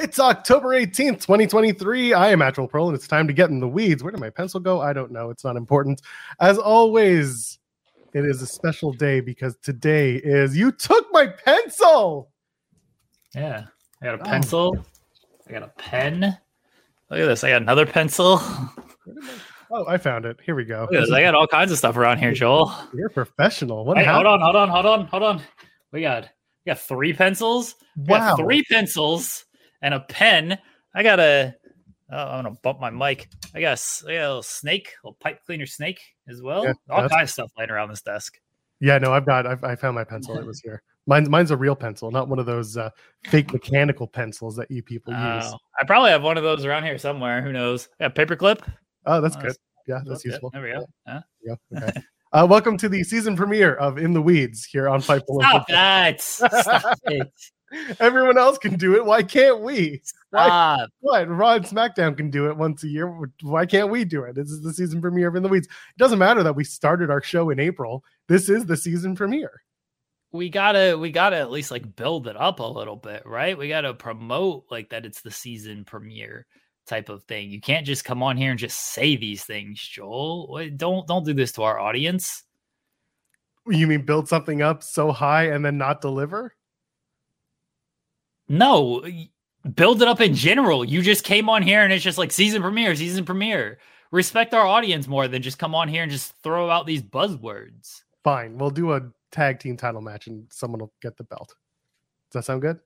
It's October 18th, 2023. I am Actual Pearl, and it's time to get in the weeds. Where did my pencil go? I don't know. It's not important. As always, it is a special day because today is You Took My Pencil. Yeah. I got a Oh. pencil. I got a pen. Look at this. I got another pencil. Oh, I found it. Here we go. This. I got all kinds of stuff around here, Joel. You're professional. What Hey, hold on, hold on, hold on, hold on. We got we got three pencils. We Wow. got three pencils and a pen. I got a. Oh, I'm gonna bump my mic. I got, a I got a little snake, a little pipe cleaner snake as well. Yeah, all kinds of stuff laying around this desk. Yeah, no, I've got. I've, I found my pencil. It was here. Mine's mine's a real pencil, not one of those uh, fake mechanical pencils that you people use. Oh, I probably have one of those around here somewhere. Who knows? Yeah, paperclip. Oh, that's Oh, good. Yeah, that's useful. There we go. Huh? Yeah. Okay. uh, welcome to the season premiere of In the Weeds here on Fightful. Stop that! Stop it! Everyone else can do it. Why can't we? Why, what? Raw and SmackDown can do it once a year. Why can't we do it? This is the season premiere of In the Weeds. It doesn't matter that we started our show in April. This is the season premiere. we gotta we gotta at least like build it up a little bit right we gotta promote like that it's the season premiere type of thing you can't just come on here and just say these things joel don't don't do this to our audience You mean build something up so high and then not deliver? No build it up in general you just came on here and it's just like season premiere season premiere respect our audience more than just come on here and just throw out these buzzwords Fine. We'll do a tag team title match and someone will get the belt. Does that sound good?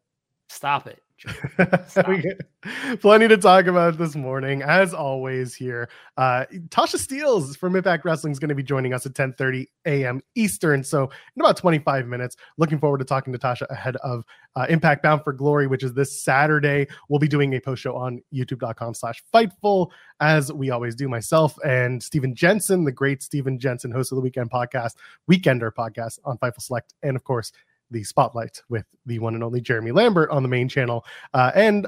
stop it we got plenty to talk about this morning as always here. Uh tasha steelz from impact wrestling is going to be joining us at 10 30 a.m eastern so in about 25 minutes looking forward to talking to tasha ahead of uh, impact bound for glory which is this saturday. We'll be doing a post show on youtube.com slash fightful as we always do myself and stephen jensen the great stephen jensen host of the weekend podcast weekender podcast on fightful select and of course the spotlight with the one and only jeremy lambert on the main channel uh, and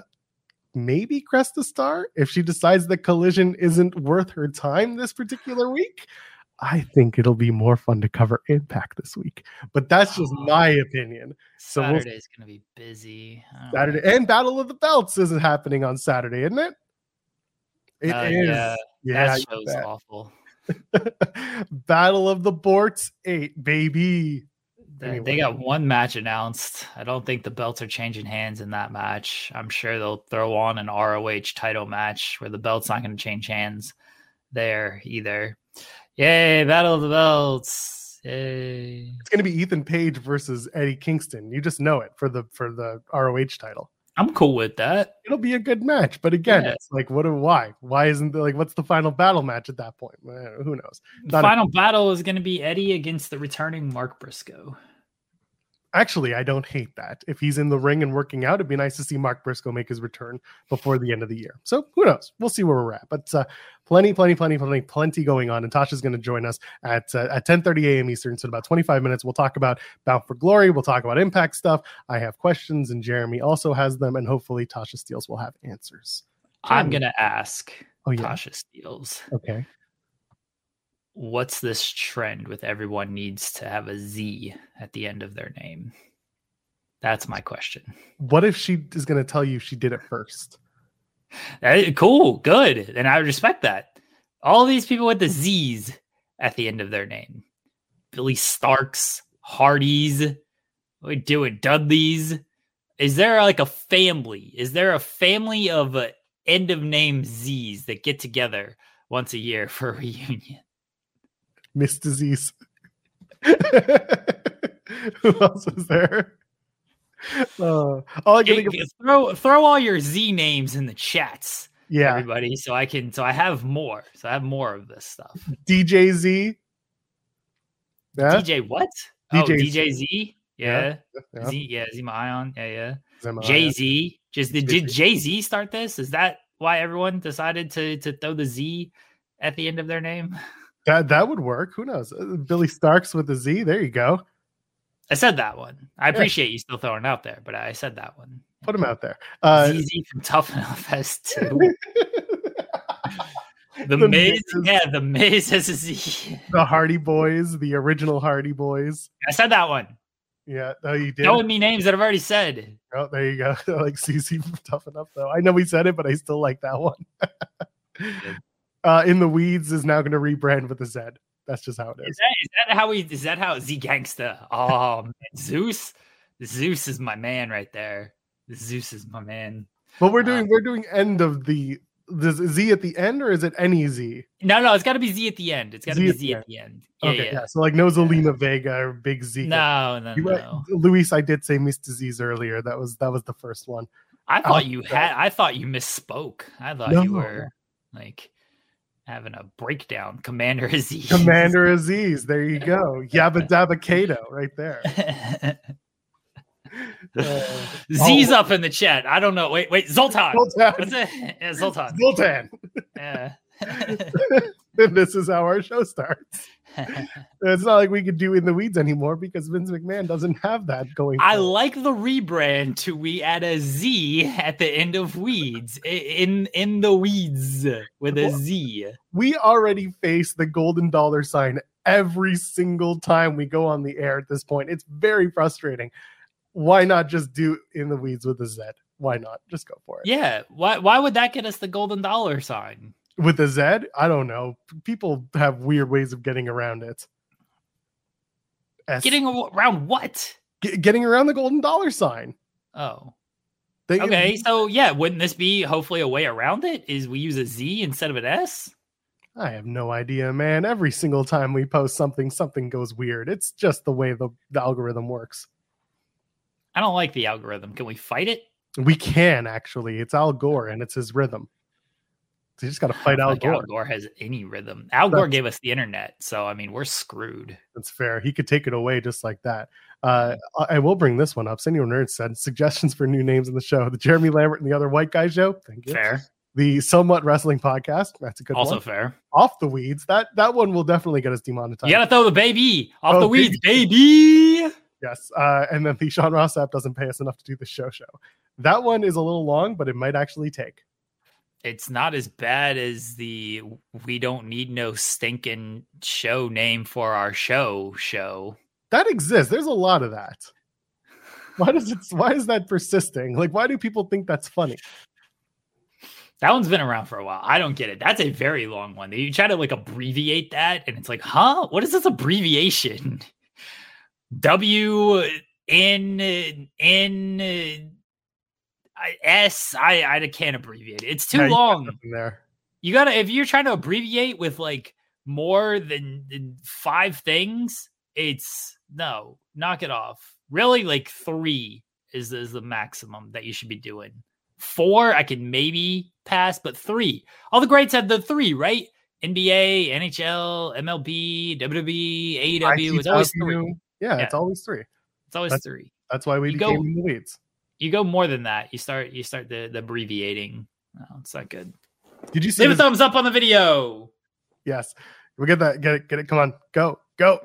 maybe Cresta Star if she decides that Collision isn't worth her time this particular week. I think it'll be more fun to cover Impact this week, but that's just my opinion. So we'll- gonna be busy Saturday know. and Battle of the Belts isn't happening on Saturday, isn't it? It is. Uh, yeah, yeah, that show's awful Battle of the Borts eight, baby. They, Anyway. they got one match announced. I don't think the belts are changing hands in that match. I'm sure they'll throw on an ROH title match where the belt's not going to change hands there either. Yay, Battle of the Belts. Yay. It's going to be Ethan Page versus Eddie Kingston. You just know it for the for the ROH title. I'm cool with that. it'll be a good match. But again, Yeah. it's like, what? Why? Why isn't there like what's the final battle match at that point? Who knows? The Not a- final battle is going to be Eddie against the returning Mark Briscoe. Actually, I don't hate that. If he's in the ring and working out, it'd be nice to see Mark Briscoe make his return before the end of the year. So who knows? We'll see where we're at. But uh, plenty, plenty, plenty, plenty, plenty going on. And Tasha's going to join us at uh, at 10:30 a.m. Eastern. So in about 25 minutes, we'll talk about Bound for Glory. We'll talk about Impact stuff. I have questions, and Jeremy also has them, and hopefully Tasha Steelz will have answers. I'm gonna ask Oh yeah. Tasha Steelz. Okay. What's this trend with everyone needs to have a Z at the end of their name? That's my question. What if she is going to tell you she did it first? Eh, cool, good, and I respect that. All these people with the Z's at the end of their name: Billie Starkz, Hardys. We doing? Dudleys. Is there like a family? Is there a family of uh, end of name Z's that get together once a year for a reunion? Miss Disease. Who else is there? Uh, all I can think of, throw throw all your Z names in the chats, yeah, everybody, so I can so I have more. So I have more of this stuff. DJ Z. Yeah, DJ what? DJ oh, DJ Z. Yeah, Yeah. Z. Yeah. Z Ion. Yeah. Yeah. Jay Z. Just did, did Jay-Z. Jay Z start this? Is that why everyone decided to to throw the Z at the end of their name? That that would work. Who knows? Uh, Billie Starkz with a Z. There you go. I said that one. I appreciate you still throwing it out there, but I said that one. Put him out there. Uh, ZZ from Tough Enough has two. The, The Miz, Miz. yeah, the Miz has a Z. the Hardy Boys, the original Hardy Boys. I said that one. Yeah, oh, you did. Throwing me names that I've already said. Oh, there you go. I like CC from tough enough though. I know we said it, but I still like that one. Uh, in the weeds is now going to rebrand with a Z. That's just how it Is is. that, is that how we? Is that how Z Gangsta? Oh, man, Zeus. Zeus is my man right there. Zeus is my man. But we're Uh, doing we're doing end of the the Z at the end, or is it any Z? No, no, it's got to be Z at the end. It's got to be Z at the end. Yeah, okay, yeah. yeah. So like no Zelina Vega or Big Z. No, no, You no. Luis, I did say Miss Disease earlier. That was that was the first one. I thought you had. I thought you misspoke. I thought No. you were like having a breakdown. Commander Aziz. Commander Azeez. There you go. Yabba Dabba Kato right there. Uh, Z's up in the chat. I don't know. Wait, wait. Zoltan. What's Zoltan. it? Yeah, Zoltan. Zoltan. Yeah. and this is how our show starts. It's not like we could do in the weeds anymore because Vince McMahon doesn't have that going. I for him. like the rebrand to we add a Z at the end of weeds in in the weeds with a Z. we already face the golden dollar sign every single time we go on the air at this point. It's very frustrating. Why not just do in the weeds with a Z? Why not? Just go for it. Yeah. Why why would that get us the golden dollar sign? With a Z, I don't know. People have weird ways of getting around it. S- Getting around what? Ge- getting around the golden dollar sign. Oh. They, Okay, so yeah, wouldn't this be hopefully a way around it? Is we use a Z instead of an S? I have no idea, man. Every single time we post something, something goes weird. It's just the way the, the algorithm works. I don't like the algorithm. Can we fight it? We can actually. It's Al Gore and it's his rhythm. You just got to fight Al Gore. Al Gore has any rhythm. Al Gore gave us the internet, so I mean we're screwed. That's fair. He could take it away just like that. Uh, I will bring this one up. Senior Nerd said suggestions for new names in the show: the Jeremy Lambert and the Other White Guy Show. Thank you. Fair. The Somewhat Wrestling Podcast. That's a good one. Also one. fair. Off the weeds. That that one will definitely get us demonetized. You gotta throw the baby off Oh, the weeds, baby. Yes. Uh, and then the Sean Ross Sapp doesn't pay us enough to do the show show. That one is a little long, but it might actually take. It's not as bad as the we don't need no stinking show name for our show show. That exists. There's a lot of that. Why does it? Why is that persisting? Like, why do people think that's funny? That one's been around for a while. I don't get it. That's a very long one. You try to like abbreviate that, and it's like, huh? What is this abbreviation? W N N I- S. I I can't abbreviate it. It's too got long. there. You gotta if you're trying to abbreviate with like more than, than five things, it's no, knock it off. Really, like three is is the maximum that you should be doing. Four, I can maybe pass, but three. All the greats had the three, right? NBA, NHL, MLB, WWE, AEW. It's always three. Yeah, Yeah. it's always three. It's always That's- three. That's why we You became go- the weeds. You go more than that. You start you start the, the abbreviating. No, it's not good. Did you see Leave a thumbs up on the video. Yes. We get that. Get it. Get it. Come on. Go. Go.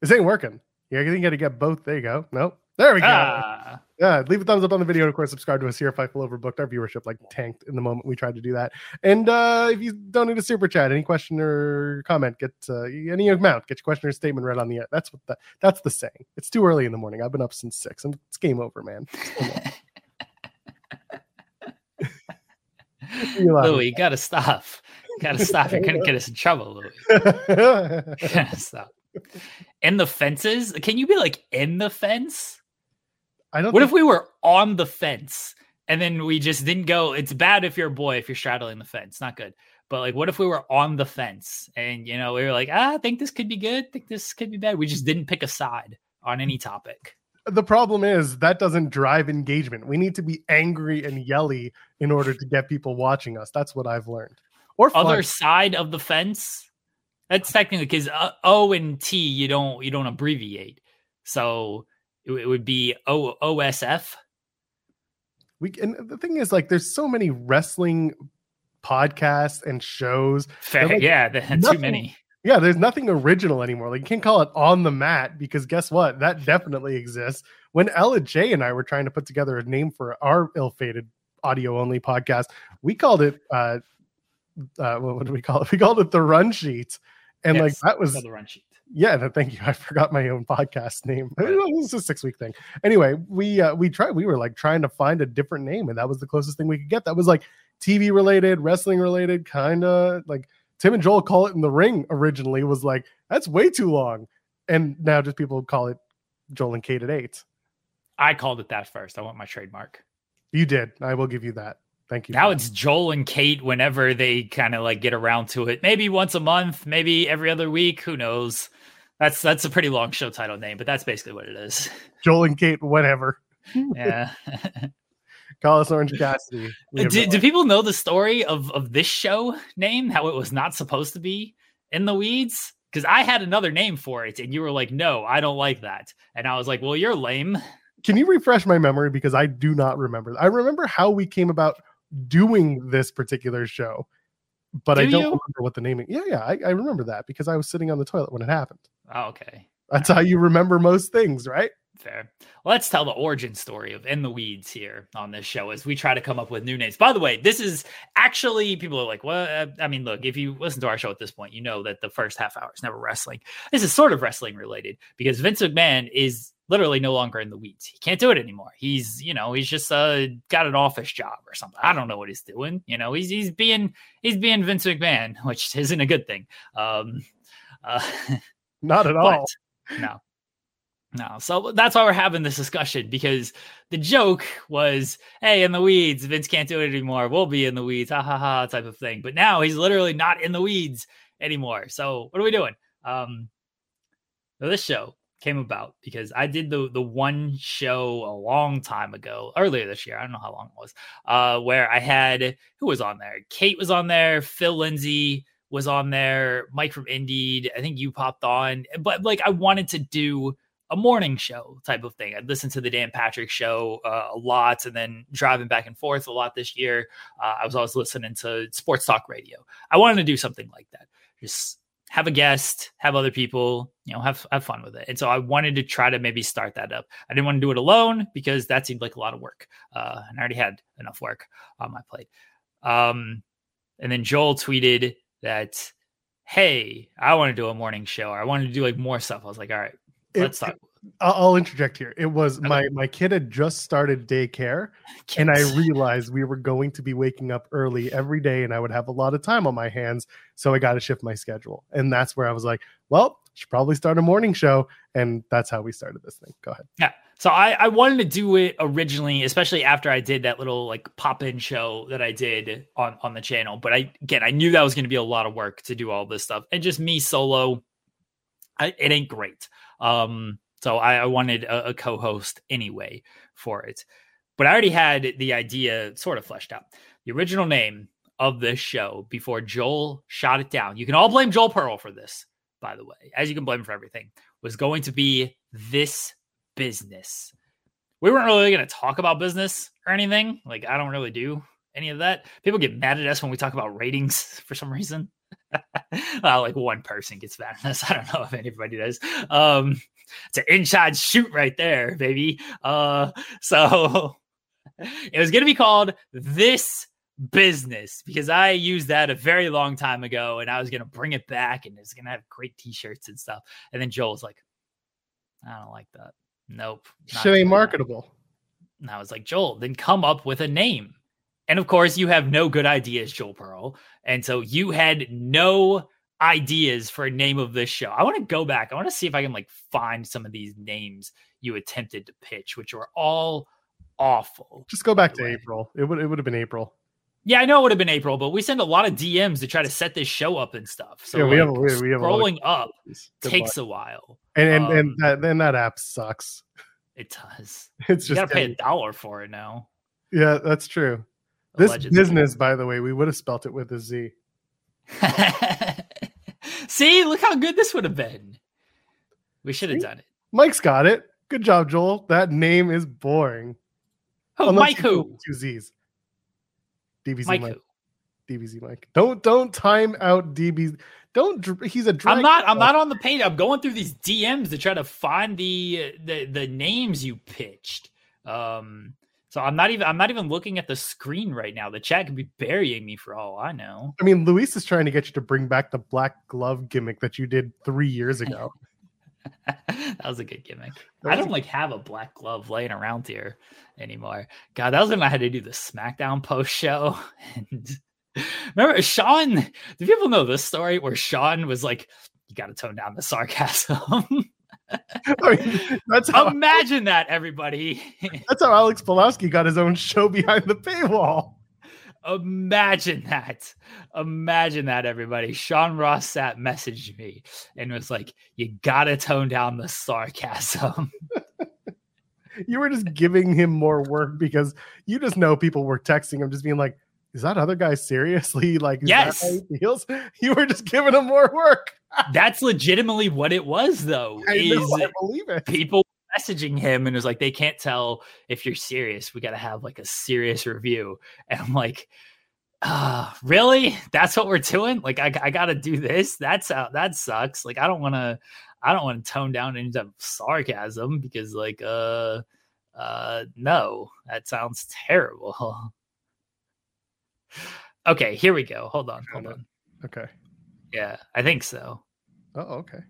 This ain't working. You're going to get both. There you go. Nope. There we go. Ah, Yeah. Leave a thumbs up on the video. And of course, subscribe to us here. Fightful Overbooked. Our viewership like tanked in the moment we tried to do that. And uh, if you don't need a super chat, any question or comment, get uh, any amount, get your question or statement read on the air. That's what the, that's the saying. It's too early in the morning. I've been up since six and it's game over, man. It's. You love it. Louis, gotta stop. You gotta stop. You're gonna get us in trouble, Louis. Gotta stop. In the fences? Can you be like in the fence? I don't What think- if we were on the fence and then we just didn't go? It's bad if you're a boy if you're straddling the fence. Not good. But like, what if we were on the fence and you know we were like, ah, I think this could be good. think this could be bad. We just didn't pick a side on any topic. the problem is that doesn't drive engagement. We need to be angry and yelly in order to get people watching us. That's what I've learned. Or fun. Other side of the fence. That's technically because uh, O and T you don't you don't abbreviate. So it, it would be O OSF. we and the thing is like there's so many wrestling podcasts and shows. Fair, like, yeah, the- too nothing- many. Yeah, there's nothing original anymore. Like you can't call it on the mat because guess what? That definitely exists. When Ella J and I were trying to put together a name for our ill-fated audio only podcast, we called it uh uh what, what do we call it? We called it the run sheet. And like that was the run sheet. Yeah no, thank you. I forgot my own podcast name. It was a six week thing. Anyway we uh we tried we were like trying to find a different name and that was the closest thing we could get. That was like tv related wrestling related kind of like tim and joel call it in the ring originally was like that's way too long. And now just people call it joel and kate at eight. I called it that first. I want my trademark. you did. I will give you that thank you Now it's Joel and Kate whenever they kind of like get around to it. Maybe once a month, maybe every other week. Who knows? That's that's a pretty long show title name, but that's basically what it is. joel and kate whatever Yeah. call us orange cassidy do, do people know the story of of this show name? How it was not supposed to be in the weeds? Because I had another name for it, and you were like, "No, I don't like that," and I was like, "Well, you're lame." can you refresh my memory because I do not remember. I remember how we came about doing this particular show, but I Do don't you? remember what the naming. Yeah, yeah, I, I remember that because I was sitting on the toilet when it happened. Oh, okay. That's how you remember most things, right? Fair. Let's tell the origin story of In the Weeds here on this show as we try to come up with new names. By the way, this is actually people are like, well, uh, I mean, look, if you listen to our show at this point, you know that the first half hour is never wrestling. This is sort of wrestling related because Vince McMahon is literally no longer in the weeds. He can't do it anymore. He's, you know, he's just uh, got an office job or something. I don't know what he's doing. You know, he's he's being he's being Vince McMahon, which isn't a good thing. Um, uh, Not at all. no, no. So that's why we're having this discussion because the joke was, "Hey, in the weeds, Vince can't do it anymore. We'll be in the weeds, ha ha ha," type of thing. But now he's literally not in the weeds anymore. So what are we doing? Um, this show came about because I did the the one show a long time ago, earlier this year. I don't know how long it was, uh, where I had who was on there? Kate was on there, Phil Lindsay was on there, Mike from Indeed. I think you popped on, but like I wanted to do a morning show type of thing. I'd listen to the Dan Patrick show uh, a lot, and then driving back and forth a lot this year. Uh, I was always listening to sports talk radio. I wanted to do something like that. Just have a guest, have other people, you know, have have fun with it. And so I wanted to try to maybe start that up. I didn't want to do it alone because that seemed like a lot of work, uh, and I already had enough work on my plate. Um, and then Joel tweeted that, "Hey, I want to do a morning show. Or I wanted to do like more stuff." I was like, "All right, let's talk." I'll, interject here. It was my my kid had just started daycare, and I realized we were going to be waking up early every day, and I would have a lot of time on my hands. So I got to shift my schedule, and that's where I was like, "Well, should probably start a morning show," and that's how we started this thing. Go ahead. Yeah. So I, I wanted to do it originally, especially after I did that little like pop in show that I did on, on the channel. But I, again, I knew that was going to be a lot of work to do all this stuff and just me solo. I, it ain't great. Um, so I, I wanted a, a co-host anyway for it, but I already had the idea sort of fleshed out. The original name of this show before Joel shot it down. You can all blame Joel Pearl for this, by the way, as you can blame him for everything was going to be this business. We weren't really going to talk about business or anything. Like, I don't really do any of that. People get mad at us when we talk about ratings for some reason. well, like one person gets mad at us. I don't know if anybody does. Um, it's an inside shoot right there, baby. Uh, so it was going to be called This Business because I used that a very long time ago and I was going to bring it back and it's going to have great t shirts and stuff. And then Joel's like, I don't like that. Nope. Shit ain't marketable. And I was like, Joel, then come up with a name. And of course, you have no good ideas, Joel Pearl. And so you had no ideas for a name of this show. I want to go back. I want to see if I can like find some of these names you attempted to pitch, which were all awful. Just go back to way. April. It would it would have been April. Yeah, I know it would have been April, but we send a lot of DMs to try to set this show up and stuff. So yeah, we, like, have, we, we have scrolling up Good takes luck. a while, and and, um, and that then that app sucks. It does. It's you just gotta pay a dollar for it now. Yeah, that's true. This business, by the way, we would have spelt it with a Z. See, look how good this would have been. We should have done it. Mike's got it. Good job, Joel. That name is boring. Oh, Unless Mike who? Two Z's. DBZ Mike. Mike. DBZ Mike. Don't don't time out DB. Don't. He's a. I'm not. I'm not on the page. I'm going through these DMs to try to find the the the names you pitched. Um. So I'm not even I'm not even looking at the screen right now. The chat could be burying me for all I know. I mean, Luis is trying to get you to bring back the black glove gimmick that you did three years ago. that was a good gimmick. I don't like have a black glove laying around here anymore. God, that was when I had to do the SmackDown post show. And remember Sean? Do people know this story where Sean was like, "You got to tone down the sarcasm." I mean, that's how, imagine that, everybody. that's how Alex Pulaski got his own show behind the paywall. Imagine that. Imagine that, everybody. Sean Ross Sapp messaged me and was like, You gotta tone down the sarcasm. you were just giving him more work because you just know people were texting him, just being like, Is that other guy seriously like yes. feels? You were just giving him more work. That's legitimately what it was, though. I, is know, I believe it. People messaging him and it was like, they can't tell if you're serious. We got to have like a serious review. And I'm like, uh, really? That's what we're doing? Like, I, I got to do this. That's how that sucks. Like, I don't want to, I don't want to tone down into sarcasm because, like, uh, uh, no, that sounds terrible. Okay, here we go. Hold on, hold on. Okay. Yeah, I think so. Oh, okay.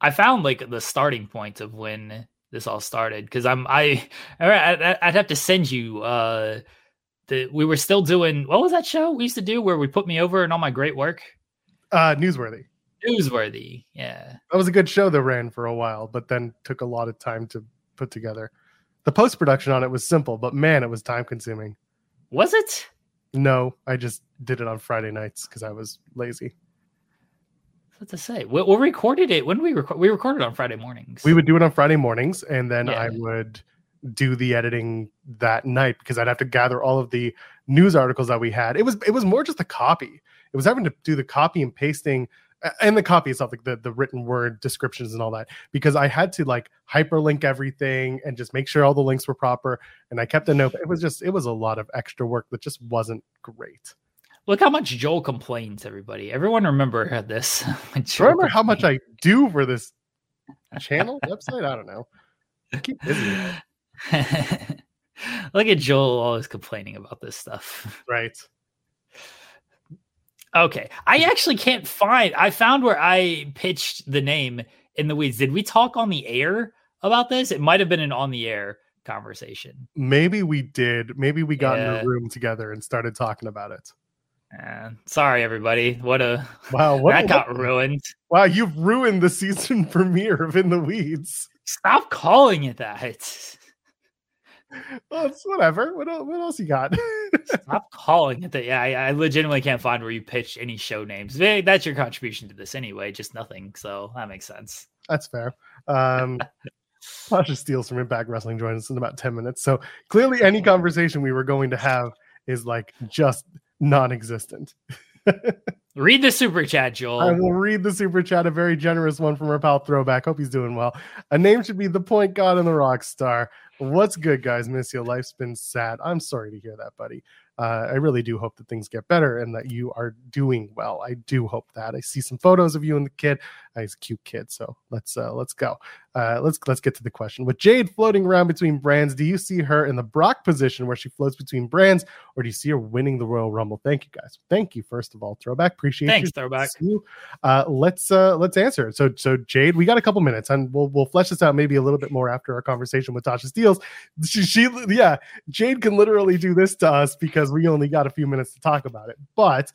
I found like the starting point of when this all started because I'm I I'd have to send you uh the we were still doing what was that show we used to do where we put me over and all my great work uh newsworthy newsworthy yeah that was a good show that ran for a while but then took a lot of time to put together the post production on it was simple but man it was time consuming was it no i just did it on friday nights because i was lazy what to say? We, we recorded it. When we record, we recorded on Friday mornings. We would do it on Friday mornings, and then yeah. I would do the editing that night because I'd have to gather all of the news articles that we had. It was it was more just the copy. It was having to do the copy and pasting and the copy itself, like the, the written word descriptions and all that, because I had to like hyperlink everything and just make sure all the links were proper. And I kept a note. It was just it was a lot of extra work that just wasn't great. Look how much Joel complains, everybody. Everyone remember this. remember how much I do for this channel website? I don't know. I keep busy. Look at Joel always complaining about this stuff. Right. Okay. I actually can't find I found where I pitched the name in the weeds. Did we talk on the air about this? It might have been an on the air conversation. Maybe we did. Maybe we got yeah. in a room together and started talking about it. Uh, sorry, everybody. What a wow! What, that got ruined. Wow, you've ruined the season premiere of In the Weeds. Stop calling it that. Well, it's whatever. What, what else you got? Stop calling it that. Yeah, I, I, legitimately can't find where you pitch any show names. That's your contribution to this anyway. Just nothing. So that makes sense. That's fair. Um, Tasha Steelz from Impact Wrestling joins us in about 10 minutes. So clearly, any conversation we were going to have is like just non-existent. Read the super chat, Joel. I will read the super chat, a very generous one from our pal Throwback. Hope he's doing well. A name should be the point god and the rock star. What's good, guys? Miss you. Life's been sad. I'm sorry to hear that, buddy uh, I really do hope that things get better and that you are doing well. I do hope that. I see some photos of you and the kid. He's a cute kid. So let's uh, let's go. Uh, let's let's get to the question. With Jade floating around between brands, do you see her in the Brock position where she floats between brands, or do you see her winning the Royal Rumble? Thank you guys. Thank you first of all, Throwback. Appreciate Thanks, you. Throwback. You. Uh, let's uh, let's answer. So so Jade, we got a couple minutes, and we'll we'll flesh this out maybe a little bit more after our conversation with Tasha Steelz. She, she yeah, Jade can literally do this to us because we only got a few minutes to talk about it. But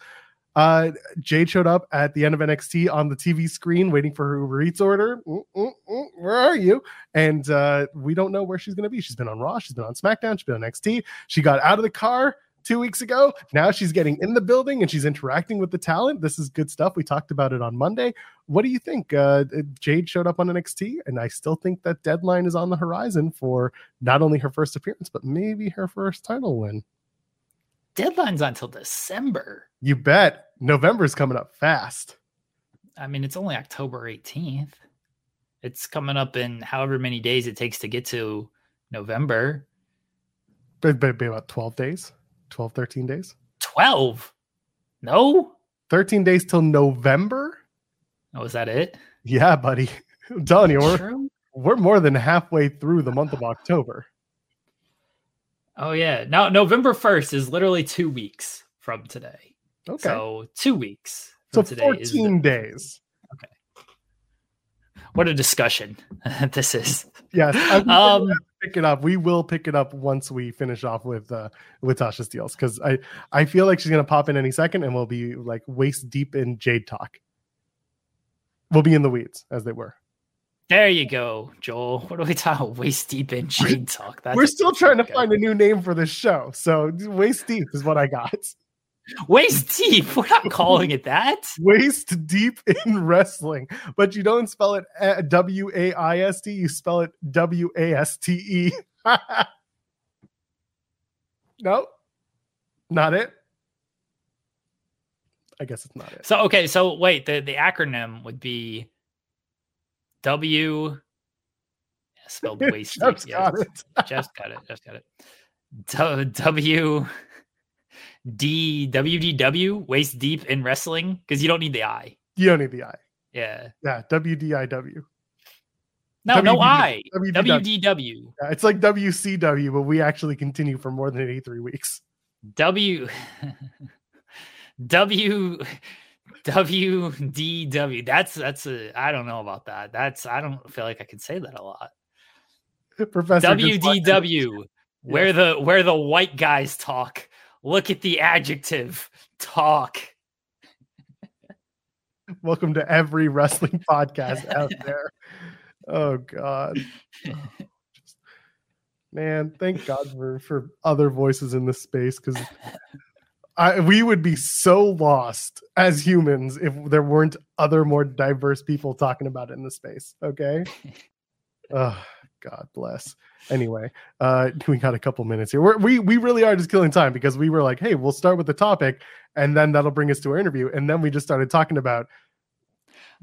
uh, Jade showed up at the end of NXT on the TV screen waiting for her Uber Eats order. Mm, mm, mm, where are you? And uh, we don't know where she's going to be. She's been on Raw, she's been on SmackDown, she's been on NXT. She got out of the car two weeks ago. Now she's getting in the building and she's interacting with the talent. This is good stuff. We talked about it on Monday. What do you think? Uh, Jade showed up on NXT, and I still think that deadline is on the horizon for not only her first appearance, but maybe her first title win deadline's until December. You bet. November's coming up fast. I mean, it's only October 18th. It's coming up in however many days it takes to get to November. But, but about 12 days, 12, 13 days. 12? No? 13 days till November? Oh, is that it? Yeah, buddy. I'm telling you, we're, we're more than halfway through the month of October. Oh yeah. Now November 1st is literally two weeks from today. Okay. So two weeks. So 14 days. Okay. What a discussion this is. Yes. um pick it up. We will pick it up once we finish off with uh with Tasha Steelz because I I feel like she's gonna pop in any second and we'll be like waist deep in Jade talk. We'll be in the weeds as they were. There you go, Joel. What are we talking? Waist deep in Jade talk. That's We're still trying to find a new name for this show. So waist deep is what I got. Waist deep. We're not calling it that. Waist deep in wrestling, but you don't spell it eh, W A I S T. You spell it W A S T E. No, not it. I guess it's not it. So okay, so wait, the the acronym would be W spelled waste. just got it. just got it. Just got it. W D W D W waist deep in wrestling because you don't need the I. You don't need the I. Yeah. Yeah. W D I W. No, WDW. no I. WDW. Yeah, it's like WCW, but we actually continue for more than 83 weeks. W W WDW. That's that's a I don't know about that. That's I don't feel like I can say that a lot. Professor WDW, where yeah. the where the white guys talk. Look at the adjective talk. Welcome to every wrestling podcast out there. Oh God. man, thank God for for other voices in this space because I, we would be so lost as humans if there weren't other more diverse people talking about it in the space. Okay. oh, God bless. Anyway, uh, we got a couple minutes here. We're, we we really are just killing time because we were like, hey, we'll start with the topic, and then that'll bring us to our interview, and then we just started talking about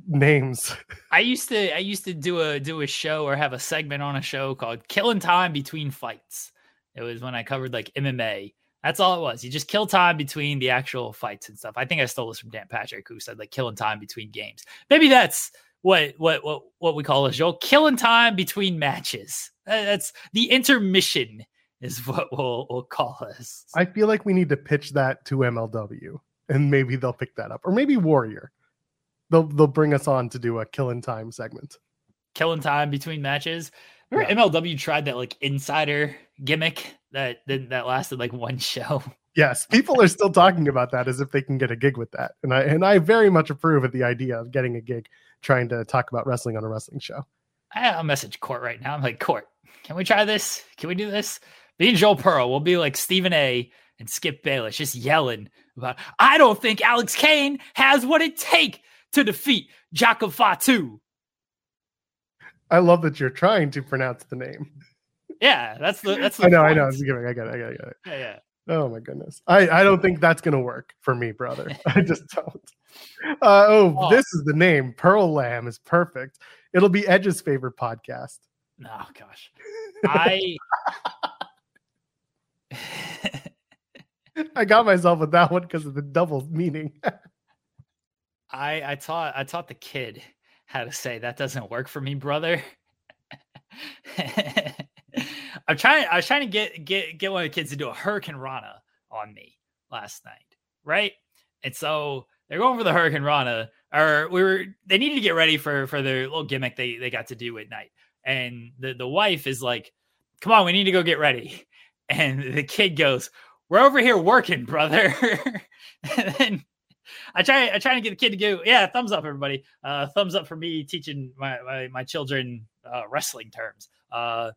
names. I used to I used to do a do a show or have a segment on a show called Killing Time Between Fights. It was when I covered like MMA that's all it was. You just kill time between the actual fights and stuff. I think I stole this from Dan Patrick, who said like killing time between games. Maybe that's what what what what we call a show, killing time between matches. That's the intermission is what we'll we'll call us. I feel like we need to pitch that to MLW, and maybe they'll pick that up, or maybe Warrior. They'll they'll bring us on to do a killing time segment. Killing time between matches. Remember yeah. MLW tried that like insider gimmick that that lasted like one show. Yes, people are still talking about that as if they can get a gig with that, and I and I very much approve of the idea of getting a gig trying to talk about wrestling on a wrestling show. I have a message Court right now. I'm like, Court, can we try this? Can we do this? Me and Joel Pearl will be like Stephen A. and Skip Bayless, just yelling about. I don't think Alex Kane has what it take to defeat Jacob Fatu. I love that you're trying to pronounce the name. Yeah, that's the that's. The I know, point. I know. I get it. I got it. I got it. Yeah, yeah. Oh my goodness. I, I don't think that's gonna work for me, brother. I just don't. Uh, oh, Oh. this is the name. Pearl Lamb is perfect. It'll be Edge's favorite podcast. Oh gosh. I I got myself with that one because of the double meaning. I I taught I taught the kid how to say that doesn't work for me, brother. I'm trying I was trying to get get get one of the kids to do a hurricane rana on me last night, right? And so they're going for the hurricane rana, or we were they needed to get ready for for their little gimmick they they got to do at night. And the the wife is like, "Come on, we need to go get ready." And the kid goes, "We're over here working, brother." and then I try I try to get the kid to go, yeah, thumbs up, everybody. Uh, thumbs up for me teaching my my, my children uh, wrestling terms. Uh,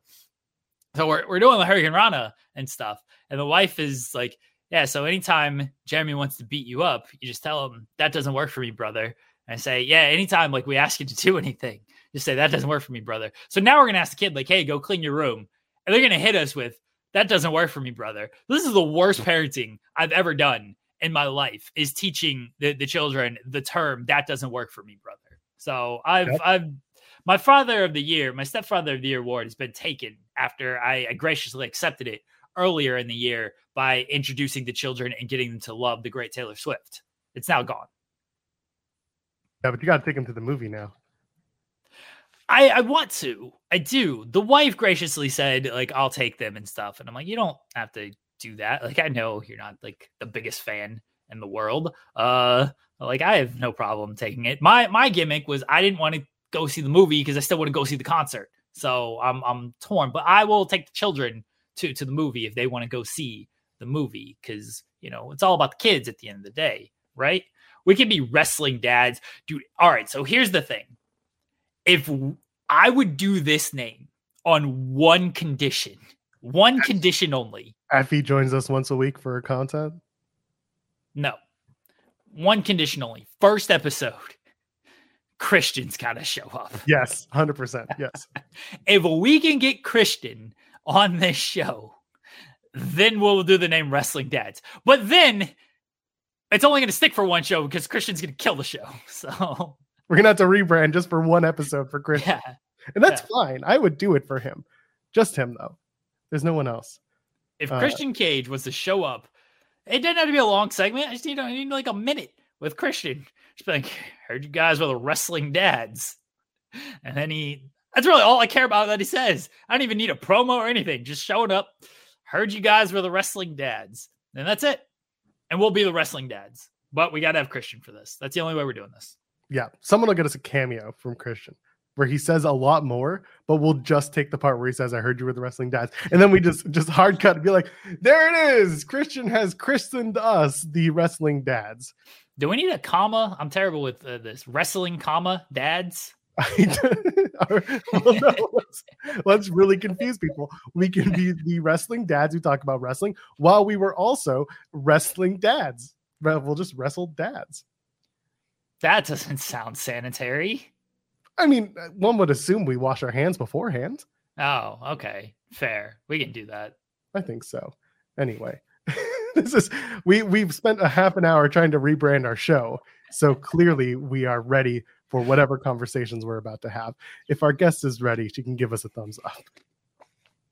so we're we're doing the Hurricane Rana and stuff, and the wife is like, yeah. So anytime Jeremy wants to beat you up, you just tell him that doesn't work for me, brother. And I say, yeah. Anytime like we ask you to do anything, just say that doesn't work for me, brother. So now we're gonna ask the kid like, hey, go clean your room, and they're gonna hit us with that doesn't work for me, brother. This is the worst parenting I've ever done in my life is teaching the, the children the term that doesn't work for me, brother. So I've. I've my father of the year, my stepfather of the year award has been taken after I, I graciously accepted it earlier in the year by introducing the children and getting them to love the great Taylor Swift. It's now gone. yeah, but you got to take them to the movie now. I, I want to. I do. The wife graciously said, like, I'll take them and stuff. And I'm like, you don't have to do that. Like, I know you're not like the biggest fan in the world. Uh like I have no problem taking it. My my gimmick was I didn't want to go see the movie because I still want to go see the concert. So I'm I'm torn, but I will take the children to to the movie if they want to go see the movie because you know it's all about the kids at the end of the day, right? We can be wrestling dads, dude. All right, so here's the thing: if I would do this name on one condition, one condition only, Effy joins us once a week for content. no, one condition only. First episode, Christian's got to show up. Yes, hundred percent. Yes. if we can get Christian on this show, then we'll do the name Wrestling Dads. But then it's only going to stick for one show because Christian's going to kill the show. So, We're gonna have to rebrand just for one episode for Chris, yeah. and that's yeah. fine. I would do it for him, just him though. There's no one else. If Uh, Christian Cage was to show up, it didn't have to be a long segment. I just need, I need like a minute with Christian. Just be like, heard you guys were the wrestling dads. And then he, that's really all I care about that he says. I don't even need a promo or anything. Just showing up, heard you guys were the wrestling dads. And that's it. And we'll be the wrestling dads. But we got to have Christian for this. That's the only way we're doing this. Yeah, someone will get us a cameo from Christian where he says a lot more, but we'll just take the part where he says, "I heard you were the wrestling dads," and then we just just hard cut and be like, "There it is! Christian has christened us the wrestling dads." Do we need a comma? I'm terrible with uh, this wrestling comma dads. well, no, let's, let's really confuse people. We can be the wrestling dads who talk about wrestling while we were also wrestling dads. We'll just wrestle dads. That doesn't sound sanitary. I mean, one would assume we wash our hands beforehand. Oh, okay. Fair. We can do that. I think so. Anyway, this is we we've spent a half an hour trying to rebrand our show. So clearly we are ready for whatever conversations we're about to have. If our guest is ready, she can give us a thumbs up.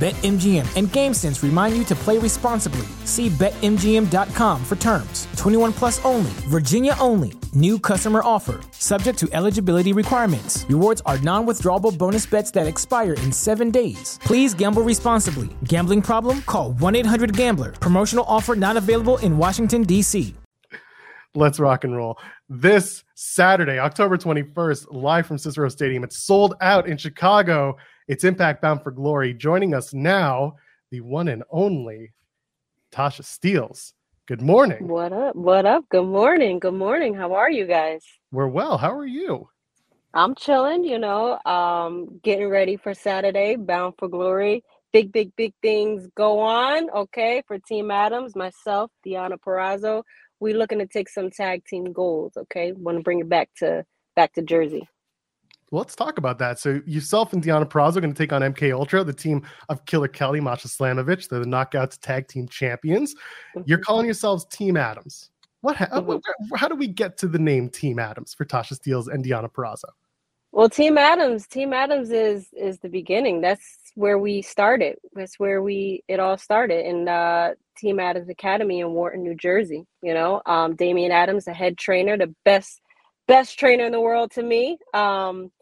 BetMGM and GameSense remind you to play responsibly. See BetMGM.com for terms. 21 plus only, Virginia only. New customer offer, subject to eligibility requirements. Rewards are non withdrawable bonus bets that expire in seven days. Please gamble responsibly. Gambling problem? Call 1 800 Gambler. Promotional offer not available in Washington, D.C. Let's rock and roll. This Saturday, October 21st, live from Cicero Stadium. It's sold out in Chicago. It's Impact Bound for Glory. Joining us now, the one and only Tasha Steelz. Good morning. What up? What up? Good morning. Good morning. How are you guys? We're well. How are you? I'm chilling, you know, um, getting ready for Saturday, bound for glory. Big, big, big things go on. Okay, for Team Adams, myself, Deonna Purrazzo, we looking to take some tag team goals. Okay, want to bring it back to back to Jersey. Well, let's talk about that. So yourself and Deonna Purrazzo are going to take on MK Ultra, the team of Killer Kelly, Masha Slamovich. They're the Knockouts Tag Team Champions. You're calling yourselves Team Adams. What? Ha- Mhm. How do we get to the name Team Adams for Tasha Steelz and Deonna Purrazzo? Well, Team Adams, Team Adams is is the beginning. That's where we started. That's where we it all started in uh, Team Adams Academy in Wharton, New Jersey. You know, um, Damian Adams, the head trainer, the best best trainer in the world to me. Um,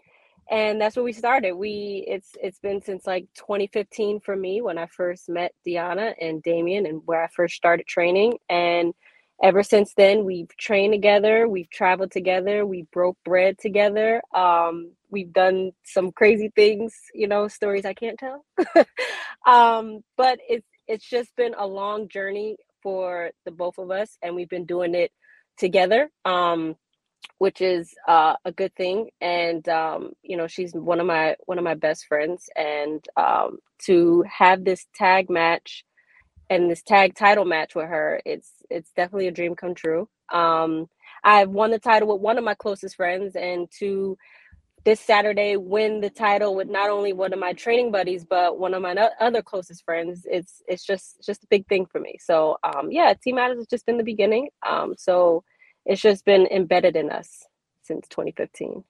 and that's where we started. We it's it's been since like 2015 for me when I first met Deonna and Damian and where I first started training. And ever since then we've trained together we've traveled together we broke bread together um, we've done some crazy things you know stories i can't tell um, but it's it's just been a long journey for the both of us and we've been doing it together um, which is uh, a good thing and um, you know she's one of my one of my best friends and um, to have this tag match and this tag title match with her it's it's definitely a dream come true. Um i've won the title with one of my closest friends and to this saturday win the title with not only one of my training buddies but one of my no- other closest friends it's it's just just a big thing for me. So um yeah Team Adams has just been the beginning um so it's just been embedded in us since 2015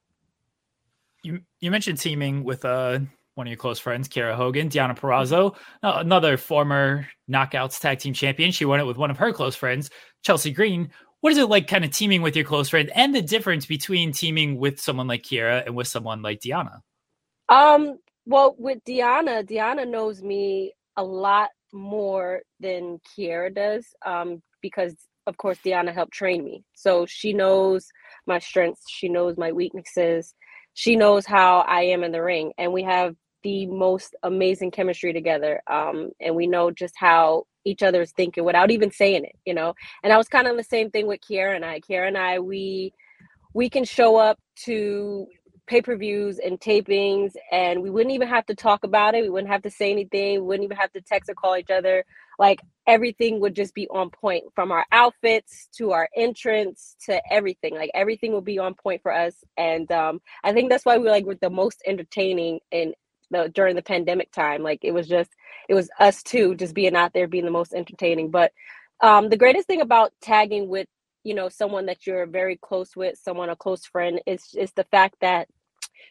You you mentioned teaming with uh one of your close friends, Kiera Hogan, Deonna Purrazzo, uh, another former Knockouts Tag Team Champion. She won it with one of her close friends, Chelsea Green. What is it like, kind of teaming with your close friend, and the difference between teaming with someone like Kiera and with someone like Deonna? Um, well, with Deonna, Deonna knows me a lot more than Kiera does. Um, because of course Deonna helped train me. So she knows my strengths, she knows my weaknesses, she knows how I am in the ring, and we have the most amazing chemistry together. Um, and we know just how each other is thinking without even saying it, you know. And I was kind of the same thing with Kiera and I. Kiera and I, we we can show up to pay-per-views and tapings and we wouldn't even have to talk about it we wouldn't have to say anything we wouldn't even have to text or call each other like everything would just be on point from our outfits to our entrance to everything like everything will be on point for us. And um i think that's why we like were the most entertaining in the during the pandemic time. Like it was just it was us two just being out there being the most entertaining. But um the greatest thing about tagging with you know someone that you're very close with someone a close friend is is the fact that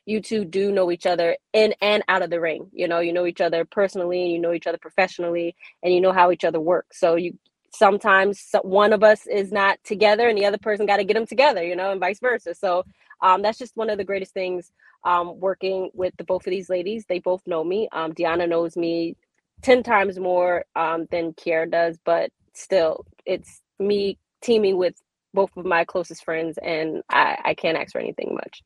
you two do know each other in and out of the ring. You know you know each other personally and you know each other professionally and you know how each other works so you sometimes one of us is not together and the other person got to get them together you know and vice versa. So um, that's just one of the greatest things um, working with the both of these ladies. They both know me. Um, deonna knows me 10 times more um, than kiera does but still it's me teaming with both of my closest friends and i, I can't ask for anything much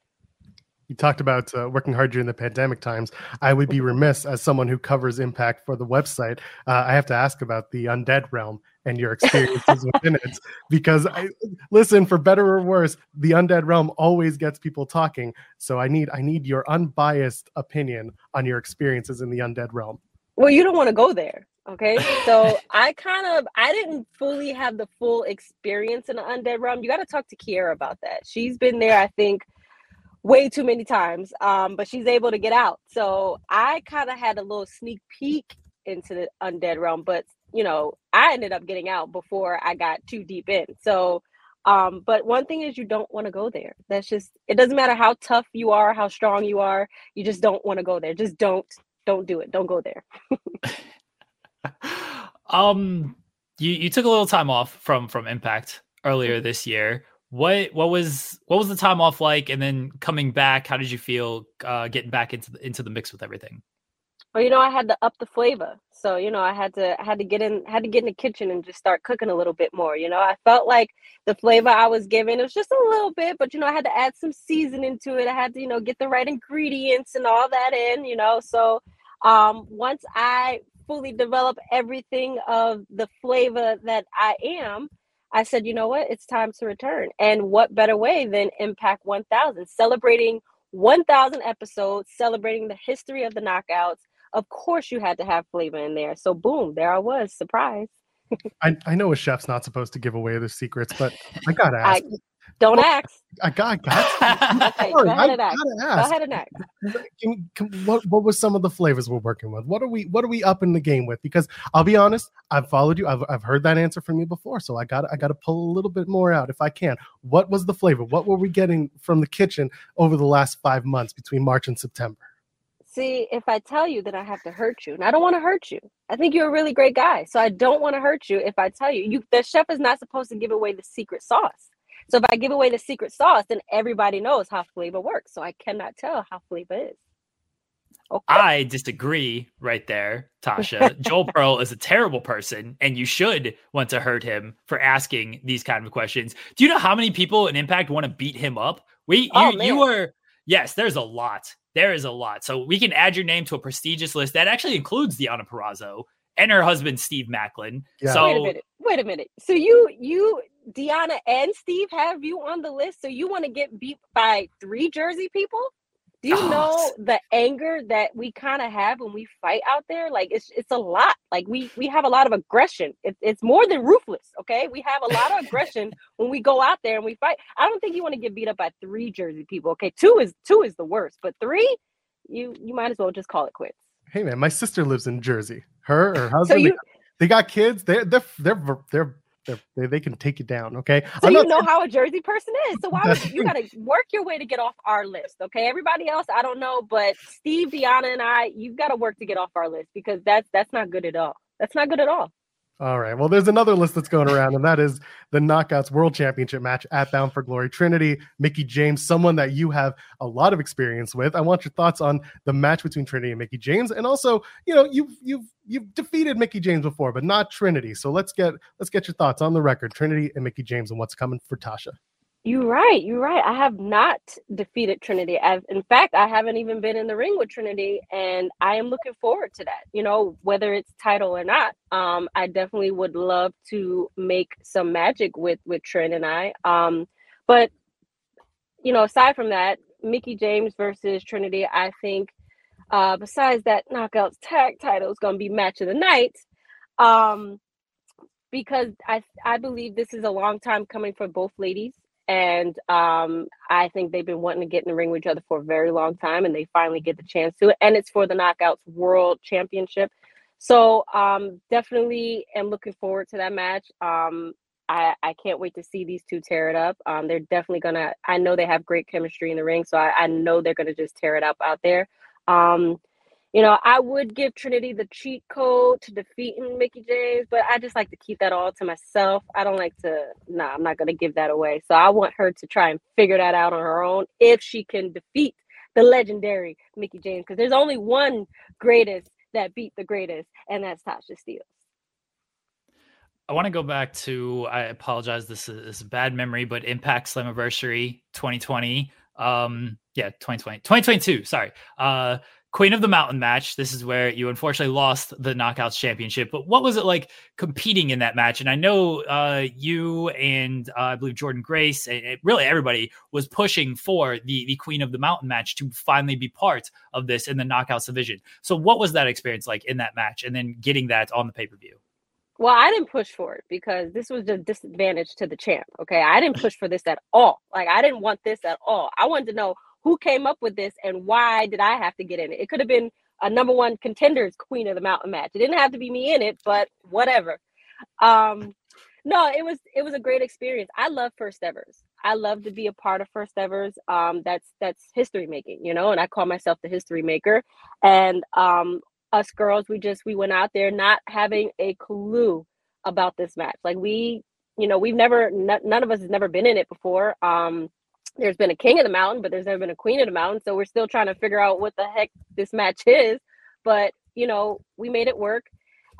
You talked about uh, working hard during the pandemic times. I would be remiss as someone who covers Impact for the website. Uh, I have to ask about the undead realm and your experiences within it, because I listen for better or worse, the undead realm always gets people talking. So I need I need your unbiased opinion on your experiences in the undead realm. well you don't want to go there okay so i kind of i didn't fully have the full experience in the undead realm you got to talk to kiera about that she's been there i think way too many times um but she's able to get out. So i kind of had a little sneak peek into the undead realm but you know i ended up getting out before i got too deep in. So um but one thing is you don't want to go there. That's just it doesn't matter how tough you are how strong you are you just don't want to go there. Just don't don't do it. Don't go there. Um, you you took a little time off from from Impact earlier this year. What what was what was the time off like? And then coming back, how did you feel uh, getting back into the, into the mix with everything? Well, you know, I had to up the flavor. So, you know, I had to I had to get in had to get in the kitchen and just start cooking a little bit more. You know, I felt like the flavor I was given it was just a little bit, but you know, I had to add some seasoning to it. I had to, you know, get the right ingredients and all that in, you know. So um once I fully develop everything of the flavor that I am, I said, you know what? It's time to return. And what better way than Impact 1000, celebrating 1000 episodes, celebrating the history of the knockouts of course you had to have flavor in there. So boom, there I was, surprise. I, I know a chef's not supposed to give away the secrets, but I gotta ask. I, don't well, ask. I got, I got. okay, go ahead, and ask. go ahead and ask. What what was some of the flavors we're working with? What are we what are we up in the game with? Because I'll be honest, I've followed you. I've, I've heard that answer from you before, so I got I got to pull a little bit more out if I can. What was the flavor? What were we getting from the kitchen over the last five months between March and September? See, if I tell you, then I have to hurt you, and I don't want to hurt you. I think you're a really great guy, so I don't want to hurt you. If I tell you, you the chef is not supposed to give away the secret sauce. So if I give away the secret sauce, then everybody knows how flavor works. So I cannot tell how flavor is. Okay. I disagree right there, Tasha. Joel Pearl is a terrible person, and you should want to hurt him for asking these kind of questions. Do you know how many people in Impact want to beat him up? We, you, oh, you are yes, there's a lot. There is a lot. So we can add your name to a prestigious list that actually includes Deonna Purrazzo and her husband Steve Maclin. Yeah. So wait a minute. Wait a minute. So you you Deonna and Steve have you on the list. So you want to get beat by three Jersey people? Do you oh. know the anger that we kind of have when we fight out there? Like it's it's a lot. Like we we have a lot of aggression. It, it's more than ruthless. Okay, we have a lot of aggression when we go out there and we fight. I don't think you want to get beat up by three Jersey people. Okay, two is two is the worst, but three, you you might as well just call it quits. Hey man, my sister lives in Jersey. Her her husband. So you, they, they got kids. They're they're they're they're they they can take you down. Okay. So I'm you know how a Jersey person is. So why would you, you got to work your way to get off our list? Okay. Everybody else, I don't know, but Steve, Deonna, and I, you've got to work to get off our list because that's that's not good at all. That's not good at all. All right. Well, there's another list that's going around, and that is the Knockouts World Championship match at Bound for Glory. Trinity, Mickie James, someone that you have a lot of experience with. I want your thoughts on the match between Trinity and Mickie James, and also, you know, you've you've you've defeated Mickie James before, but not Trinity. So let's get let's get your thoughts on the record, Trinity and Mickie James, and what's coming for Tasha. You're right. You're right. I have not defeated Trinity. I've, in fact, I haven't even been in the ring with Trinity, and I am looking forward to that. You know, whether it's title or not, um, I definitely would love to make some magic with with Trin and I. Um, but you know, aside from that, Mickie James versus Trinity, I think. Uh, besides that, Knockouts tag title is going to be match of the night. Um, because I I believe this is a long time coming for both ladies and um, I think they've been wanting to get in the ring with each other for a very long time, and they finally get the chance to. And it's for the Knockouts World Championship. So um, definitely am looking forward to that match. Um, I, I can't wait to see these two tear it up. Um, they're definitely gonna. I know they have great chemistry in the ring, so I, I know they're gonna just tear it up out there. Um, you know, I would give Trinity the cheat code to defeating Mickie James, but I just like to keep that all to myself. I don't like to, nah, I'm not going to give that away. So I want her to try and figure that out on her own if she can defeat the legendary Mickie James, because there's only one greatest that beat the greatest, and that's Tasha Steelz. I want to go back to, I apologize, this is, this is a bad memory, but Impact Slammiversary 2020. Um, yeah, 2020, 2022, sorry. Uh, Queen of the Mountain match. This is where you unfortunately lost the Knockouts Championship. But what was it like competing in that match? And I know uh, you and uh, I believe Jordynne Grace, and really everybody was pushing for the the Queen of the Mountain match to finally be part of this in the Knockouts division. So what was that experience like in that match, and then getting that on the pay per view? Well, I didn't push for it because this was a disadvantage to the champ. Okay, I didn't push for this at all. Like I didn't want this at all. I wanted to know who came up with this and why did I have to get in it? It could have been a number one contenders Queen of the Mountain match. It didn't have to be me in it, but whatever. Um, no, it was it was a great experience. I love first evers. I love to be a part of first evers. Um, that's that's history making, you know, and I call myself the history maker. And um, us girls, we just we went out there not having a clue about this match. Like we, you know, we've never n- none of us has never been in it before. Um, there's been a king of the mountain, but there's never been a queen of the mountain. So we're still trying to figure out what the heck this match is. But you know, we made it work.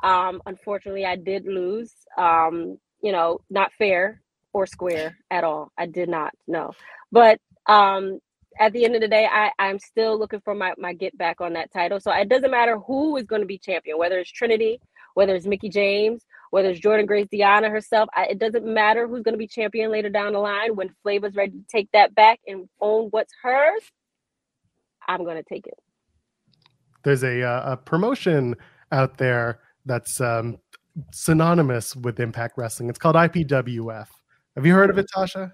Um, unfortunately, I did lose. Um, you know, not fair or square at all. I did not know. But um, at the end of the day, I, I'm still looking for my, my get back on that title. So it doesn't matter who is going to be champion, whether it's Trinity, whether it's Mickie James, whether it's Jordynne Grace Deonna herself. I, it doesn't matter who's going to be champion later down the line. When Flavor's ready to take that back and own what's hers, I'm going to take it. There's a, uh, a promotion out there that's um, synonymous with Impact Wrestling. It's called IPWF. Have you heard of it, Tasha?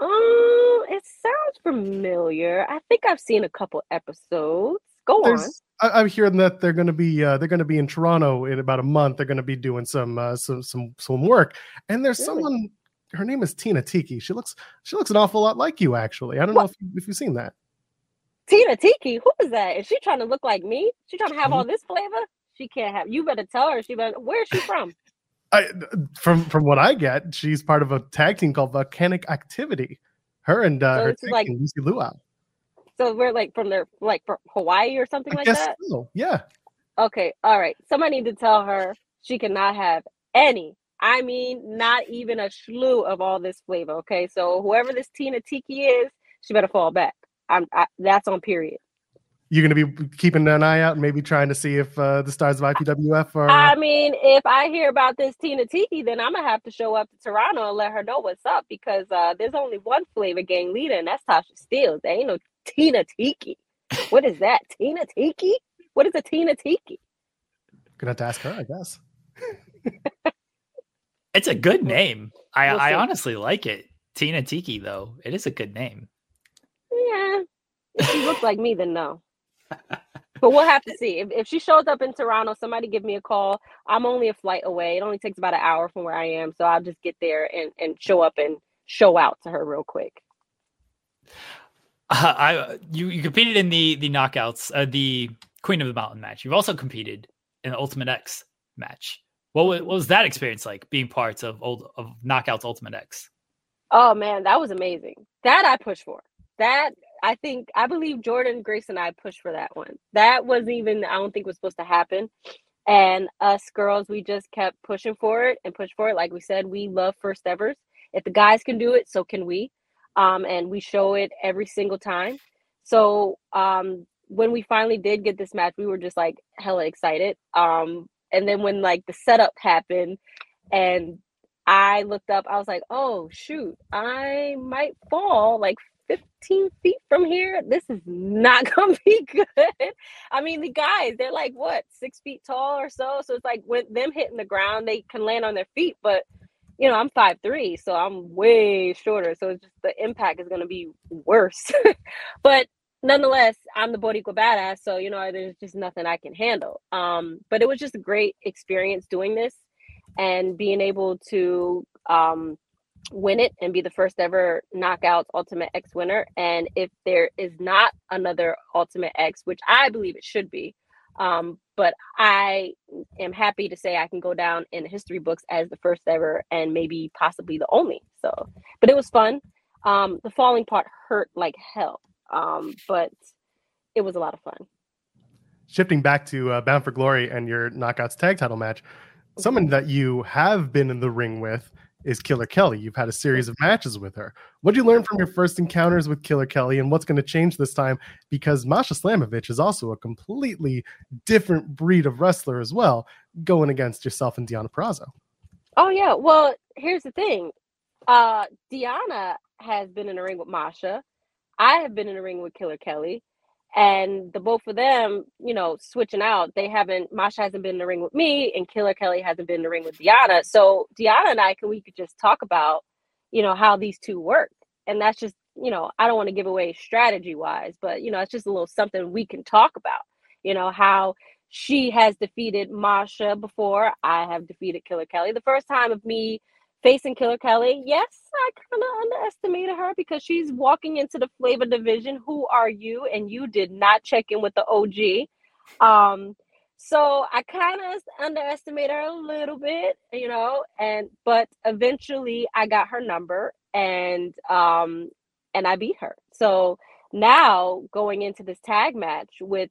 Um, it sounds familiar. I think I've seen a couple episodes. Go There's, on. I, am hearing that they're going to be uh, they're going to be in Toronto in about a month. They're going to be doing some uh, some some some work. And there's really? someone. Her name is Tina Tiki. She looks she looks an awful lot like you, actually. I don't what? know if you, if you've seen that. Tina Tiki, who is that? Is she trying to look like me? She trying to have all this flavor? She can't have. You better tell her. She better. Where is she from? I, from from what I get, she's part of a tag team called Volcanic Activity. Her and uh, so her like Lucy Luau. So we're like from their like from Hawaii or something I like that. So. Yeah. Okay. All right. Somebody need to tell her she cannot have any. I mean, not even a slew of all this flavor. Okay. So whoever this Tina Tiki is, she better fall back. I'm. I, that's on period you're going to be keeping an eye out and maybe trying to see if uh, the stars of IPWF are. I mean, if I hear about this Tina Tiki, then I'm gonna have to show up to Toronto and let her know what's up because uh, there's only one flavor gang leader, and that's Tasha Steelz. There ain't no Tina Tiki. What is that? Tina Tiki? What is a Tina Tiki? Gonna have to ask her, I guess. it's a good name. I, we'll I honestly like it. Tina Tiki, though, it is a good name. Yeah. If she looks like me, then no but we'll have to see. If, if she shows up in Toronto, somebody give me a call. I'm only a flight away. It only takes about an hour from where I am. So I'll just get there and, and show up and show out to her real quick. Uh, I you you competed in the the knockouts, uh, the Queen of the Mountain match. You've also competed in the Ultimate X match. What was, what was that experience like being part of old of Knockouts Ultimate X? Oh man, that was amazing. That I pushed for. That I think I believe Jordynne Grace and I pushed for that one. That wasn't even I don't think was supposed to happen. And us girls, we just kept pushing for it and push for it. Like we said, we love first evers. If the guys can do it, so can we. Um, and we show it every single time. So um, when we finally did get this match, we were just like hella excited. Um, and then when like the setup happened and I looked up, I was like, oh shoot, I might fall like 15 feet from here. This is not gonna be good. I mean, the guys, they're like what, six feet tall or so. So it's like with them hitting the ground, they can land on their feet, but you know, I'm five three, so I'm way shorter. So just the impact is gonna be worse. but nonetheless, I'm the Boricua badass, so you know, there's just nothing I can handle. Um, but it was just a great experience doing this and being able to um win it and be the first ever knockouts ultimate x winner and if there is not another ultimate x which i believe it should be um, but i am happy to say i can go down in the history books as the first ever and maybe possibly the only so. But it was fun. Um, the falling part hurt like hell um, but it was a lot of fun. Shifting back to uh, bound for glory and your knockouts tag title match someone that you have been in the ring with is Killer Kelly. You've had a series of matches with her. What did you learn from your first encounters with Killer Kelly, and what's going to change this time? Because Masha Slamovich is also a completely different breed of wrestler as well, going against yourself and Deonna Purrazzo. Oh yeah. Well, here's the thing. Uh Deonna has been in a ring with Masha. I have been in a ring with Killer Kelly and the both of them, you know, switching out. They haven't. Masha hasn't been in the ring with me, and Killer Kelly hasn't been in the ring with Deonna. So Deonna and I can we could just talk about, you know, how these two work, and that's just you know I don't want to give away strategy wise, but you know it's just a little something we can talk about. You know how she has defeated Masha before. I have defeated Killer Kelly. The first time of me facing Killer Kelly, yes, I kind of underestimated her because she's walking into the flavor division. Who are you? And you did not check in with the OG. Um, so I kind of underestimated her a little bit, you know, and but eventually I got her number and um and I beat her. So now going into this tag match with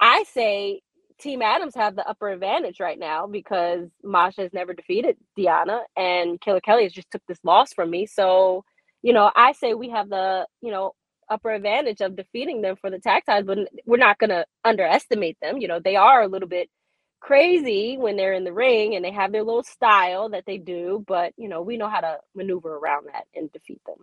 I say Team Adams have the upper advantage right now because Masha has never defeated Deonna and Killer Kelly has just took this loss from me. So, you know, I say we have the, you know, upper advantage of defeating them for the tag titles, but we're not going to underestimate them. You know, they are a little bit crazy when they're in the ring and they have their little style that they do, but you know, we know how to maneuver around that and defeat them.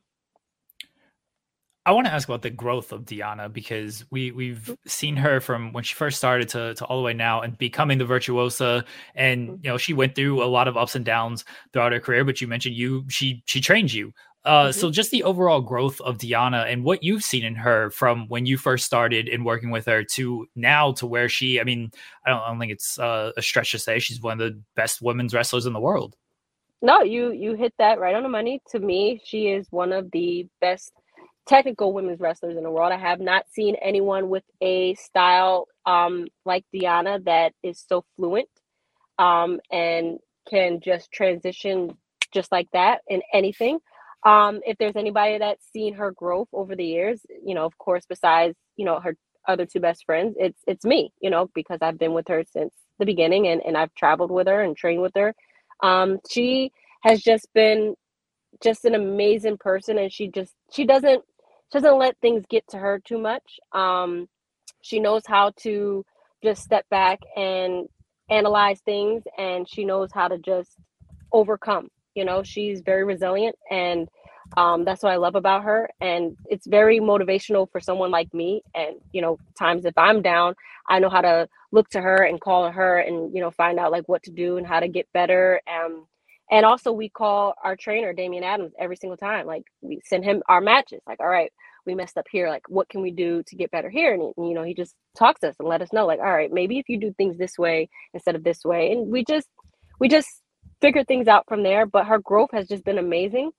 I want to ask about the growth of Deonna because we we've mm-hmm. seen her from when she first started to, to all the way now and becoming the virtuosa and mm-hmm. you know she went through a lot of ups and downs throughout her career but you mentioned you she she trained you uh, mm-hmm. so just the overall growth of Deonna and what you've seen in her from when you first started in working with her to now to where she I mean I don't, I don't think it's uh, a stretch to say she's one of the best women's wrestlers in the world. No, you you hit that right on the money. To me, she is one of the best technical women's wrestlers in the world. I have not seen anyone with a style um, like Deonna that is so fluent um, and can just transition just like that in anything. Um, if there's anybody that's seen her growth over the years, you know, of course, besides you know her other two best friends, it's it's me, you know, because I've been with her since the beginning and and I've traveled with her and trained with her. Um, she has just been just an amazing person, and she just she doesn't she doesn't let things get to her too much. Um, she knows how to just step back and analyze things, and she knows how to just overcome. You know, she's very resilient, and um, that's what I love about her. And it's very motivational for someone like me. And you know, times if I'm down, I know how to look to her and call her, and you know, find out like what to do and how to get better. Um, and also, we call our trainer, Damian Adams, every single time. Like, we send him our matches. Like, all right, we messed up here. Like, what can we do to get better here? And, you know, he just talks to us and let us know, like, all right, maybe if you do things this way instead of this way. And we just, we just figure things out from there. But her growth has just been amazing.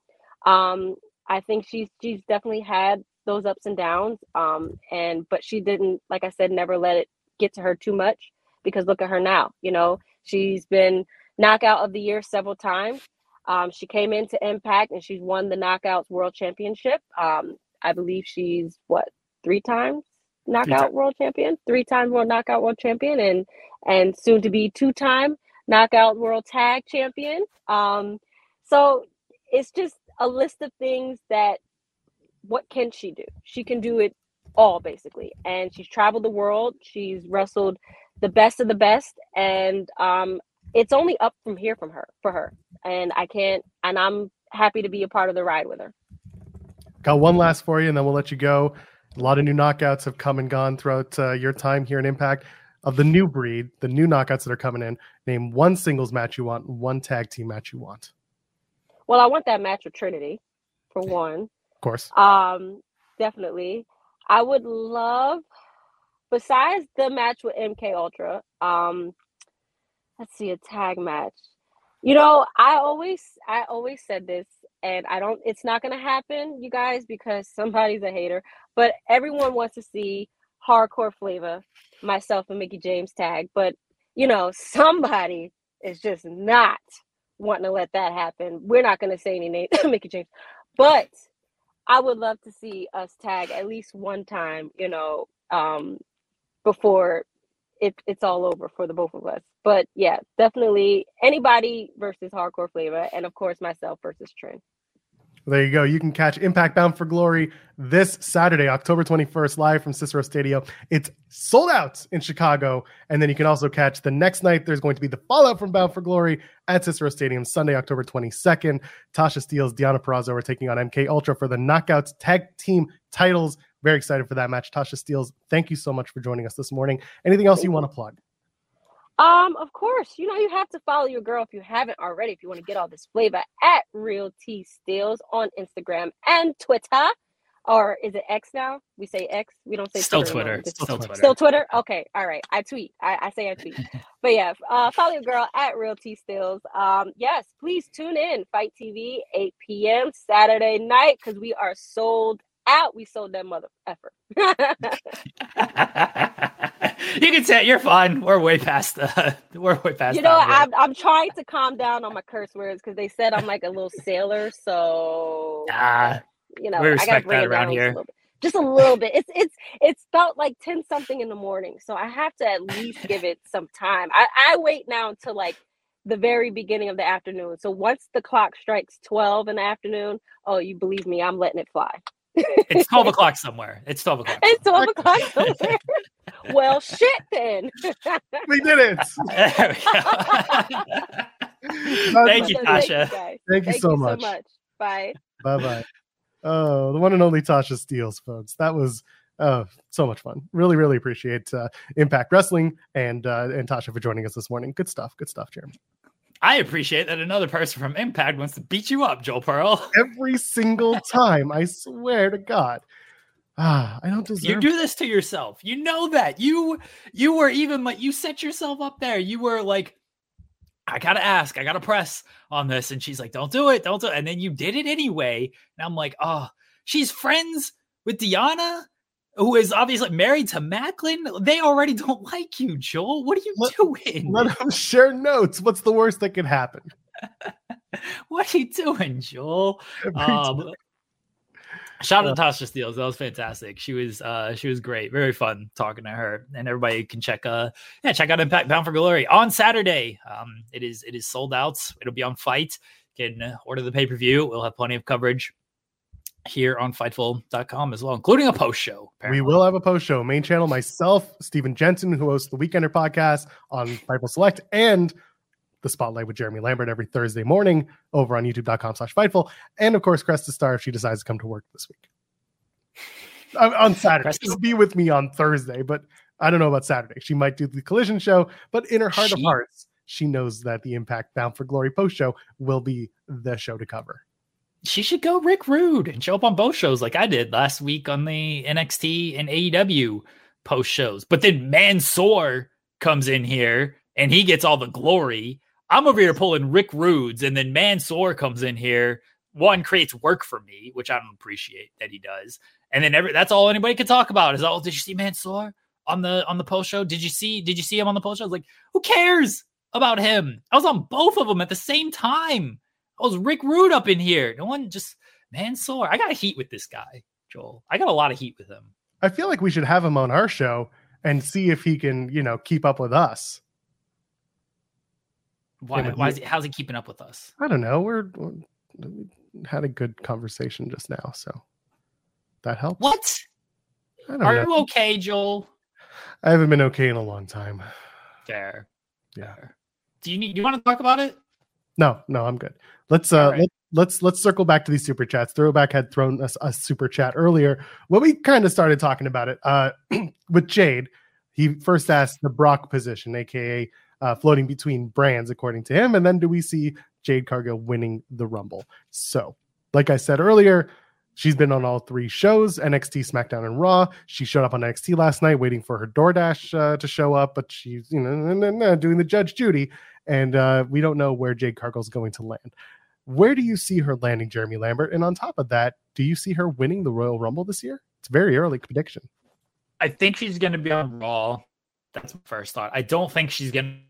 Um, I think she's, she's definitely had those ups and downs. Um, and, but she didn't, like I said, never let it get to her too much because look at her now, you know, she's been knockout of the year several times. Um, she came into Impact and she's won the Knockouts World Championship. Um, I believe she's what three times knockout world champion, three times world knockout world champion, and and soon to be two time knockout world tag champion. Um, so it's just a list of things that what can she do? She can do it all basically, and she's traveled the world. She's wrestled the best of the best, and um, it's only up from here from her for her. And i can't and i'm happy to be a part of the ride with her. Got one last for you and then we'll let you go. A lot of new knockouts have come and gone throughout uh, your time here in impact. Of the new breed the new knockouts that are coming in name one singles match you want one tag team match you want. Well i want that match with trinity for one. of course. Um definitely. I would love besides the match with mk ultra um let's see a tag match. You know, I always I always said this and I don't it's not going to happen, you guys because somebody's a hater, but everyone wants to see hardcore flavor myself and Mickie James tag, but you know, somebody is just not wanting to let that happen. We're not going to say any name Mickie James. But I would love to see us tag at least one time, you know, um, before it, it's all over for the both of us. But yeah, definitely anybody versus Hardcore Flavor, and of course myself versus Trent. There you go. You can catch Impact Bound for Glory this Saturday, October 21st, live from Cicero Stadium. It's sold out in Chicago. And then you can also catch the next night. There's going to be the fallout from Bound for Glory at Cicero Stadium, Sunday, October 22nd. Tasha Steelz, Deonna Purrazzo are taking on MK Ultra for the Knockouts Tag Team titles. Very excited for that match. Tasha Steelz, thank you so much for joining us this morning. Anything else you want to plug? Um, of course, you know you have to follow your girl if you haven't already. If you want to get all this flavor at Real T Steelz on Instagram and Twitter, or is it X now? We say X. We don't say still Twitter. Twitter. Still, Twitter. Still Twitter. Okay, all right. I tweet. I, I say I tweet. but yeah, uh, follow your girl at Real T Steelz. Um, yes, please tune in. FITE TV, 8 p.m. Saturday night because we are sold out. We sold that mother effer. you can say it. You're fine. We're way past the. We're way past. You know, I'm, I'm trying to calm down on my curse words because they said I'm like a little sailor. So, ah, you know, we respect I gotta bring that around here. just a little bit. It's it's it's felt like ten something in the morning, so I have to at least give it some time. I I wait now until like the very beginning of the afternoon. So once the clock strikes twelve in the afternoon, oh, you believe me, I'm letting it fly. It's 12 o'clock somewhere. It's 12 o'clock. It's 12 o'clock somewhere. well, shit then. we did it. Thank you, Tasha. Thank, Thank you, so, you much. so much. Bye. Bye bye. Oh, the one and only Tasha Steelz, folks. That was uh, so much fun. Really, really appreciate uh, Impact Wrestling and uh, and Tasha for joining us this morning. Good stuff. Good stuff, Jeremy. I appreciate that another person from Impact wants to beat you up, Joel Pearl. Every single time, I swear to God. Ah, I don't deserve. You do this to yourself. You know that. You you were even like you set yourself up there. You were like, I gotta ask, I gotta press on this, and she's like, "Don't do it, don't do it," and then you did it anyway. And I'm like, "Oh, she's friends with Deonna." Who is obviously married to Maclin, they already don't like you, Joel. What are you let, doing? Let them share notes. What's the worst that could happen? what are you doing, Joel? Um, shout out to Tasha Steelz. That was fantastic. She was uh she was great. Very fun talking to her. And everybody can check uh yeah, check out Impact Bound for Glory on Saturday. Um it is it is sold out. It'll be on fight. You can order the pay-per-view. We'll have plenty of coverage here on Fightful.com as well, including a post show. Apparently. We will have a post show. Main channel, myself, Stephen Jensen, who hosts the Weekender podcast on Fightful Select, and the Spotlight with Jeremy Lambert every Thursday morning over on youtube.com slash Fightful. And of course, Cresta Star if she decides to come to work this week. on Saturday. She'll be with me on Thursday, but I don't know about Saturday. She might do the collision show, but in her heart she... of hearts, she knows that the Impact Bound for Glory post show will be the show to cover she should go Rick Rude and show up on both shows like I did last week on the NXT and AEW post shows. But then Mansoor comes in here and he gets all the glory. I'm over here pulling Rick Rude's, and then Mansoor comes in here. One creates work for me, which I don't appreciate that he does. And then every that's all anybody can talk about is oh, did you see Mansoor on the on the post show? Did you see did you see him on the post show? Like, who cares about him? I was on both of them at the same time. Oh, it's Rick Rude up in here. No one just Mansoor. I got a heat with this guy, Joel. I got a lot of heat with him. I feel like we should have him on our show and see if he can, you know, keep up with us. Why? why is he, how's he keeping up with us? I don't know. We're, we had a good conversation just now, so that helps. What? Are know. you okay, Joel? I haven't been okay in a long time. Fair. Yeah. Do you need? Do you want to talk about it? No, no, I'm good. Let's uh right. let, let's let's circle back to these super chats. Throwback had thrown us a super chat earlier when we kind of started talking about it. Uh with Jade, he first asked the Brock position, aka uh, floating between brands, according to him, and then do we see Jade Cargill winning the Rumble? So, like I said earlier, she's been on all three shows NXT, SmackDown, and Raw. She showed up on NXT last night, waiting for her DoorDash uh, to show up, but she's you know doing the Judge Judy, and uh, we don't know where Jade Cargill's going to land. Where do you see her landing, Jeremy Lambert? And on top of that, do you see her winning the Royal Rumble this year? It's very early prediction. I think she's going to be on Raw. That's my first thought. I don't think she's going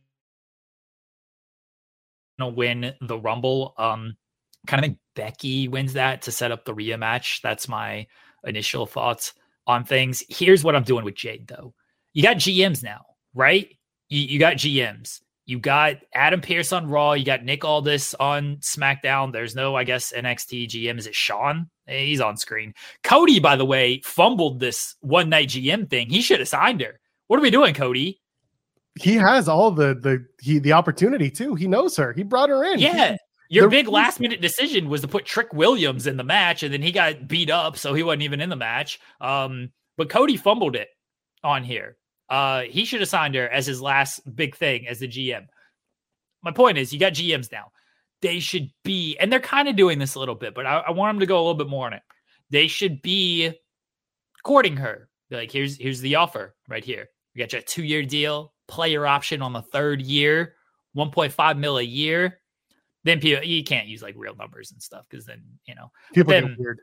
to win the Rumble. Um, kind of think Becky wins that to set up the Rhea match. That's my initial thoughts on things. Here's what I'm doing with Jade, though. You got GMs now, right? You, you got GMs. You got Adam Pearce on Raw. You got Nick Aldis on SmackDown. There's no, I guess, NXT GM. Is it Sean? He's on screen. Cody, by the way, fumbled this one night GM thing. He should have signed her. What are we doing, Cody? He has all the the he the opportunity too. He knows her. He brought her in. Yeah. Your big last minute decision was to put Trick Williams in the match, and then he got beat up, so he wasn't even in the match. Um, but Cody fumbled it on here. Uh, he should have signed her as his last big thing as the GM. My point is, you got GMs now. They should be, and they're kind of doing this a little bit, but I, I want them to go a little bit more on it. They should be courting her. like, here's here's the offer right here. We got you a two year deal, player option on the third year, 1.5 mil a year. Then people, you can't use like real numbers and stuff because then you know people then, get weird.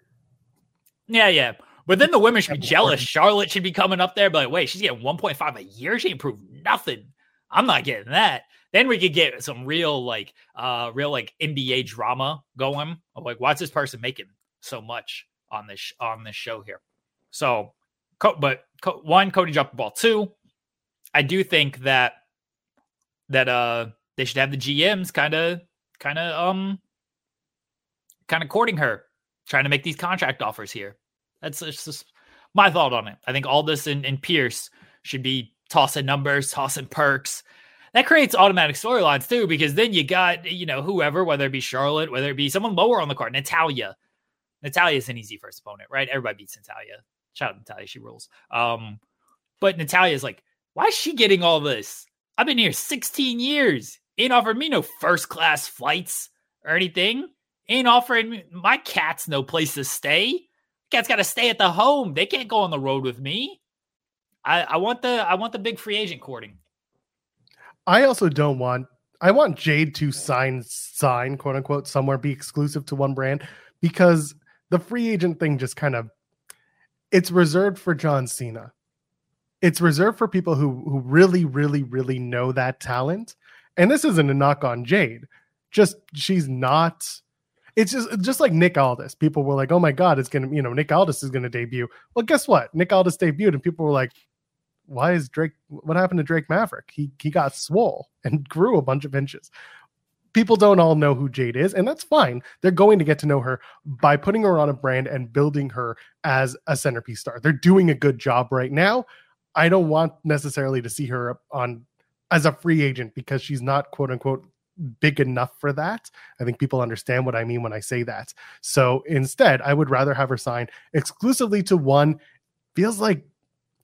Yeah, yeah. But then the women should be jealous. Charlotte should be coming up there, but like, wait, she's getting 1.5 a year. She improved nothing. I'm not getting that. Then we could get some real like uh real like NBA drama going. Like, why's this person making so much on this on this show here? So, but one, Cody dropped the ball. Two, I do think that that uh they should have the GMs kind of kind of um kind of courting her, trying to make these contract offers here. That's just my thought on it. I think Aldis and, and Pearce should be tossing numbers, tossing perks. That creates automatic storylines too, because then you got, you know, whoever, whether it be Charlotte, whether it be someone lower on the card, Natalia. Natalya is an easy first opponent, right? Everybody beats Natalya. Shout out Natalya, she rules. Um, but Natalya is like, why is she getting all this? I've been here 16 years. Ain't offered me no first class flights or anything. Ain't offering my cat's no place to stay. Cat's got to stay at the home. They can't go on the road with me. I, I want the I want the big free agent courting. I also don't want I want Jade to sign sign quote unquote somewhere be exclusive to one brand because the free agent thing just kind of it's reserved for John Cena. It's reserved for people who who really really really know that talent. And this isn't a knock on Jade. Just she's not it's just just like Nick Aldis. People were like, "Oh my god, it's gonna you know Nick Aldis is gonna debut." Well, guess what? Nick Aldis debuted, and people were like, "Why is Drake? What happened to Drake Maverick? He he got swole and grew a bunch of inches." People don't all know who Jade is, and that's fine. They're going to get to know her by putting her on a brand and building her as a centerpiece star. They're doing a good job right now. I don't want necessarily to see her on as a free agent because she's not quote unquote big enough for that. I think people understand what I mean when I say that. So instead, I would rather have her sign exclusively to one. Feels like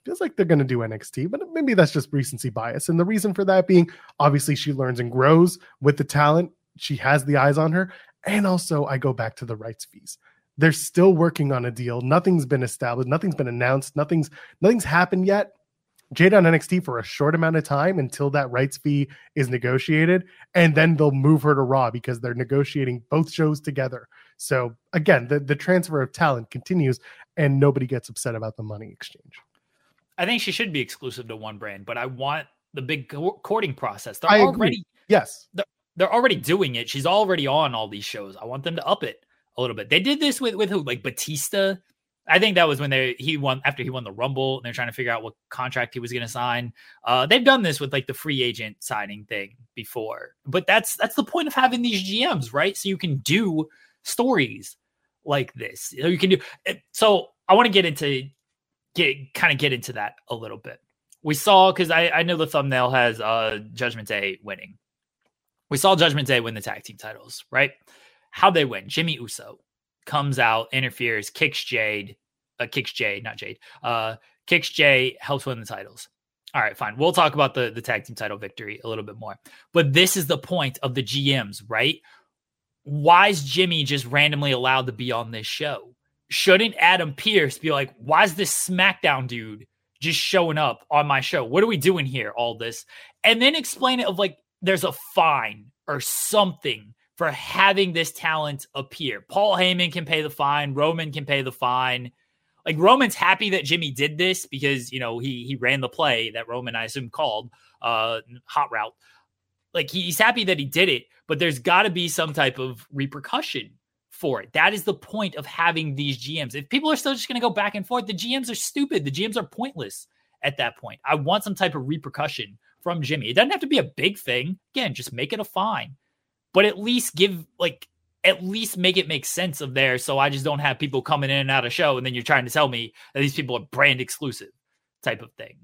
feels like they're going to do NXT, but maybe that's just recency bias. And the reason for that being obviously she learns and grows with the talent. She has the eyes on her. And also, I go back to the rights fees. They're still working on a deal. Nothing's been established. Nothing's been announced. Nothing's nothing's happened yet. Jade on NXT for a short amount of time until that rights fee is negotiated, and then they'll move her to Raw because they're negotiating both shows together. So again, the, the transfer of talent continues, and nobody gets upset about the money exchange. I think she should be exclusive to one brand, but I want the big courting process. They're I already agree. yes, they're, they're already doing it. She's already on all these shows. I want them to up it a little bit. They did this with with who like Batista I think that was when they he won after he won the Rumble and they're trying to figure out what contract he was going to sign. Uh, they've done this with like the free agent signing thing before, but that's that's the point of having these GMs, right? So you can do stories like this. You, know, you can do. Eh, so I want to get into get kind of get into that a little bit. We saw because I I know the thumbnail has uh Judgment Day winning. We saw Judgment Day win the tag team titles, right? How they win? Jimmy Uso comes out, interferes, kicks Jade, uh, kicks Jay, not Jade, uh, kicks Jay, helps win the titles. All right, fine. We'll talk about the, the tag team title victory a little bit more. But this is the point of the GMs, right? Why is Jimmy just randomly allowed to be on this show? Shouldn't Adam Pearce be like, why is this SmackDown dude just showing up on my show? What are we doing here? All this. And then explain it of like, there's a fine or something for having this talent appear. Paul Heyman can pay the fine, Roman can pay the fine. Like Roman's happy that Jimmy did this because you know he he ran the play that Roman I assume called uh hot route. Like he's happy that he did it, but there's got to be some type of repercussion for it. That is the point of having these GMs. If people are still just going to go back and forth, the GMs are stupid. The GMs are pointless at that point. I want some type of repercussion from Jimmy. It doesn't have to be a big thing. Again, just make it a fine but at least give like at least make it make sense of there so I just don't have people coming in and out of show and then you're trying to tell me that these people are brand exclusive type of thing.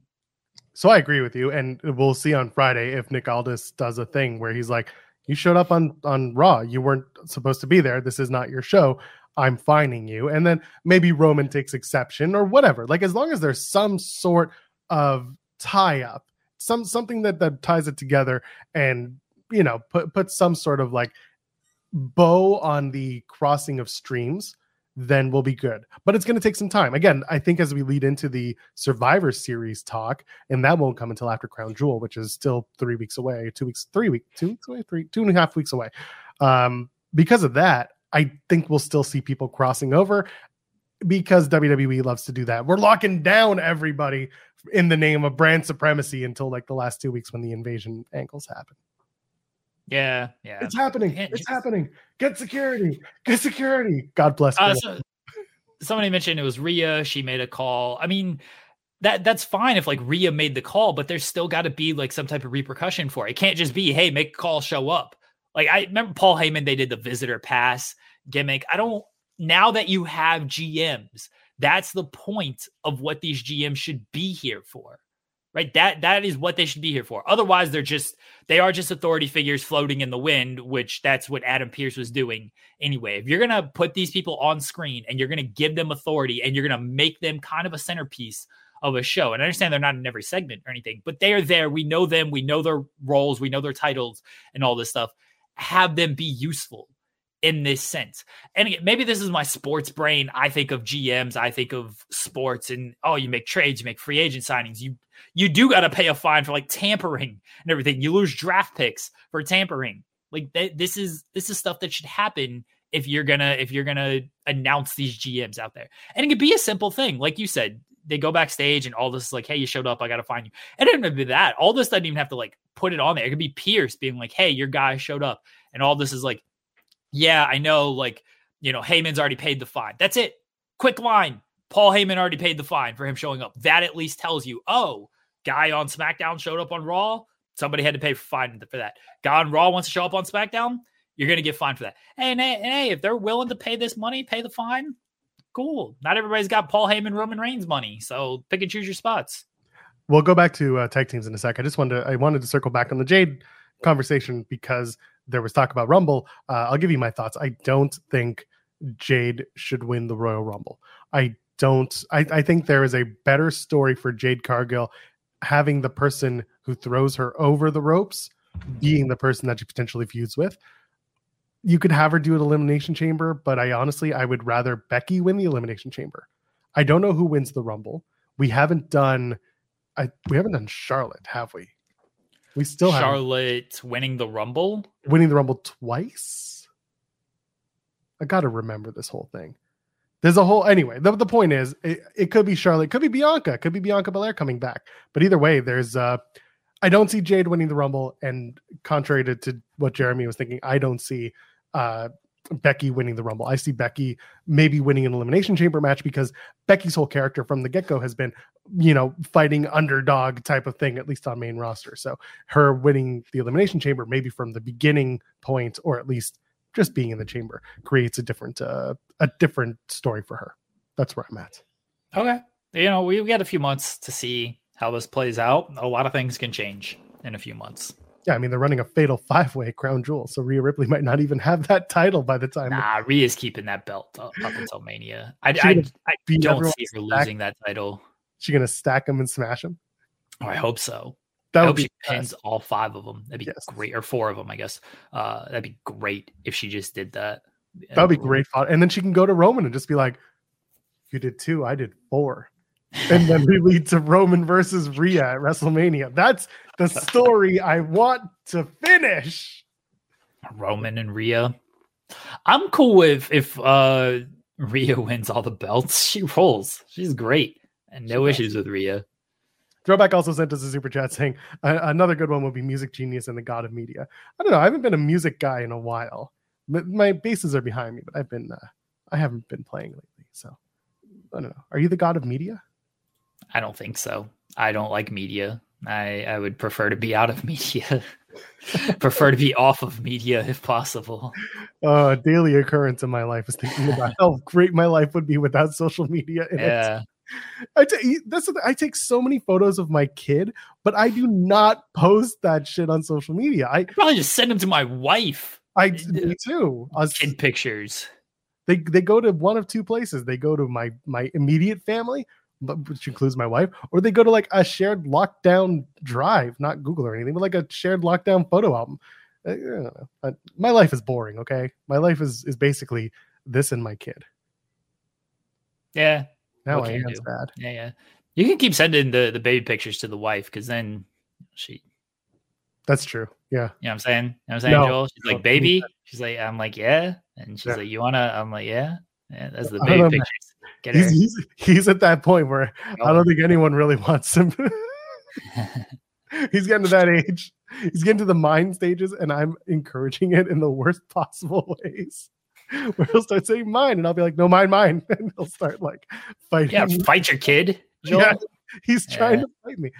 So I agree with you, and we'll see on Friday if Nick Aldis does a thing where he's like, "You showed up on on Raw. You weren't supposed to be there. This is not your show. I'm fining you." And then maybe Roman takes exception or whatever. Like as long as there's some sort of tie up, some something that that ties it together, and you know put put some sort of like bow on the crossing of streams then we'll be good but it's going to take some time again i think as we lead into the survivor series talk and that won't come until after crown jewel which is still three weeks away two weeks three weeks two weeks away three two and a half weeks away um because of that i think we'll still see people crossing over because WWE loves to do that. We're locking down everybody in the name of brand supremacy until like the last two weeks when the invasion angles happen. Yeah, yeah. It's happening. It's happening. Get security. Get security. God bless. Uh, so, somebody mentioned it was Rhea. She made a call. I mean, that that's fine if like Rhea made the call, but there's still got to be like some type of repercussion for it. It can't just be, hey, make a call, show up. Like I remember Paul Heyman, they did the visitor pass gimmick. I don't now that you have GMs, that's the point of what these GMs should be here for. Right? That that is what they should be here for. Otherwise, they're just they are just authority figures floating in the wind, which that's what Adam Pearce was doing anyway. If you're gonna put these people on screen and you're gonna give them authority and you're gonna make them kind of a centerpiece of a show. And I understand they're not in every segment or anything, but they are there. We know them, we know their roles, we know their titles and all this stuff. Have them be useful in this sense. And again, maybe this is my sports brain. I think of GMs, I think of sports, and oh, you make trades, you make free agent signings. You you do got to pay a fine for like tampering and everything. You lose draft picks for tampering. Like th- this is this is stuff that should happen if you're gonna if you're gonna announce these GMs out there. And it could be a simple thing, like you said. They go backstage and all this is like, hey, you showed up, I gotta find you. And it didn't be that. All this doesn't even have to like put it on there. It could be Pearce being like, hey, your guy showed up, and all this is like, yeah, I know, like, you know, Heyman's already paid the fine. That's it. Quick line. Paul Heyman already paid the fine for him showing up. That at least tells you, oh, guy on SmackDown showed up on Raw. Somebody had to pay for fine for that. Guy on Raw wants to show up on SmackDown. You're going to get fined for that. And hey, hey, if they're willing to pay this money, pay the fine. Cool. Not everybody's got Paul Heyman, Roman Reigns money, so pick and choose your spots. We'll go back to uh, tag teams in a sec. I just wanted to, I wanted to circle back on the Jade conversation because there was talk about Rumble. Uh, I'll give you my thoughts. I don't think Jade should win the Royal Rumble. I don't. I, I think there is a better story for Jade Cargill having the person who throws her over the ropes being the person that she potentially feuds with. You could have her do an elimination chamber, but I honestly I would rather Becky win the elimination chamber. I don't know who wins the Rumble. We haven't done I we haven't done Charlotte, have we? We still have Charlotte winning the Rumble. winning the Rumble twice. I got to remember this whole thing. There's a whole anyway. The, the point is, it, it could be Charlotte, could be Bianca, could be Bianca Belair coming back. But either way, there's uh, I don't see Jade winning the Rumble, and contrary to, to what Jeremy was thinking, I don't see uh Becky winning the Rumble. I see Becky maybe winning an Elimination Chamber match because Becky's whole character from the get go has been, you know, fighting underdog type of thing, at least on main roster. So her winning the Elimination Chamber, maybe from the beginning point, or at least just being in the chamber, creates a different uh, a different story for her. That's where I'm at. Okay. You know, we we got a few months to see how this plays out. A lot of things can change in a few months. Yeah, I mean they're running a fatal five way crown jewel, so Rhea Ripley might not even have that title by the time. Nah, Rhea's keeping that belt up, up until Mania. I, She I, I don't see her back? losing that title. She gonna stack them and smash them. Oh, I hope so. That I would hope be she pins all five of them. That'd be Yes. great, or four of them, I guess. Uh, that'd be great if she just did that. That'd be great fun. And then she can go to Roman and just be like, You did two, I did four. And then we lead to Roman versus Rhea at WrestleMania. That's the story I want to finish. Roman and Rhea. I'm cool with if uh Rhea wins all the belts. She rolls. She's great, and no issues with Rhea. Throwback also sent us a super chat saying uh, another good one would be Music Genius and the God of Media. I don't know. I haven't been a music guy in a while. My bases are behind me, but I've been uh, I haven't been playing lately. So I don't know. Are you the God of Media? I don't think so. I don't like media. I I would prefer to be out of media. prefer to be off of media if possible. Uh, daily occurrence in my life is thinking about how great my life would be without social media. in it. I that's the. I take so many photos of my kid, but I do not post that shit on social media. I, Probably just send them to my wife. I, me too. I was- Kid pictures. they they go to one of two places. They go to my my immediate family, which includes my wife, or they go to like a shared lockdown drive, not Google or anything, but like a shared lockdown photo album. Uh, I, I. I- my life is boring. Okay, my life is is basically this and my kid. Yeah. Now What oh, I do? sad. Yeah, yeah. You can keep sending the, the baby pictures to the wife because then she That's true. Yeah. You know what I'm saying? You know what I'm saying, No, Joel? She's no, like, baby. She's like, I'm like, yeah. And she's Yeah. like, you wanna? I'm like, yeah. Yeah, that's the baby pictures. Get. He's, he's he's at that point where I don't think anyone really wants him. he's getting to that age. He's getting to the mind stages, and I'm encouraging it in the worst possible ways. where he'll start saying mine, and I'll be like, no, mine, mine, and he'll start like fighting. Yeah, fight your kid. Joel. Yeah, he's trying Yeah. to fight me.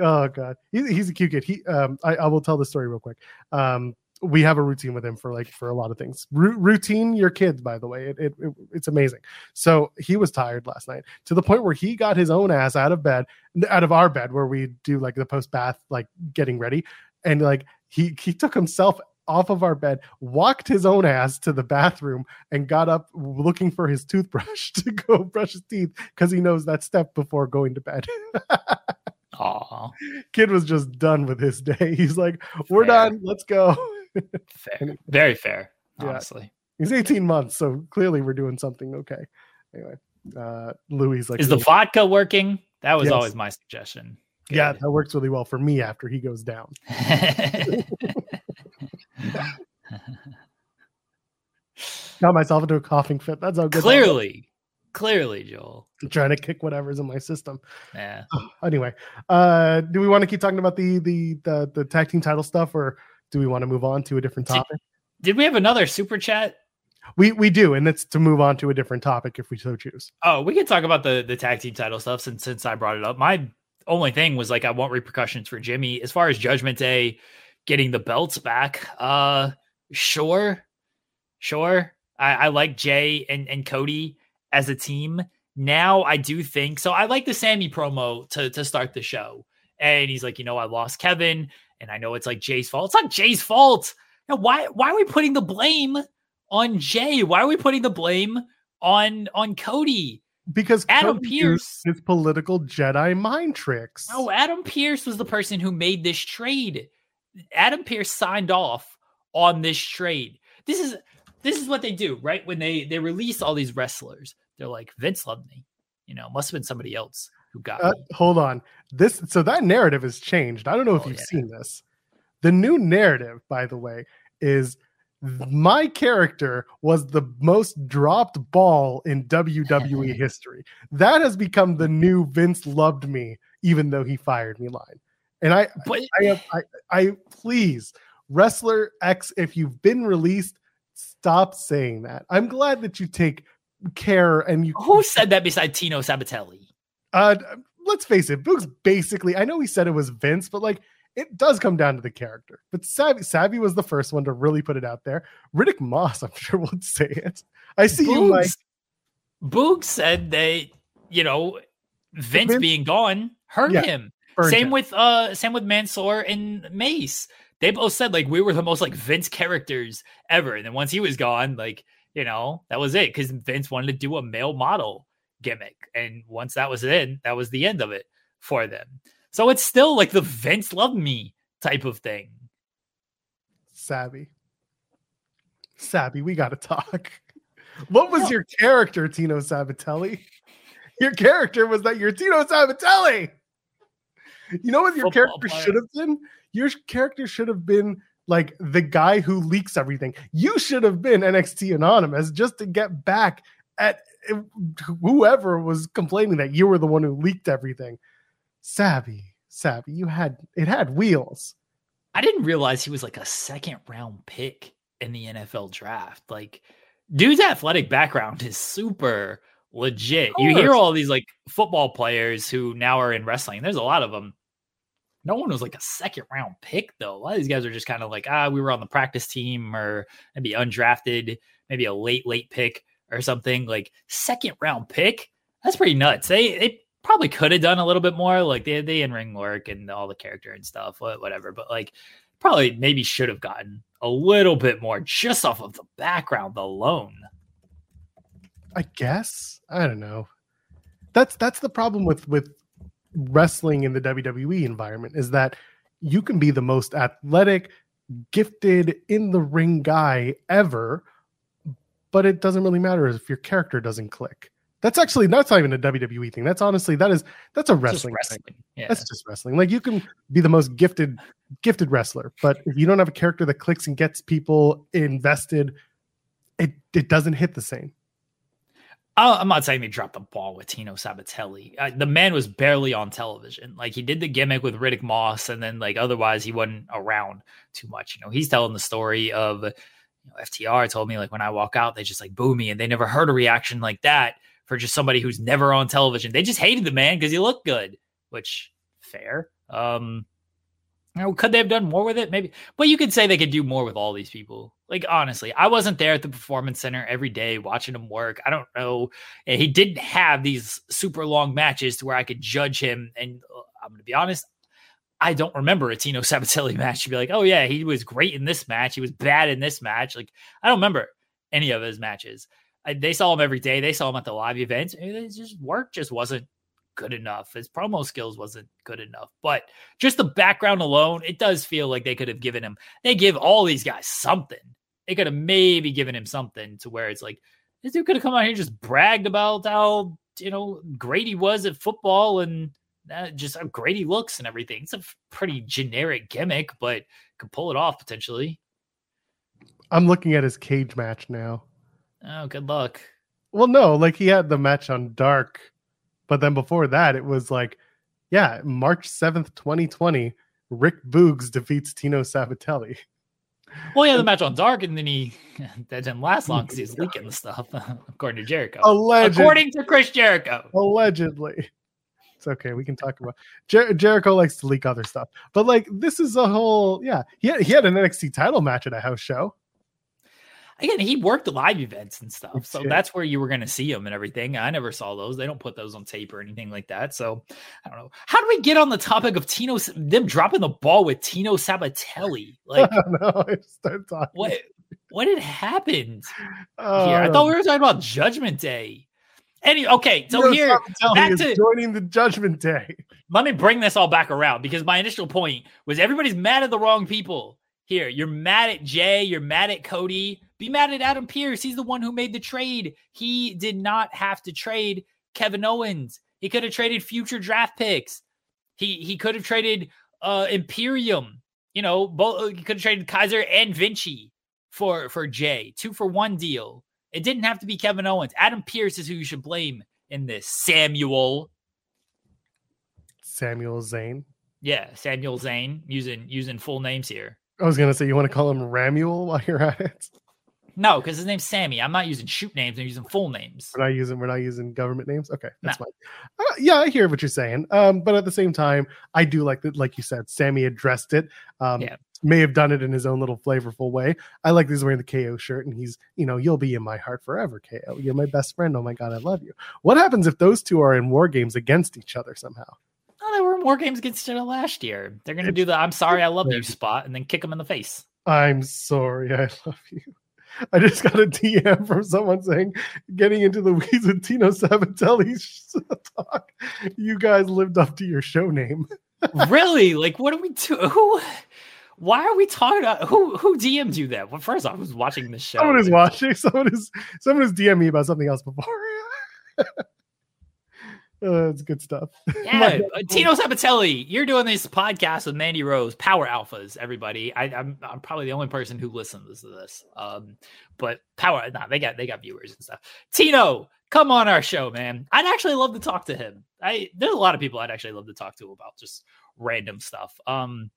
Oh god, he, he's a cute kid. He, um, I, I will tell the story real quick. Um, we have a routine with him for like for a lot of things. Ru- routine your kids, by the way, it, it, it it's amazing. So he was tired last night to the point where he got his own ass out of bed, out of our bed where we do like the post bath like getting ready, and like he he took himself off of our bed, walked his own ass to the bathroom, and got up looking for his toothbrush to go brush his teeth because he knows that step before going to bed. Aw, Kid was just done with his day. He's like, "We're Fair. done. Let's go." fair. Very fair. Yeah. Honestly, He's 18 months, so clearly we're doing something okay. Anyway, uh, Louis like, is the vodka working? That was Yes. always my suggestion. yeah, that works really well for me after he goes down. Got myself into a coughing fit. That's how good. clearly, clearly, Joel. I'm trying to kick whatever's in my system. Yeah. Anyway, uh, do we want to keep talking about the the the, the tag team title stuff, or do we want to move on to a different topic? Did we have another super chat? We we do, and it's to move on to a different topic if we so choose. Oh, we can talk about the the tag team title stuff since since I brought it up. My only thing was like I want repercussions for Jimmy as far as Judgment Day getting the belts back. Uh, sure, sure. I, I like Jey and and Cody as a team. Now I do think so. I like the Sami promo to to start the show, and he's like, you know, I lost Kevin, and I know it's like Jey's fault. It's not Jey's fault. Now, why why are we putting the blame on Jey? Why are we putting the blame on on Cody? Because Adam Cody Pearce. his political Jedi mind tricks. No, Adam Pearce was the person who made this trade. Adam Pearce signed off on this trade. This is this is what they do, right? When they they release all these wrestlers, they're like Vince loved me. You know, must have been somebody else who got Uh, hold on. This so that narrative has changed. I don't know if Oh, you've yeah. seen this. The new narrative, by the way, is my character was the most dropped ball in WWE history. That has become the new Vince loved me, even though he fired me line. And I, But I, have, I, I please, wrestler X, if you've been released, stop saying that. I'm glad that you take care and you who said that beside Tino Sabbatelli? uh, let's face it, Boog's basically. I know he said it was Vince, but like it does come down to the character. But Savvy, Savvy was the first one to really put it out there. Riddick Moss, I'm sure would say it. I see you like Boogs, Boog said that you know Vince, Vince- being gone hurt Yeah, him. Burned Same him. with uh same with Mansoor and Mace. They both said like we were the most like Vince characters ever. And then once he was gone, like, you know, that was it. Cause Vince wanted to do a male model gimmick. And once that was in, that was the end of it for them. So it's still like the Vince love me type of thing. Savvy. Savvy, we got to talk. What was your character, Tino Sabbatelli? Your character was that you're Tino Sabbatelli. You know what your Football character player. should have been? Your character should have been like the guy who leaks everything. You should have been NXT Anonymous just to get back at eh, whoever was complaining that you were the one who leaked everything. Savvy, savvy, you had it had wheels. I didn't realize he was like a second round pick in the NFL draft. Like, dude's athletic background is super legit. You hear all these like football players who now are in wrestling. There's a lot of them. No one was like a second round pick though. A lot of these guys are just kind of like, ah, we were on the practice team or maybe undrafted, maybe a late, late pick or something. Like second round pick. That's pretty nuts. They they probably could have done a little bit more. Like they they in ring work and all the character and stuff, whatever. But like probably maybe should have gotten a little bit more just off of the background alone. I guess I don't know. That's that's the problem with with wrestling in the WWE environment is that you can be the most athletic, gifted in the ring guy ever, but it doesn't really matter if your character doesn't click. That's actually that's not even a WWE thing. That's honestly that is that's a Just wrestling. thing. wrestling. Yeah. That's just wrestling. Like you can be the most gifted gifted wrestler, but if you don't have a character that clicks and gets people invested, it it doesn't hit the same. I- I'm not saying they dropped the ball with Tino Sabbatelli. Uh, the man was barely on television. Like he did the gimmick with Riddick Moss, and then like otherwise he wasn't around too much. You know, he's telling the story of, you know, FTR told me like when I walk out, they just like boo me, and they never heard a reaction like that for just somebody who's never on television. They just hated the man because he looked good, which fair. Um, you could they have done more with it? Maybe, but you could say they could do more with all these people. Like honestly, I wasn't there at the performance center every day watching him work. I don't know. He didn't have these super long matches to where I could judge him. And uh, I'm going to be honest, I don't remember a Tino Sabbatelli match to be like, oh yeah, he was great in this match. He was bad in this match. Like I don't remember any of his matches. I, they saw him every day. They saw him at the live events. It just work just wasn't good enough. His promo skills wasn't good enough. But just the background alone, it does feel like they could have given him. They give all these guys something. They could have maybe given him something to where it's like this dude could have come out here and just bragged about how you know great he was at football and uh, just how great he looks and everything. It's a pretty generic gimmick, but could pull it off potentially. I'm looking at his cage match now. Oh, good luck. Well, no, like he had the match on Dark but then before that, it was like, yeah, March 7th, 2020, Rick Boogs defeats Tino Sabbatelli. Well, yeah, the match on Dark, and then he that didn't last long because he's leaking the stuff, according to Jericho. Allegedly. According to Chris Jericho. Allegedly. It's okay. We can talk about Jer- Jericho likes to leak other stuff, but like this is a whole yeah. He had, he had an NXT title match at a house show again, he worked live events and stuff. So that's where you were going to see him and everything. I never saw those. They don't put those on tape or anything like that. So I don't know. How do we get on the topic of Tino, them dropping the ball with Tino Sabbatelli? Like, no, what, what had happened uh, here? I thought we were talking about Judgment Day. Any okay, so here back to joining the Judgment Day. Let me bring this all back around because my initial point was everybody's mad at the wrong people. Here, you're mad at Jey, you're mad at Cody, be mad at Adam Pearce. He's the one who made the trade. He did not have to trade Kevin Owens. He could have traded future draft picks. He he could have traded uh Imperium. You know, both uh, he could have traded Kaiser and Vinci for for Jey. Two for one deal. It didn't have to be Kevin Owens. Adam Pearce is who you should blame in this. Samuel. Samuel Zayn. Yeah, Samuel Zane using using full names here. I was gonna say you want to call him Ramuel while you're at it. No, because his name's Sami. I'm not using shoot names. I'm using full names. We're not using. We're not using government names. Okay, that's no. fine. Uh, yeah, I hear what you're saying. Um, but at the same time, I do like that. Like you said, Sami addressed it. Um, yeah. May have done it in his own little flavorful way. I like that he's wearing the KO shirt, and he's, you know, you'll be in my heart forever, KO. You're my best friend. Oh my god, I love you. What happens if those two are in war games against each other somehow? Oh, there were war games against each other last year. They're going to do the "I'm sorry, I love you" spot, and then kick him in the face. I'm sorry, I love you. I just got a DM from someone saying, getting into the weeds with Tino Sabbatelli talk. You guys lived up to your show name. really? Like, what are we doing? Who? Why are we talking about who? Who DM'd you that? Well, first, I was watching the show. Someone is watching. Someone is someone has DM'd me about something else before. Uh, it's good stuff. Yeah, uh, Tino Sabbatelli, you're doing this podcast with Mandy Rose, Power Alphas. Everybody, I, am I'm, I'm probably the only person who listens to this. Um, but Power, nah, they got they got viewers and stuff. Tino, come on our show, man. I'd actually love to talk to him. I there's a lot of people I'd actually love to talk to about just random stuff. Um,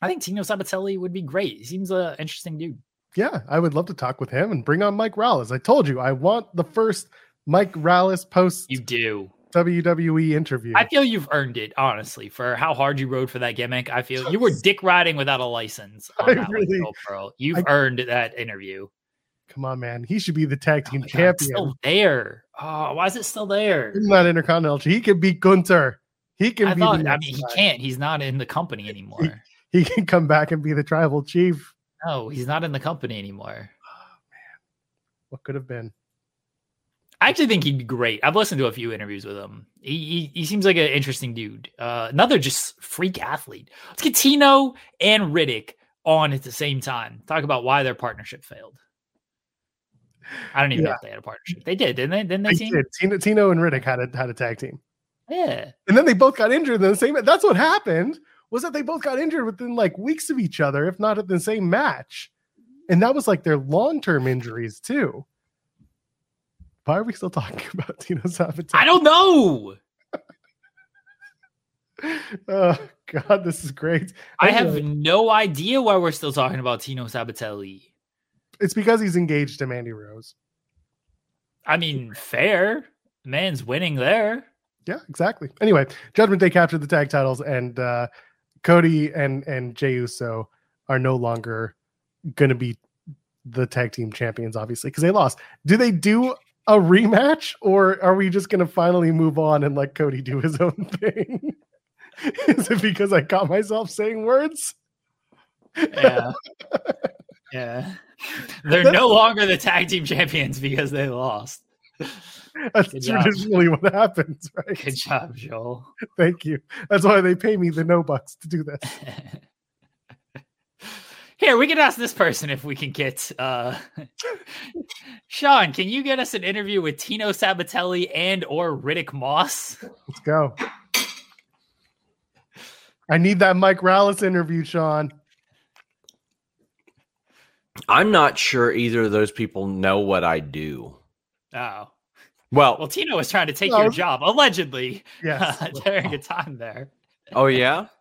I think Tino Sabbatelli would be great. He seems an interesting dude. Yeah, I would love to talk with him and bring on Mike Rallis. I told you I want the first Mike Rallis post. You do WWE interview. I feel you've earned it, honestly, for how hard you rode for that gimmick. I feel you were dick riding without a license. On that really, Pearl. You've I, earned that interview. Come on, man. He should be the tag oh team oh champion. God, still there. Oh, why is it still there? He's not intercontinental. He can beat Gunther. He can. I thought. I mean, he can't. He's not in the company anymore. He, he, can come back and be the tribal chief. No, he's not in the company anymore. Oh man, what could have been? I actually think he'd be great. I've listened to a few interviews with him. He he, he seems like an interesting dude. Uh, another just freak athlete. Let's get Tino and Riddick on at the same time. Talk about why their partnership failed. I don't even yeah. know if they had a partnership. They did, didn't they? Didn't they? they did. Tino, Tino and Riddick had a had a tag team. Yeah. And then they both got injured in the same. That's what happened. Was that they both got injured within like weeks of each other, if not at the same match, and that was like their long term injuries too. Why are we still talking about Tino Sabbatelli? I don't know. oh God, this is great. I have no idea why we're still talking about Tino Sabbatelli. It's because he's engaged to Mandy Rose. I mean, fair. Man's winning there. Yeah, exactly. Anyway, Judgment Day captured the tag titles, and uh, Cody and and Jey Uso are no longer going to be the tag team champions, obviously, because they lost. Do they do a rematch, or are we just going to finally move on and let Cody do his own thing? Is it because I caught myself saying words? Yeah. yeah. They're no longer the tag team champions because they lost. That's Good job. traditionally what happens, right? Good job, Joel. Thank you. That's why they pay me the no bucks to do this. Here, we can ask this person if we can get uh Sean, can you get us an interview with Tino Sabbatelli and or Riddick Moss? Let's go. I need that Mike Rallis interview, Sean. I'm not sure either of those people know what I do. Oh. Well, Well, Tino was trying to take No. your job, allegedly, Yes. during a time there. oh yeah.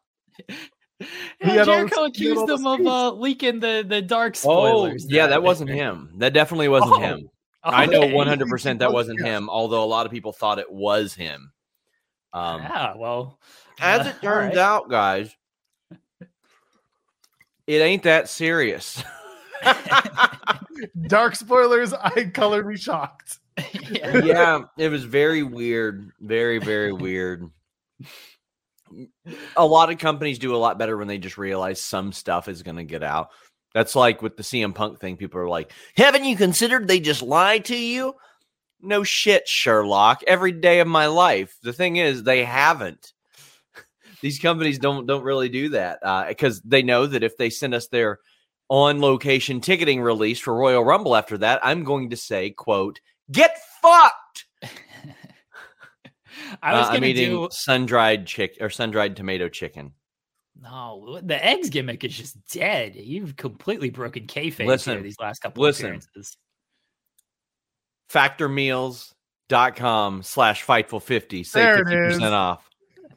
had Yeah, all Jericho he had all accused the them of uh, leaking the, the dark spoilers. Oh spoilers. yeah, that wasn't him. That definitely wasn't Oh, him. I know 100 percent that Oh, wasn't him. Although a lot of people thought it was him. Um, yeah, well, as uh, it turns right. out, guys, it ain't that serious. Dark spoilers, I colored me shocked. yeah. yeah, it was very weird. Very, very weird. A lot of companies do a lot better when they just realize some stuff is going to get out. That's like with the CM Punk thing. People are like, haven't you considered they just lied to you? No shit, Sherlock. Every day of my life. The thing is, they haven't. These companies don't don't really do that uh, because they know that if they send us their on location ticketing release for Royal Rumble after that, I'm going to say, quote, get fucked. I was Uh, gonna I'm eating do sun dried chick or sun dried tomato chicken. no. The eggs gimmick is just dead. You've completely broken kayfabe Listen, here these last couple listen. appearances. Factormeals.com slash fightful50. Save 50% off.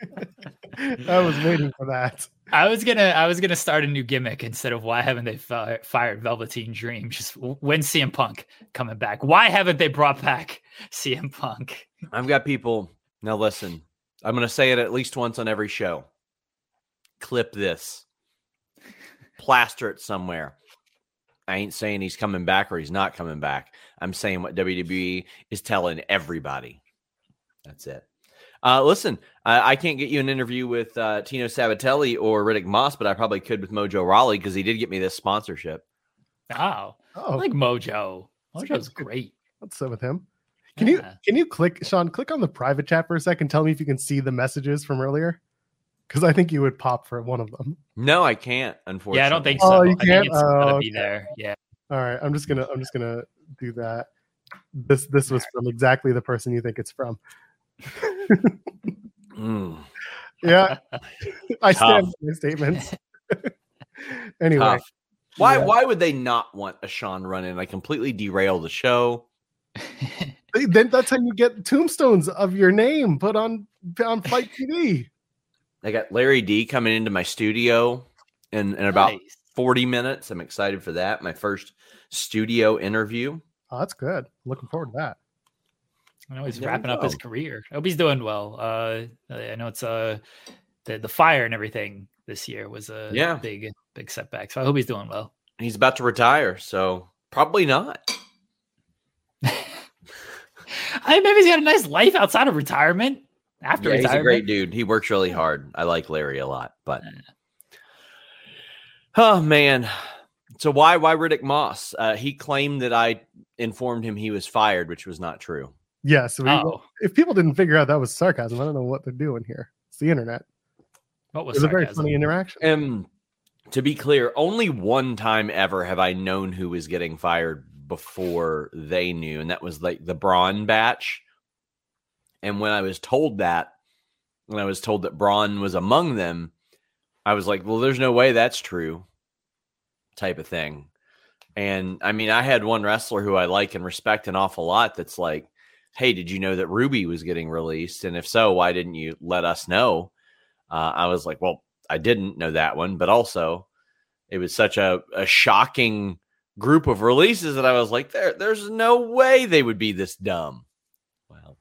I was waiting for that. I was gonna, I was gonna start a new gimmick instead of why haven't they fi- fired Velveteen Dream? Just when CM Punk coming back? Why haven't they brought back CM Punk? I've got people. Now listen, I'm going to say it at least once on every show. Clip this, plaster it somewhere. I ain't saying he's coming back or he's not coming back. I'm saying what WWE is telling everybody. That's it. Uh, listen, I, I can't get you an interview with uh, Tino Sabbatelli or Riddick Moss, but I probably could with Mojo Rawley because he did get me this sponsorship. Oh, I Oh, like Mojo. Mojo's great. let's sit with him. Can you can you click Sean? Click on the private chat for a second. Tell me if you can see the messages from earlier, because I think you would pop for one of them. No, I can't. Unfortunately, Yeah, I don't think Oh, so. you I can't? it's gotta Oh, be there. Yeah. All right, I'm just gonna I'm just gonna do that. This this was from exactly the person you think it's from. Mm, Yeah, I stand by my statements. anyway, tough. Why? Yeah. Why would they not want a Sean run in? I completely derail the show. They- then that's how you get tombstones of your name put on on FITE TV. I got Larry D coming into my studio in, in about Nice. 40 minutes. I'm excited for that. My first studio interview. Oh, that's good. Looking forward to that. I know he's There wrapping up his career. I hope he's doing well. Uh, I know it's uh the the fire and everything this year was a Yeah. big big setback. So I hope he's doing well. He's about to retire, so probably not. I maybe he's got a nice life outside of retirement. After Yeah, he's a great dude. He works really hard. I like Larry a lot, but oh man. So why why Riddick Moss? Uh, he claimed that I informed him he was fired, which was not true. Yes. we, Oh, If people didn't figure out that was sarcasm, I don't know what they're doing here. It's the internet. what It was was a very funny interaction. And to be clear, only one time ever have I known who was getting fired before they knew, and that was like the Braun batch. And when I was told that, when I was told that Braun was among them, I was like, well, there's no way that's true, type of thing. And I mean, I had one wrestler who I like and respect an awful lot that's like, hey, did you know that Ruby was getting released? And if so, why didn't you let us know? Uh, I was like, well, I didn't know that one, but also it was such a, a shocking group of releases that I was like, there, there's no way they would be this dumb. Well,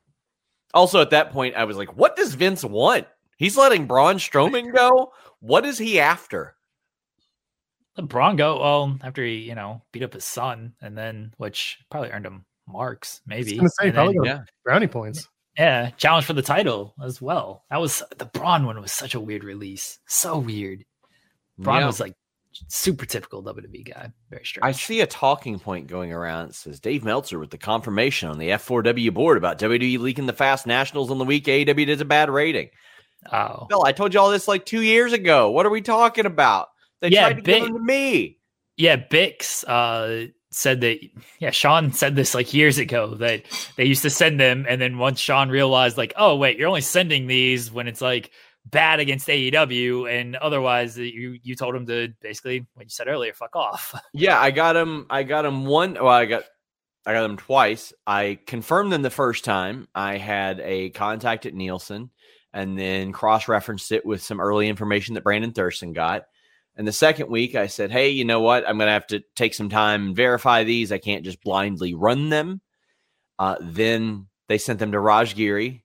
also at that point, I was like, what does Vince want? He's letting Braun Strowman go. What is he after? Let Braun go. Well, after he, you know, beat up his son, and then which probably earned him marks, maybe. gonna say probably then- yeah. brownie points. yeah, challenge for the title as well. That was the Braun one was such a weird release. So weird. Braun Yeah. was like super typical WWE guy. Very strange. I see a talking point going around that says Dave Meltzer with the confirmation on the F4W board about WWE leaking the Fast Nationals on the week AEW does a bad rating. Oh, Bill, I told you all this like two years ago. What are we talking about? They Yeah, tried to give big- them to me. yeah. Bix uh, said that. Yeah, Sean said this like years ago that they used to send them, and then once Sean realized, like, oh wait, you're only sending these when it's like bad against AEW, and otherwise you you told him to basically what you said earlier, fuck off. Yeah, I got him. I got him one. Well, I got I got them twice. I confirmed them the first time. I had a contact at Nielsen, and then cross referenced it with some early information that Brandon Thurston got. And the second week, I said, "Hey, you know what? I'm going to have to take some time and verify these. I can't just blindly run them." Uh, then they sent them to Raj Giri,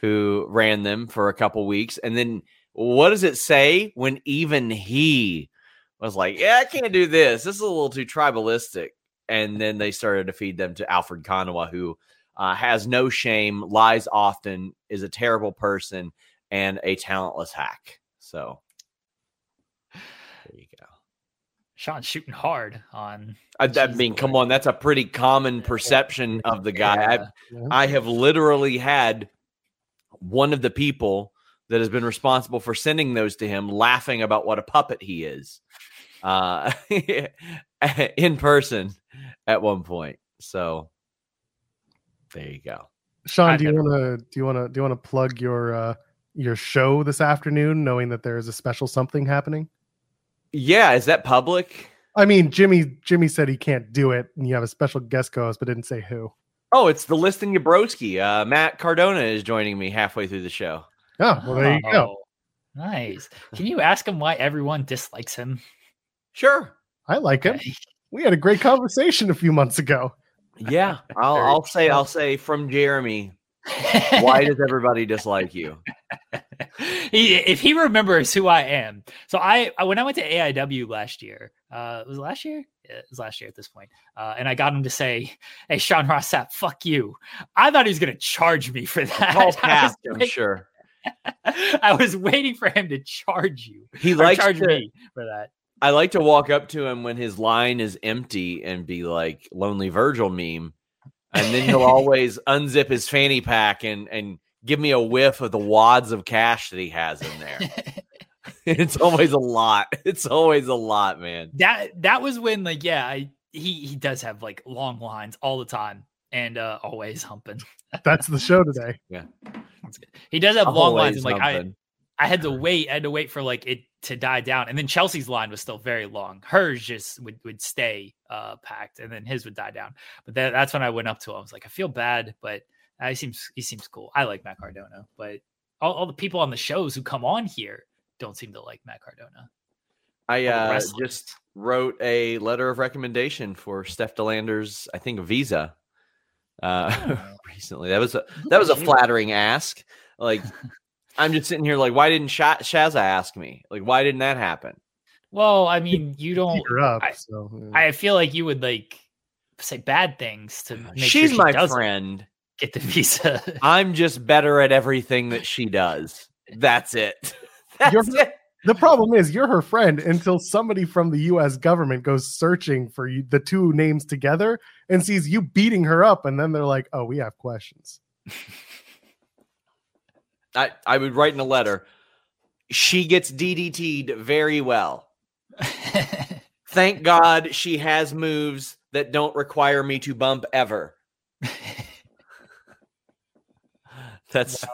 who ran them for a couple weeks, and then what does it say when even he was like, "Yeah, I can't do this. This is a little too tribalistic." And then they started to feed them to Alfred Konuwa, who uh, has no shame, lies often, is a terrible person, and a talentless hack. So there you go. Sean's shooting hard on. I, I mean, come on, that's a pretty common perception of the guy. I, Yeah. Yeah. I have literally had one of the people that has been responsible for sending those to him laughing about what a puppet he is uh, in person at one point. So there you go. Sean, I've do you want to do you want to do you want to plug your uh your show this afternoon, knowing that there is a special something happening? Yeah, is that public? I mean, Jimmy Jimmy said he can't do it, and you have a special guest co-host, but didn't say who. Oh, it's the Liston Yabrowski. Uh, Matt Cardona is joining me halfway through the show. Oh, well, there you go. Oh, Nice. Can you ask him why everyone dislikes him? Sure. I like him. We had a great conversation a few months ago. Yeah, I'll, I'll say I'll say from Jeremy. Why does everybody dislike you? he, if he remembers who I am. So I, I when I went to AIW last year, uh, it was last year. Yeah, it was last year at this point. Uh, and I got him to say, "Hey, Sean Ross Sapp, fuck you." I thought he was going to charge me for that. All I was past, I'm wait- sure. I was waiting for him to charge you. He likes charge to, me for that. I like to walk up to him when his line is empty and be like lonely Virgil meme. And then he'll always unzip his fanny pack and and give me a whiff of the wads of cash that he has in there. it's always a lot. It's always a lot, man. that that was when like yeah I, he he does have like long lines all the time and uh always humping That's the show today. Yeah. That's good. he does have long lines and like I. I had to wait i had to wait for like it to die down and then chelsea's line was still very long hers just would, would stay uh packed and then his would die down but that, that's when i went up to him i was like i feel bad but uh, he seems he seems cool i like matt cardona but all, all the people on the shows who come on here don't seem to like matt cardona I uh, just wrote a letter of recommendation for Steph De Lander's, I think, visa uh, Oh. recently. That was a that was a flattering ask. Like, I'm just sitting here like, why didn't Sha- Shazza ask me? Like, why didn't that happen? well i mean you don't up. I- so yeah. I feel like you would like say bad things to make sure She's she my doesn't friend. Get the visa. I'm just better at everything that she does. That's it. That's You're- it. the problem is you're her friend until somebody from the U.S. government goes searching for you, the two names together and sees you beating her up, and then they're like, "Oh, we have questions." I, I would write in a letter. She gets DDT'd very well. Thank God she has moves that don't require me to bump ever. That's,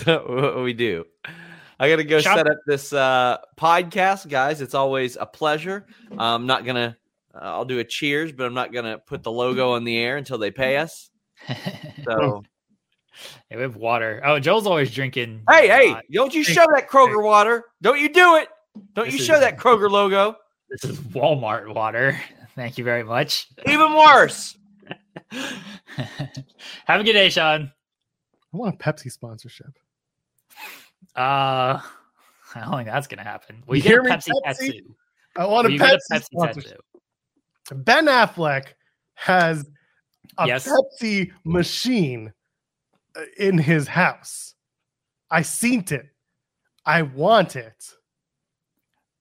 that's what we do. I got to go Sean- set up this uh, podcast, guys. It's always a pleasure. I'm not going to, uh, I'll do a cheers, but I'm not going to put the logo on the air until they pay us. So, Hey, we have water. Oh, Joel's always drinking. hey, hey, uh, don't you show that Kroger water. Don't you do it. Don't you is- show that Kroger logo. this is Walmart water. Thank you very much. Even worse. Have a good day, Sean. I want a Pepsi sponsorship. Uh, I don't think that's gonna happen. We You get a hear me, Pepsi, Pepsi? tattoo. I want a We Pepsi, a Pepsi sponsorship. tattoo. Ben Affleck has a Yes. Pepsi machine uh, in his house. I seen it. I want it.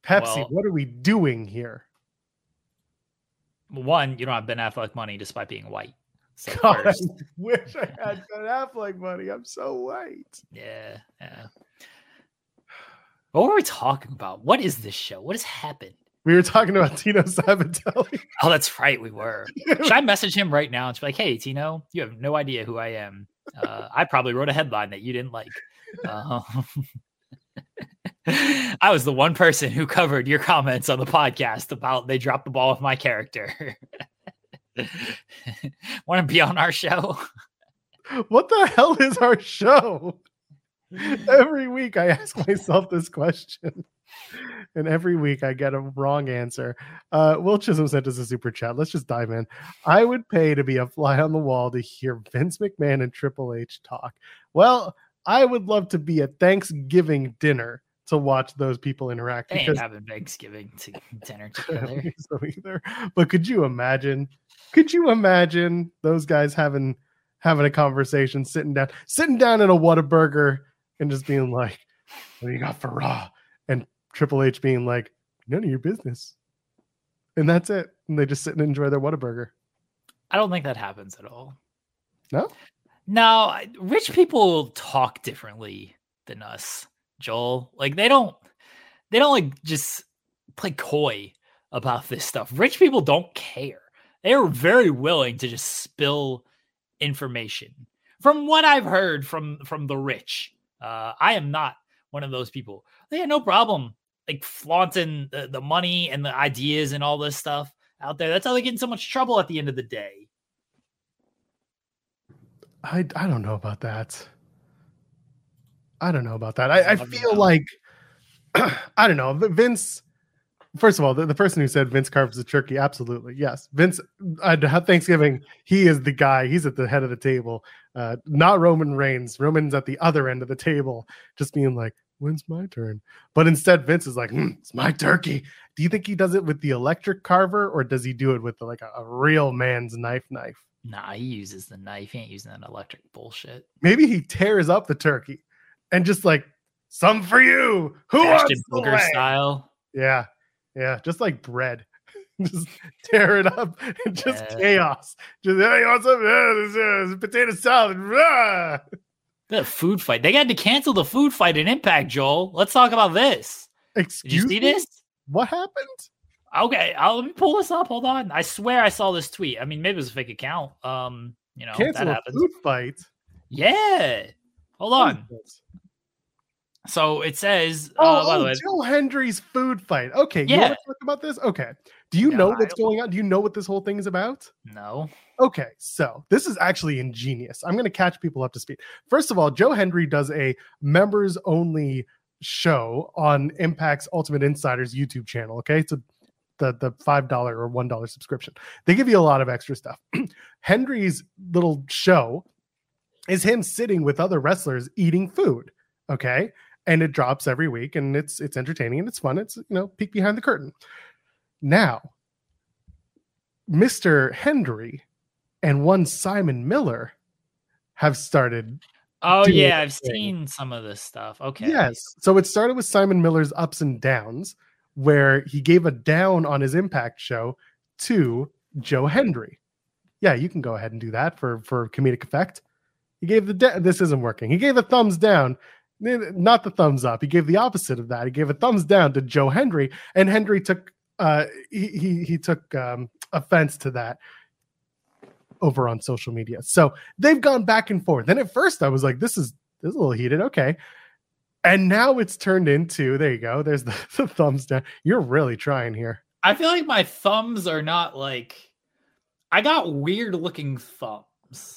Pepsi, Well- what are we doing here? One, you don't have Ben Affleck money despite being white. God, I wish I had Ben Affleck money. I'm so white. yeah, yeah. What were we talking about? What is this show? What has happened? We were talking about Tino Sabbatelli. Oh, that's right, we were. Should I message him right now and be like, "Hey, Tino, you have no idea who I am. Uh, I probably wrote a headline that you didn't like. Um, I was the one person who covered your comments on the podcast about they dropped the ball with my character. Want to be on our show? what the hell is our show? Every week I ask myself this question. And every week I get a wrong answer. Uh, Will Chisholm sent us a super chat. Let's just dive in. I would pay to be a fly on the wall to hear Vince McMahon and Triple H talk. Well, I would love to be at Thanksgiving dinner to watch those people interact. They ain't because- having Thanksgiving to dinner together. so either. But could you imagine? Could you imagine those guys having having a conversation, sitting down, sitting down at a Whataburger and just being like, "What do you got for Raw?" And Triple H being like, "None of your business," and that's it. And they just sit and enjoy their Whataburger. I don't think that happens at all. No? No, rich people talk differently than us, Joel. Like they don't they don't like just play coy about this stuff. Rich people don't care. They are very willing to just spill information. From what I've heard from from the rich, uh, I am not one of those people. They had no problem like flaunting the, the money and the ideas and all this stuff out there. That's how they get in so much trouble at the end of the day. I I don't know about that. I don't know about that. I, I feel like I don't know. Vince. First of all, the, the person who said Vince carves the turkey, absolutely yes. Vince at Thanksgiving, he is the guy. He's at the head of the table, uh, not Roman Reigns. Roman's at the other end of the table, just being like, "When's my turn?" But instead, Vince is like, "Hmm, "It's my turkey." Do you think he does it with the electric carver, or does he do it with like a, a real man's knife? Knife? Nah, he uses the knife. He ain't using that electric bullshit. maybe he tears up the turkey and just like some for you. Who Ashton wants Booger style. Yeah, yeah, just like bread. just tear it up and just Yeah. chaos. Just hey, you want some Yeah, this is potato salad? Rah! The food fight. They had to cancel the food fight in Impact, Joel. Let's talk about this. Did Excuse you see me? this? What happened? Okay, I'll, let me pull this up. Hold on. I swear I saw this tweet. I mean, maybe it was a fake account. Um, you know, Cancel that happens. food fight. Yeah. Hold on. So it says, Oh, uh, by oh, the way, Joe Hendry's food fight. Okay, you Yeah. want to talk about this? Okay. Do you No, know what's going on? Do you know what this whole thing is about? no. Okay, so this is actually ingenious. I'm going to catch people up to speed. First of all, Joe Hendry does a members only show on Impact's Ultimate Insiders YouTube channel. Okay, it's a, the the five dollar or one dollar subscription. They give you a lot of extra stuff. Hendry's little show is him sitting with other wrestlers eating food. Okay, and it drops every week, and it's it's entertaining and it's fun. It's you know peek behind the curtain. Now, Mister Hendry and one Simon Miller have started. Oh yeah, I've thing. seen some of this stuff. Okay. Yes. So it started with Simon Miller's ups and downs, where he gave a down on his impact show to Joe Hendry. Yeah, you can go ahead and do that for for comedic effect. He gave the da- this isn't working. He gave a thumbs down, not the thumbs up. He gave the opposite of that. He gave a thumbs down to Joe Hendry, and Hendry took uh he he, he took um offense to that over on social media. So they've gone back and forth. And at first I was like, this is this is a little heated. Okay. And now it's turned into there you go. There's the, the thumbs down. You're really trying here. I feel like my thumbs are not like I got weird looking thumbs.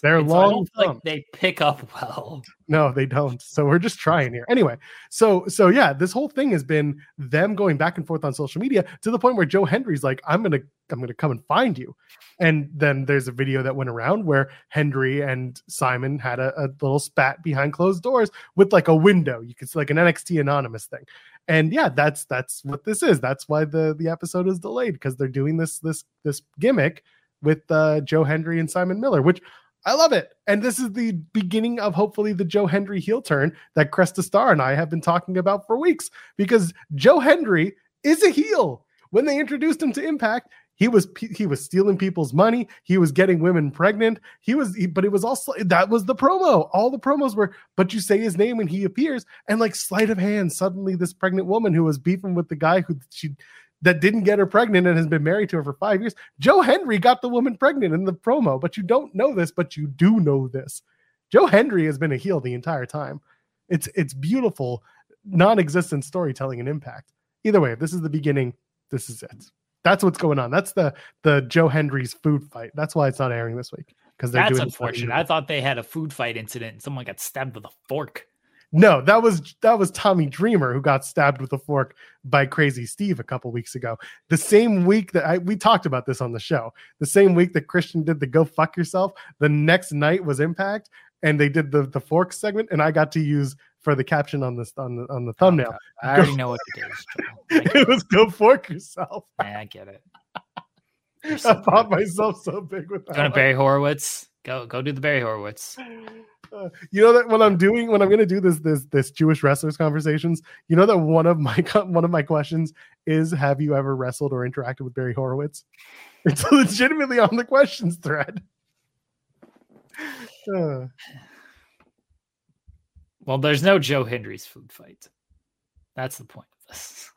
They're And long like they pick up well. No, they don't. So we're just trying here. Anyway, so so yeah, this whole thing has been them going back and forth on social media to the point where Joe Hendry's like, I'm gonna I'm gonna come and find you. And then there's a video that went around where Hendry and Simon had a, a little spat behind closed doors with like a window. You could see like an NXT anonymous thing. And yeah, that's that's what this is. That's why the the episode is delayed because they're doing this this this gimmick with uh, Joe Hendry and Simon Miller, which I love it. And this is the beginning of hopefully the Joe Hendry heel turn that Cresta Star and I have been talking about for weeks because Joe Hendry is a heel. When they introduced him to Impact, he was he was stealing people's money. He was getting women pregnant. He was, he- but it was also that was the promo. All the promos were, but you say his name and he appears, and like sleight of hand, suddenly this pregnant woman who was beefing with the guy who she that didn't get her pregnant and has been married to her for five years. Joe Hendry got the woman pregnant in the promo, but you don't know this, but you do know this. Joe Hendry has been a heel the entire time. It's it's beautiful, non-existent storytelling and impact. Either way, if this is the beginning, this is it. That's what's going on. That's the the Joe Hendry's food fight. That's why it's not airing this week because they're That's doing unfortunate. I thought they had a food fight incident and someone got stabbed with a fork. No, that was that was Tommy Dreamer who got stabbed with a fork by Crazy Steve a couple weeks ago. The same week that I we talked about this on the show. The same week that Christian did the "Go fuck yourself." The next night was Impact, and they did the the fork segment, and I got to use for the caption on this on the on the thumbnail. I already know what it is. Joel. I get it was "Go fork yourself." it. I get it. You're I so thought myself so big with that. Going to one. Barry Horowitz. Go go do the Barry Horowitz. Uh, you know that when I'm doing when I'm going to do this this this Jewish wrestlers conversations, you know that one of my one of my questions is have you ever wrestled or interacted with Barry Horowitz? It's legitimately on the questions thread. Uh, Well, there's no Joe Hendry's food fight. That's the point of this.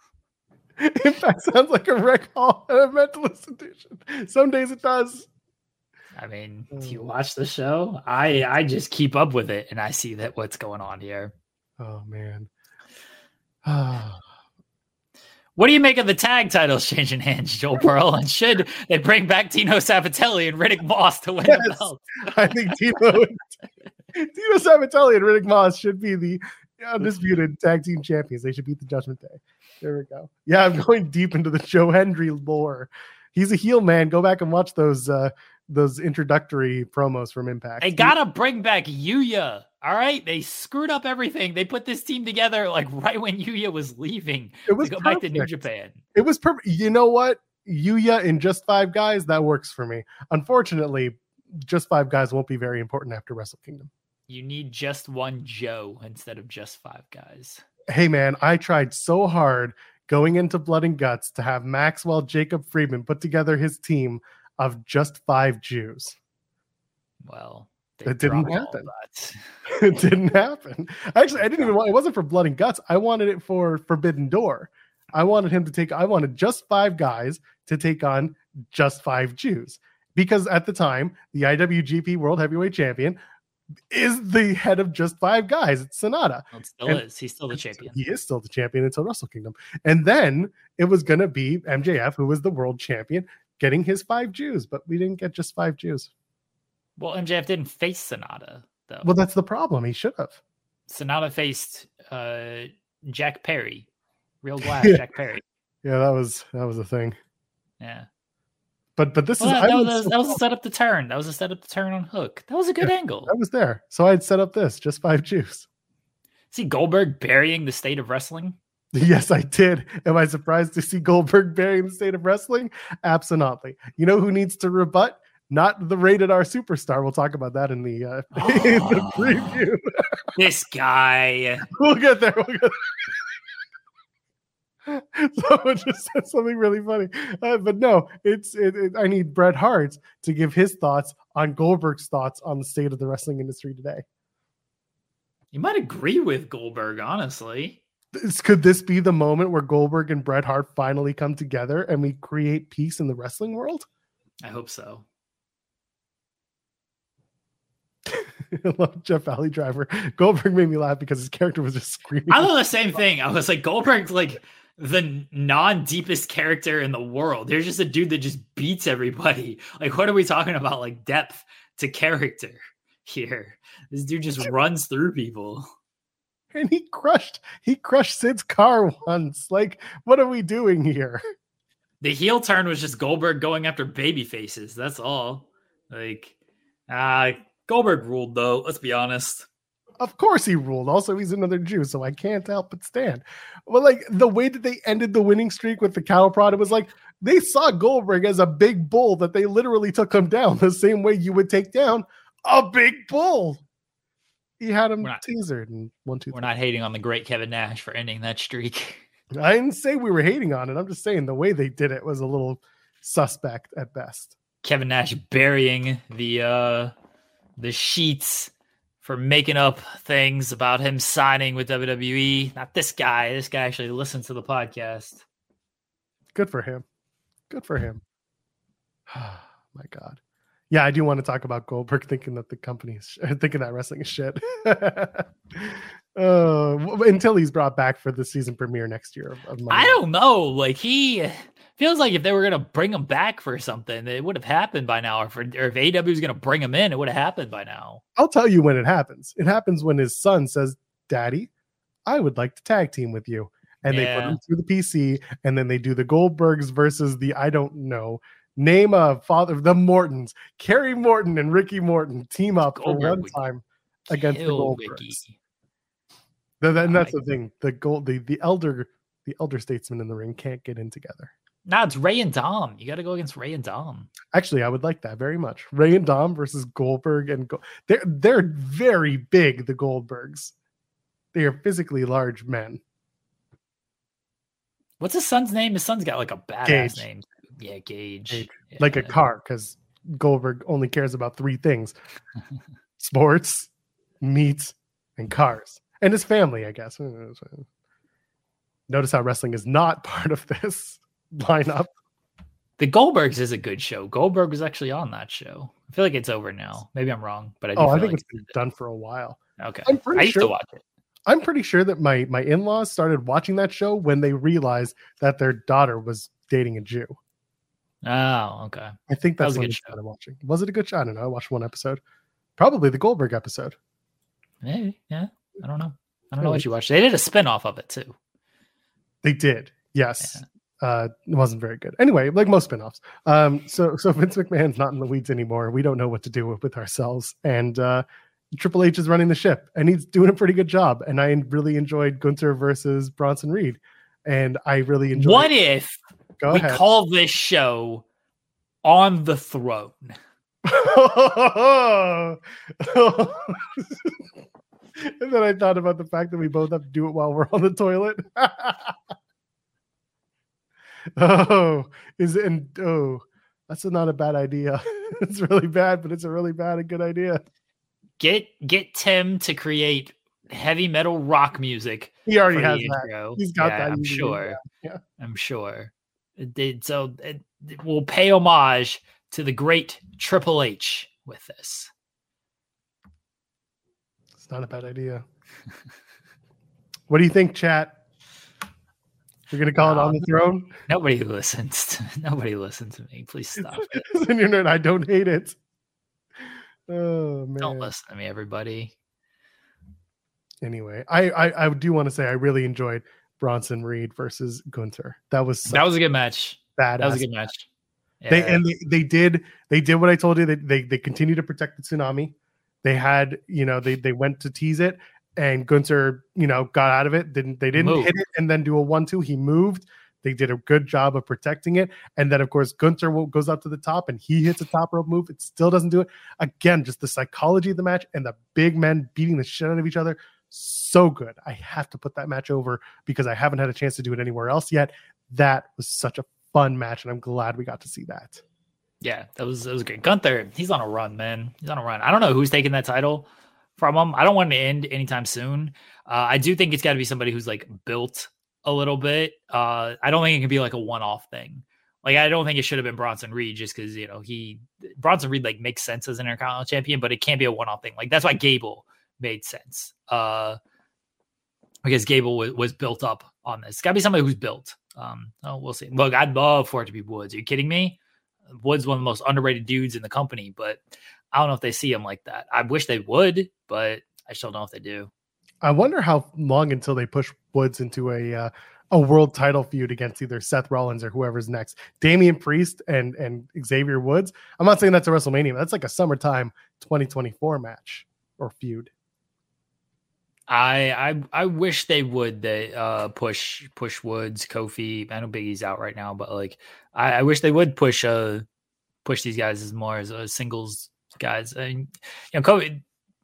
in fact, sounds like a rec hall at a mental institution. Some days it does. I mean, do Mm. you watch the show? I I just keep up with it and I see that what's going on here. Oh man. Ah. What do you make of the tag titles changing hands, Joel Pearl? And should they bring back Tino Sabbatelli and Riddick Moss to win the belt? I think Tino Tino Sabbatelli and Riddick Moss should be the undisputed tag team champions. They should beat the Judgment Day. There we go. Yeah, I'm going deep into the Joe Hendry lore. He's a heel man. Go back and watch those uh those introductory promos from Impact. They gotta bring back Yuya. All right, they screwed up everything. They put this team together like right when Yuya was leaving it was to go back to New perfect. Japan. It was perfect. You know what? Yuya in just five guys, that works for me. Unfortunately, just five guys won't be very important after Wrestle Kingdom. You need just one Joe instead of just five guys. hey man, I tried so hard going into Blood and Guts to have Maxwell Jacob Friedman put together his team of just five Jews. Well, It didn't happen. it didn't happen. Actually, I didn't even want it wasn't for Blood and Guts. I wanted it for Forbidden Door. I wanted him to take I wanted just five guys to take on just five Jews. Because at the time, the IWGP World Heavyweight Champion is the head of just five guys. It's Sanada. Well, it still And- is. He's still the champion. He is still the champion until Wrestle Kingdom. And then it was going to be MJF, who was the world champion, getting his five Jews, but we didn't get just five Jews. Well, MJF didn't face Sanada though. Well, that's the problem. He should have. Sanada faced uh, Jack Perry, real glass Yeah. Jack Perry. Yeah, that was that was a thing. Yeah. But but this Well, is that, that was, was, that was a setup to turn. That was a setup to turn on Hook. That was a good angle. I was there, so I had set up this just five Jews. See Goldberg burying the state of wrestling. Yes, I did. Am I surprised to see Goldberg burying the state of wrestling? Absolutely. You know who needs to rebut? Not the rated R superstar. We'll talk about that in the, uh, in the Oh. preview. This guy. we'll get there. We'll get Someone just said something really funny, uh, but no, it's it, it, I need Bret Hart to give his thoughts on Goldberg's thoughts on the state of the wrestling industry today. You might agree with Goldberg, honestly. This, could this be the moment where Goldberg and Bret Hart finally come together and we create peace in the wrestling world? I hope so. I love Jeff Valley Driver. Goldberg made me laugh because his character was just screaming. I thought the same thing. I was like, Goldberg's like the non deepest character in the world. There's just a dude that just beats everybody. Like, what are we talking about? Like depth. to character here. This dude just runs through people. And he crushed he crushed Sid's car once. Like, what are we doing here? The heel turn was just Goldberg going after baby faces. That's all. Like, uh Goldberg ruled though, let's be honest. Of course he ruled. Also, he's another Jew, so I can't help but stand. Well, like the way that they ended the winning streak with the cow prod, it was like they saw Goldberg as a big bull that they literally took him down the same way you would take down a big bull. He had him not, teasered and one, two. We're three. not hating on the great Kevin Nash for ending that streak. I didn't say we were hating on it. I'm just saying the way they did it was a little suspect at best. Kevin Nash burying the uh the sheets for making up things about him signing with WWE. Not this guy. This guy actually listens to the podcast. Good for him. Good for him. My God yeah, I do want to talk about Goldberg thinking that the company is thinking that wrestling is shit. uh, until he's brought back for the season premiere next year. I don't know. Like he feels like if they were gonna bring him back for something, it would have happened by now. Or, for, or if AW was gonna bring him in, it would have happened by now. I'll tell you when it happens. It happens when his son says, "Daddy, I would like to tag team with you." And yeah. they put him through the PC, and then they do the Goldbergs versus the I don't know Name a father, the Mortons, Kerry Morton and Ricky Morton team up for one time against the Goldbergs. The, and that's the thing. The gold, the the elder, the elder statesmen in the ring can't get in together. Now it's Rey and Dom. You got to go against Rey and Dom. Actually, I would like that very much. Rey and Dom versus Goldberg and Go- they're they're very big. The Goldbergs, they are physically large men. What's his son's name? His son's got like a badass Gage. name. Yeah, Gage. Gage. Yeah. Like a car, because Goldberg only cares about three things sports, meat, and cars. And his family, I guess. Notice how wrestling is not part of this lineup. The Goldbergs is a good show. Goldberg was actually on that show. I feel like it's over now. Maybe I'm wrong, but I oh, I think like it's been done for a while. Okay, I'm pretty I used sure, to watch it. I'm pretty sure that my my in laws started watching that show when they realized that their daughter was dating a Jew. Oh, okay. I think that's that what I started watching. Was it a good show? I don't know. I watched one episode. Probably the Goldberg episode. Maybe. Yeah. I don't know. I don't know what you watched. They did a spin-off of it too. They did. Yes. Yeah. Uh, it wasn't very good. Anyway, like most spin-offs. Um, so so Vince McMahon's not in the weeds anymore. We don't know what to do with, with ourselves. And uh Triple H is running the ship and he's doing a pretty good job. And I really enjoyed Gunther versus Bronson Reed. And I really enjoyed What if Go we ahead. call this show on the throne. and then I thought about the fact that we both have to do it while we're on the toilet. oh, is it? And, oh, that's not a bad idea. it's really bad, but it's a really bad and good idea. Get get Tim to create heavy metal rock music. He already has that. He's got yeah, that. I'm sure. Yeah. I'm sure. It so it, it will pay homage to the great Triple H with this. It's not a bad idea. what do you think, chat? You're gonna call it on the um, throne? Nobody listens. To, nobody listens to me. Please stop it. I don't hate it. Oh man! Don't listen to me, everybody. Anyway, I I, I do want to say I really enjoyed Bronson Reed versus Gunther. That was that was a good match. Badass. That was a good match. They and they, they did they did what I told you. They, they they continue to protect the tsunami. They had you know they they went to tease it and Gunther you know got out of it. Didn't they didn't hit it and then do a one two. He moved. They did a good job of protecting it. And then, of course, Gunther goes up to the top and he hits a top rope move. It still doesn't do it. Again, just the psychology of the match and the big men beating the shit out of each other so good. I have to put that match over because I haven't had a chance to do it anywhere else yet. That was such a fun match, and I'm glad we got to see that. Yeah, that was that was great. Gunther, he's on a run, man. He's on a run. I don't know who's taking that title from him. I don't want him to end anytime soon. Uh, I do think it's got to be somebody who's like built a little bit. Uh, I don't think it can be like a one-off thing. Like I don't think it should have been Bronson Reed just because you know he Bronson Reed like makes sense as an Intercontinental Champion, but it can't be a one-off thing. Like that's why Gable made sense. Uh, because Gable was, was built up on this. It's got to be somebody who's built. Um, oh, we'll see. Look, I'd love for it to be Woods. Are you kidding me? Woods one of the most underrated dudes in the company, but I don't know if they see him like that. I wish they would, but I still don't know if they do. I wonder how long until they push Woods into a uh, a world title feud against either Seth Rollins or whoever's next. Damian Priest and and Xavier Woods. I'm not saying that's a WrestleMania. That's like a summertime 2024 match or feud. I I I wish they would they uh push push Woods, Kofi. I know Big E's out right now, but like I, I wish they would push uh push these guys as more as uh, singles guys. And you know, Kofi,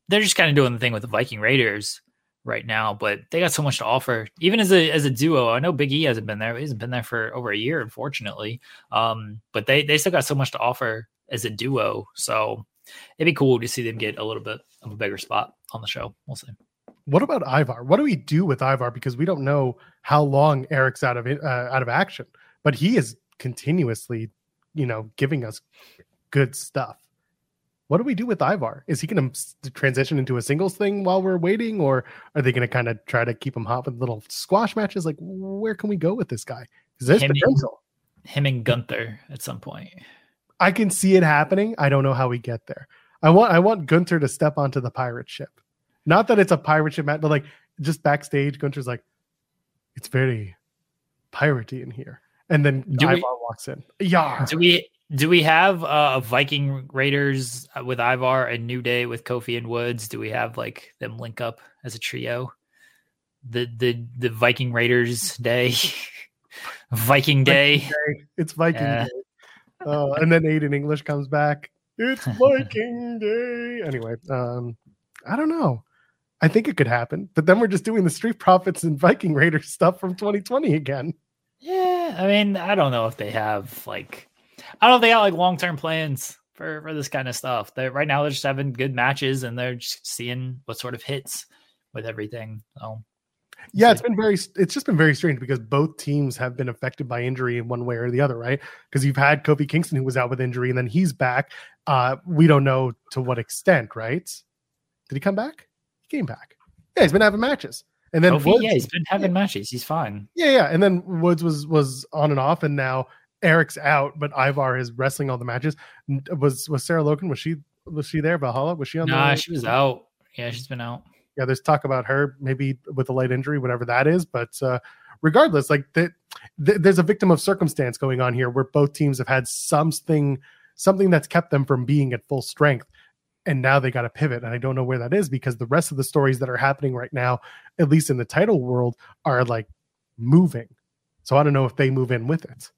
they're just kind of doing the thing with the Viking Raiders right now, but they got so much to offer. Even as a as a duo, I know Big E hasn't been there. He hasn't been there for over a year, unfortunately. Um, but they they still got so much to offer as a duo. So it'd be cool to see them get a little bit of a bigger spot on the show. We'll see. What about Ivar? What do we do with Ivar? Because we don't know how long Eric's out of it, uh, out of action, but he is continuously, you know, giving us good stuff. What do we do with Ivar? Is he going to transition into a singles thing while we're waiting, or are they going to kind of try to keep him hot with little squash matches? Like, where can we go with this guy? Is this Him and- potential? Him and Gunther at some point. I can see it happening. I don't know how we get there. I want I want Gunther to step onto the pirate ship. Not that it's a pirate ship, but like just backstage, Gunther's like, it's very piratey in here. And then Do we- Ivar walks in. Yeah. Do we do we have uh Viking Raiders with Ivar and New Day with Kofi and Woods? Do we have like them link up as a trio? The the the Viking Raiders Day, Viking Day. It's Viking Yeah. Day. Uh, and then Aiden English comes back. It's Viking Day. Anyway, um, I don't know. I think it could happen, but then we're just doing the Street Profits and Viking Raiders stuff from 2020 again. Yeah, I mean, I don't know if they have like, I don't know if they got like long term plans for for this kind of stuff. They right now they're just having good matches and they're just seeing what sort of hits with everything. So Yeah, it's been very. It's just been very strange because both teams have been affected by injury in one way or the other, right? Because you've had Kofi Kingston who was out with injury, and then he's back. Uh, we don't know to what extent, right? Did he come back? He came back. Yeah, he's been having matches, and then Woods- yeah, he's been having matches. He's fine. yeah, yeah, and then Woods was was on and off, and now Eric's out, but Ivar is wrestling all the matches. Was was Sarah Logan? Was she was she there? Valhalla? Was she on? Nah, the, she was out. Yeah, she's been out. yeah, there's talk about her maybe with a light injury, whatever that is. But uh, regardless, like the, th- there's a victim of circumstance going on here, where both teams have had something, something that's kept them from being at full strength, and now they got to pivot. And I don't know where that is because the rest of the stories that are happening right now, at least in the title world, are like moving. So I don't know if they move in with it.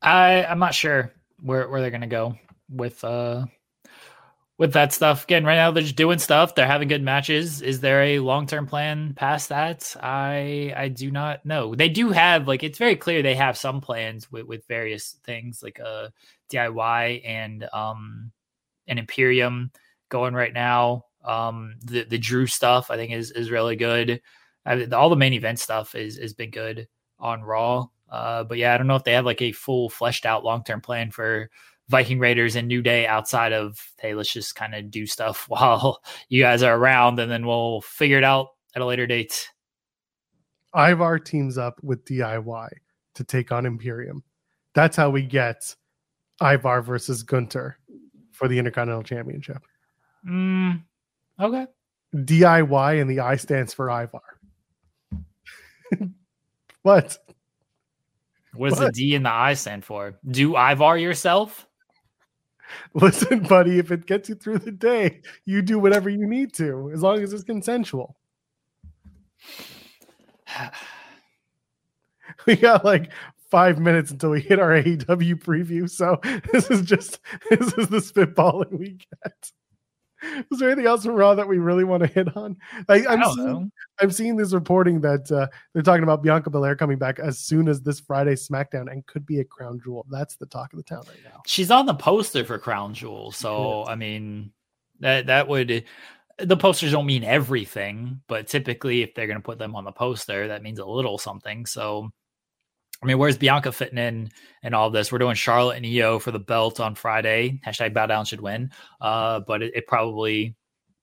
I I'm not sure where where they're gonna go with uh with that stuff. Again, right now they're just doing stuff. They're having good matches. Is there a long term plan past that? I I do not know. They do have like it's very clear they have some plans with with various things like uh DIY and um an Imperium going right now. Um the the Drew stuff I think is is really good. I, all the main event stuff is has been good on Raw. Uh, but yeah, I don't know if they have like a full fleshed out long term plan for Viking Raiders and New Day outside of hey, let's just kind of do stuff while you guys are around, and then we'll figure it out at a later date. Ivar teams up with DIY to take on Imperium. That's how we get Ivar versus Gunther for the Intercontinental Championship. Mm, okay. DIY and the I stands for Ivar. what? What does the D and the I stand for? Do Ivar yourself? Listen, buddy, if it gets you through the day, you do whatever you need to, as long as it's consensual. We got like five minutes until we hit our AEW preview, so this is just this is the spitballing we get. Is there anything else from Raw that we really want to hit on? I, I I'm don't seeing. I'm seeing this reporting that uh, they're talking about Bianca Belair coming back as soon as this Friday SmackDown and could be a crown jewel. That's the talk of the town right now. She's on the poster for Crown Jewel, so I mean that that would the posters don't mean everything, but typically if they're going to put them on the poster, that means a little something. So I mean, where's Bianca fitting in and all this? We're doing Charlotte and Iyo for the belt on Friday. Hashtag bow down should win. Uh, but it, it probably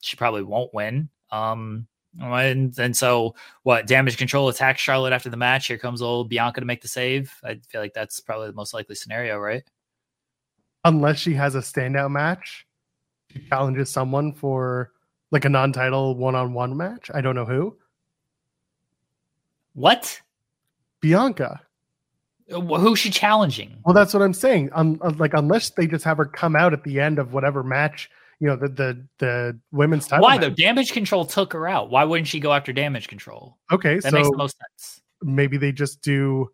she probably won't win. Um, and and so what? Damage control attacks Charlotte after the match. Here comes old Bianca to make the save. I feel like that's probably the most likely scenario, right? unless she has a standout match, she challenges someone for like a non-title one-on-one match. I don't know who. What? Bianca. Who's she challenging? Well, that's what I'm saying. Um, uh, like unless they just have her come out at the end of whatever match, you know, the the the women's title. Why match. though? Damage control took her out. Why wouldn't she go after damage control? Okay, That so makes the most sense. maybe they just do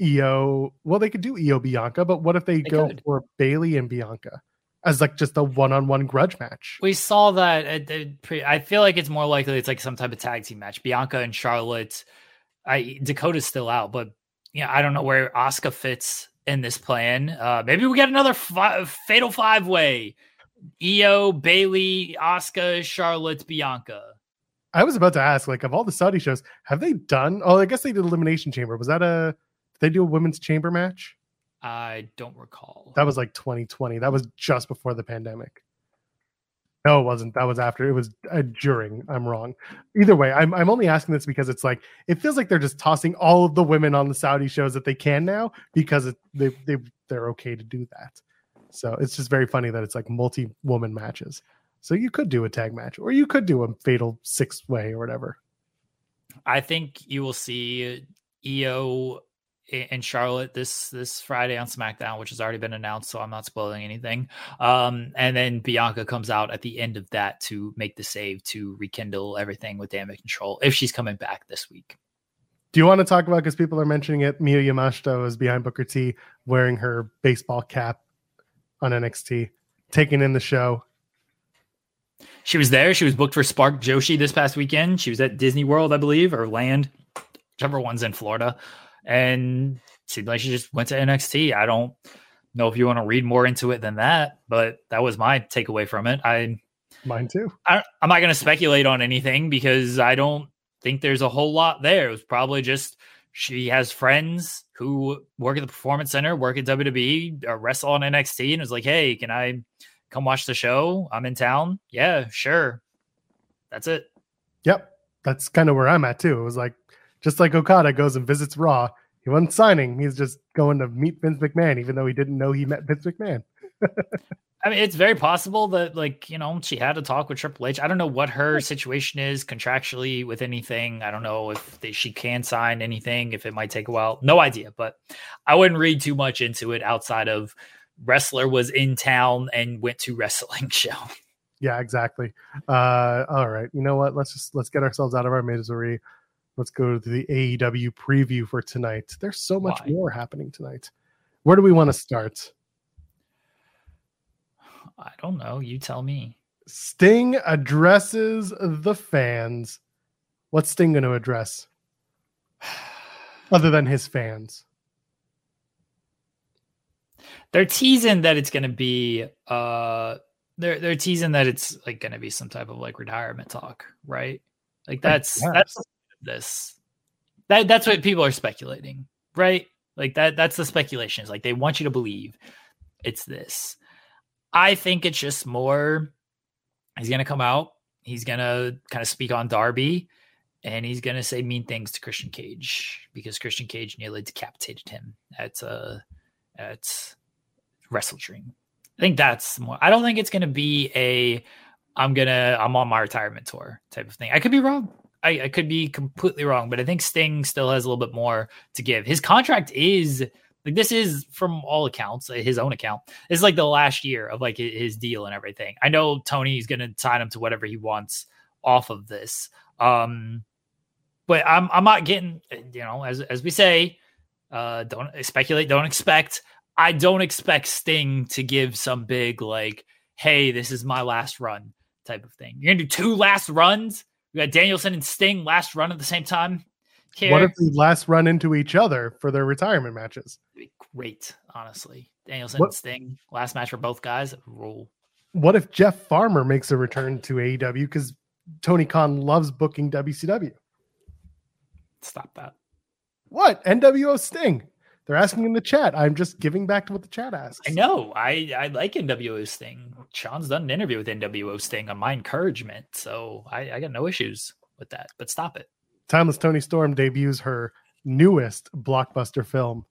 Iyo. Well, they could do Iyo Bianca, but what if they, They go could. for Bayley and Bianca as like just a one-on-one grudge match? We saw that. At the pre- I feel like it's more likely it's like some type of tag team match. Bianca and Charlotte. I Dakota's still out, but yeah, I don't know where Asuka fits in this plan. Uh, maybe we get another fi- fatal five way. Io, Bayley, Asuka, Charlotte, Bianca. I was about to ask, like, of all the Saudi shows, have they done? Oh, I guess they did Elimination Chamber. Was that a? Did they do a women's chamber match? I don't recall. That was like 2020. That was just before the pandemic. No, it wasn't. That was after. It was uh, during. I'm wrong. Either way, I'm I'm only asking this because it's like it feels like they're just tossing all of the women on the Saudi shows that they can now because it, they they they're okay to do that. So it's just very funny that it's like multi woman matches. So you could do a tag match, or you could do a fatal six way or whatever. I think you will see Io and Charlotte this this Friday on SmackDown, which has already been announced, so I'm not spoiling anything. Um, and then Bianca comes out at the end of that to make the save to rekindle everything with damage control if she's coming back this week. Do you want to talk about because people are mentioning it? Miyu Yamashita is behind Booker T wearing her baseball cap on NXT, taking in the show. She was there. She was booked for Spark Joshi this past weekend. She was at Disney World, I believe, or Land, whichever one's in Florida. And seemed like she just went to NXT. I don't know if you want to read more into it than that, but that was my takeaway from it. I, Mine too. I I'm not going to speculate on anything because I don't think there's a whole lot there. It was probably just she has friends who work at the Performance Center, work at WWE, or uh, wrestle on NXT, and was like, "Hey, can I come watch the show? I'm in town." Yeah, sure. That's it. Yep. That's kind of where I'm at too. It was like just like Okada goes and visits Raw. He wasn't signing. He's just going to meet Vince McMahon, even though he didn't know he met Vince McMahon. I mean, it's very possible that, like, you know, she had a talk with Triple H. I don't know what her situation is contractually with anything. I don't know if they, she can sign anything, if it might take a while. No idea, but I wouldn't read too much into it outside of wrestler was in town and went to wrestling show. Yeah, exactly. Uh, all right. You know what? Let's just let's get ourselves out of our misery. Let's go to the AEW preview for tonight. There's so much Why? more happening tonight. Where do we want to start? I don't know. You tell me. Sting addresses the fans. What's Sting going to address? Other than his fans. They're teasing that it's going to be, uh, they're they're teasing that it's like going to be some type of like retirement talk, right? Like that's that's this that that's what people are speculating, right? Like that that's the speculation. Is like they want you to believe it's this. I think it's just more. He's gonna come out. He's gonna kind of speak on Darby, and he's gonna say mean things to Christian Cage because Christian Cage nearly decapitated him at uh at Wrestle Dream. I think that's more. I don't think it's gonna be a I'm gonna I'm on my retirement tour type of thing. I could be wrong. I, I could be completely wrong, but I think Sting still has a little bit more to give. His contract is like this is from all accounts, uh, his own account. This is like the last year of like his deal and everything. I know Tony's gonna sign him to whatever he wants off of this. Um but I'm I'm not getting you know, as as we say, uh don't speculate, don't expect. I don't expect Sting to give some big like, hey, this is my last run type of thing. You're gonna do two last runs. We got Danielson and Sting last run at the same time. Care? What if they last run into each other for their retirement matches? Be great, honestly. Danielson What- and Sting, last match for both guys, rule. What if Jeff Farmer makes a return to AEW because Tony Khan loves booking WCW? Stop that. What? NWO Sting. They're asking in the chat. I'm just giving back to what the chat asks. I know. I I like NWO Sting. Sean's done an interview with NWO Sting on my encouragement, so I, I got no issues with that. But stop it. Timeless Toni Storm debuts her newest blockbuster film.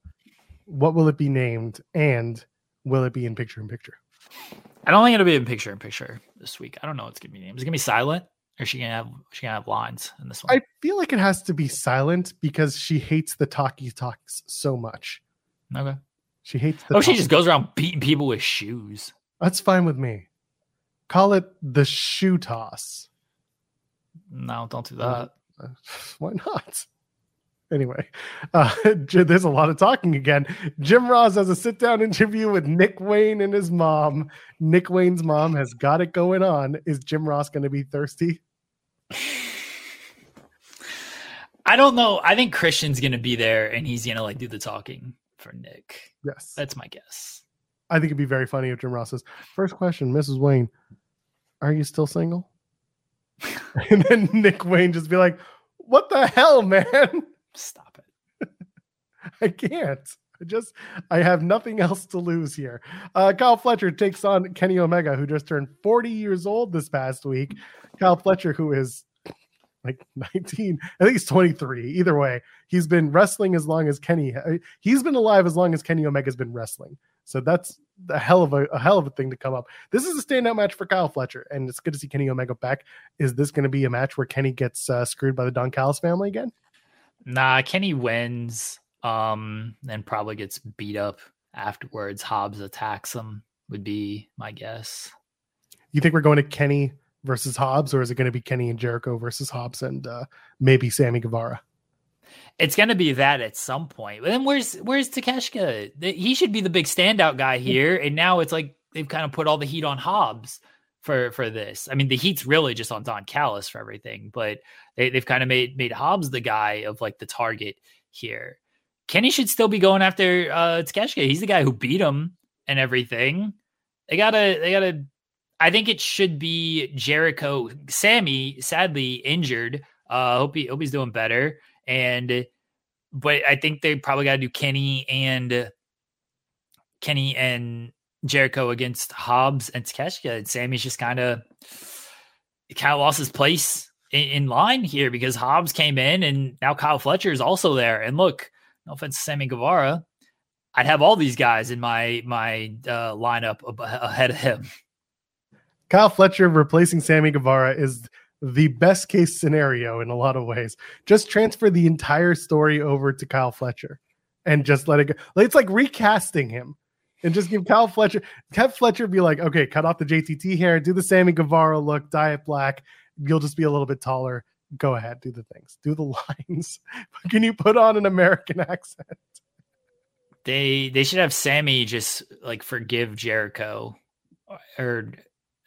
What will it be named? And will it be in picture in picture? I don't think it'll be in picture in picture this week. I don't know what's gonna be named. Is it gonna be silent? Or is she gonna have she gonna have lines in this one? I feel like it has to be silent because she hates the talkie talks so much. okay. She hates the Oh, she just goes around beating people with shoes. That's fine with me. Call it the shoe toss. No, don't do that. Why not? Anyway, uh, there's a lot of talking again. Jim Ross has a sit down interview with Nick Wayne and his mom. Nick Wayne's mom has got it going on. Is Jim Ross going to be thirsty? I don't know. I think Christian's gonna be there and he's gonna like do the talking for Nick. Yes. That's my guess. I think it'd be very funny if Jim Ross says, First question, Mrs. Wayne, are you still single? and then Nick Wayne just be like, What the hell, man? Stop it. I can't. I just I have nothing else to lose here. Uh, Kyle Fletcher takes on Kenny Omega, who just turned 40 years old this past week. Kyle Fletcher, who is like 19, I think he's 23. Either way, he's been wrestling as long as Kenny. uh, He's been alive as long as Kenny Omega's been wrestling. So that's a hell of a, a hell of a thing to come up. This is a standout match for Kyle Fletcher, and it's good to see Kenny Omega back. Is this going to be a match where Kenny gets uh, screwed by the Don Callis family again? Nah, Kenny wins, um, and probably gets beat up afterwards. Hobbs attacks him, would be my guess. You think we're going to Kenny versus Hobbs, or is it going to be Kenny and Jericho versus Hobbs and uh, maybe Sammy Guevara? It's gonna be that at some point. But then where's where's Takeshita? He should be the big standout guy here, and now it's like they've kind of put all the heat on Hobbs for for this. I mean, the heat's really just on Don Callis for everything, but they, they've kind of made made Hobbs the guy of like the target here. Kenny should still be going after uh Takeshita. He's the guy who beat him and everything. They gotta they gotta. I think it should be Jericho. Sammy, sadly injured. Uh, hope he hope he's doing better. And but I think they probably got to do Kenny and Kenny and Jericho against Hobbs and Takeshita. And Sammy's just kind of of lost his place in, in line here because Hobbs came in and now Kyle Fletcher is also there. And look, no offense to Sammy Guevara, I'd have all these guys in my my uh, lineup ab- ahead of him. Kyle Fletcher replacing Sammy Guevara is the best case scenario in a lot of ways. Just transfer the entire story over to Kyle Fletcher and just let it go. It's like recasting him and just give Kyle Fletcher, have Fletcher be like, okay, cut off the JTT hair, do the Sammy Guevara look, dye it black. You'll just be a little bit taller. Go ahead, do the things, do the lines. Can you put on an American accent? They they should have Sammy just like forgive Jericho, or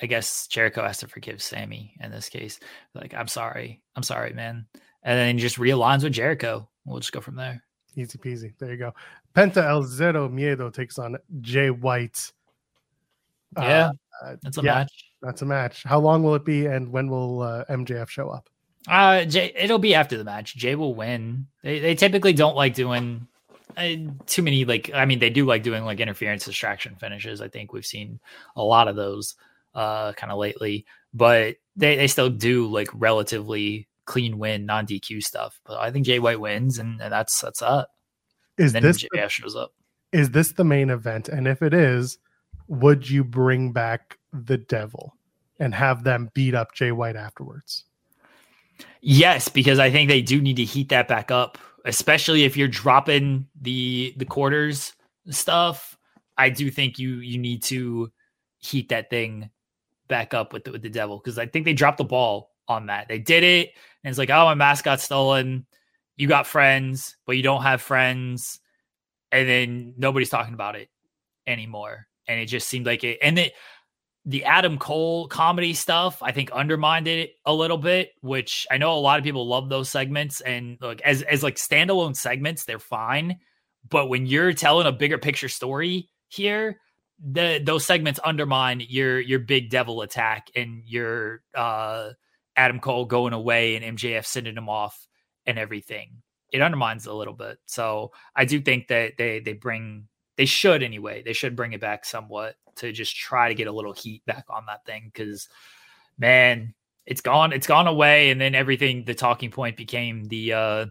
I guess Jericho has to forgive Sammy in this case. Like, I'm sorry, I'm sorry, man, and then he just realigns with Jericho. We'll just go from there. Easy peasy. There you go. Penta El Zero Miedo takes on Jay White. Yeah, uh, That's a yeah, match. That's a match. How long will it be, and when will uh, MJF show up? Uh, Jay, it'll be after the match. Jay will win. They they typically don't like doing uh, too many like. I mean, they do like doing like interference distraction finishes. I think we've seen a lot of those uh kind of lately, but they they still do like relatively clean win non DQ stuff. But I think Jay White wins, and, and that's that's up. Is this MJF shows up. is this the main event? And if it is, would you bring back the Devil and have them beat up Jay White afterwards? Yes, because I think they do need to heat that back up, especially if you're dropping the the quarters stuff. I do think you you need to heat that thing back up with the, with the devil because I think they dropped the ball on that. They did it, and it's like, oh, my mask got stolen. You got friends, but you don't have friends, and then nobody's talking about it anymore. And it just seemed like it, and it the Adam Cole comedy stuff, I think undermined it a little bit, which I know a lot of people love those segments and like as as like standalone segments, they're fine. But when you're telling a bigger picture story here, the those segments undermine your your big devil attack and your uh Adam Cole going away and MJF sending him off and everything. It undermines a little bit. So I do think that they they bring they should anyway. They should bring it back somewhat to just try to get a little heat back on that thing because man, it's gone it's gone away and then everything the talking point became the uh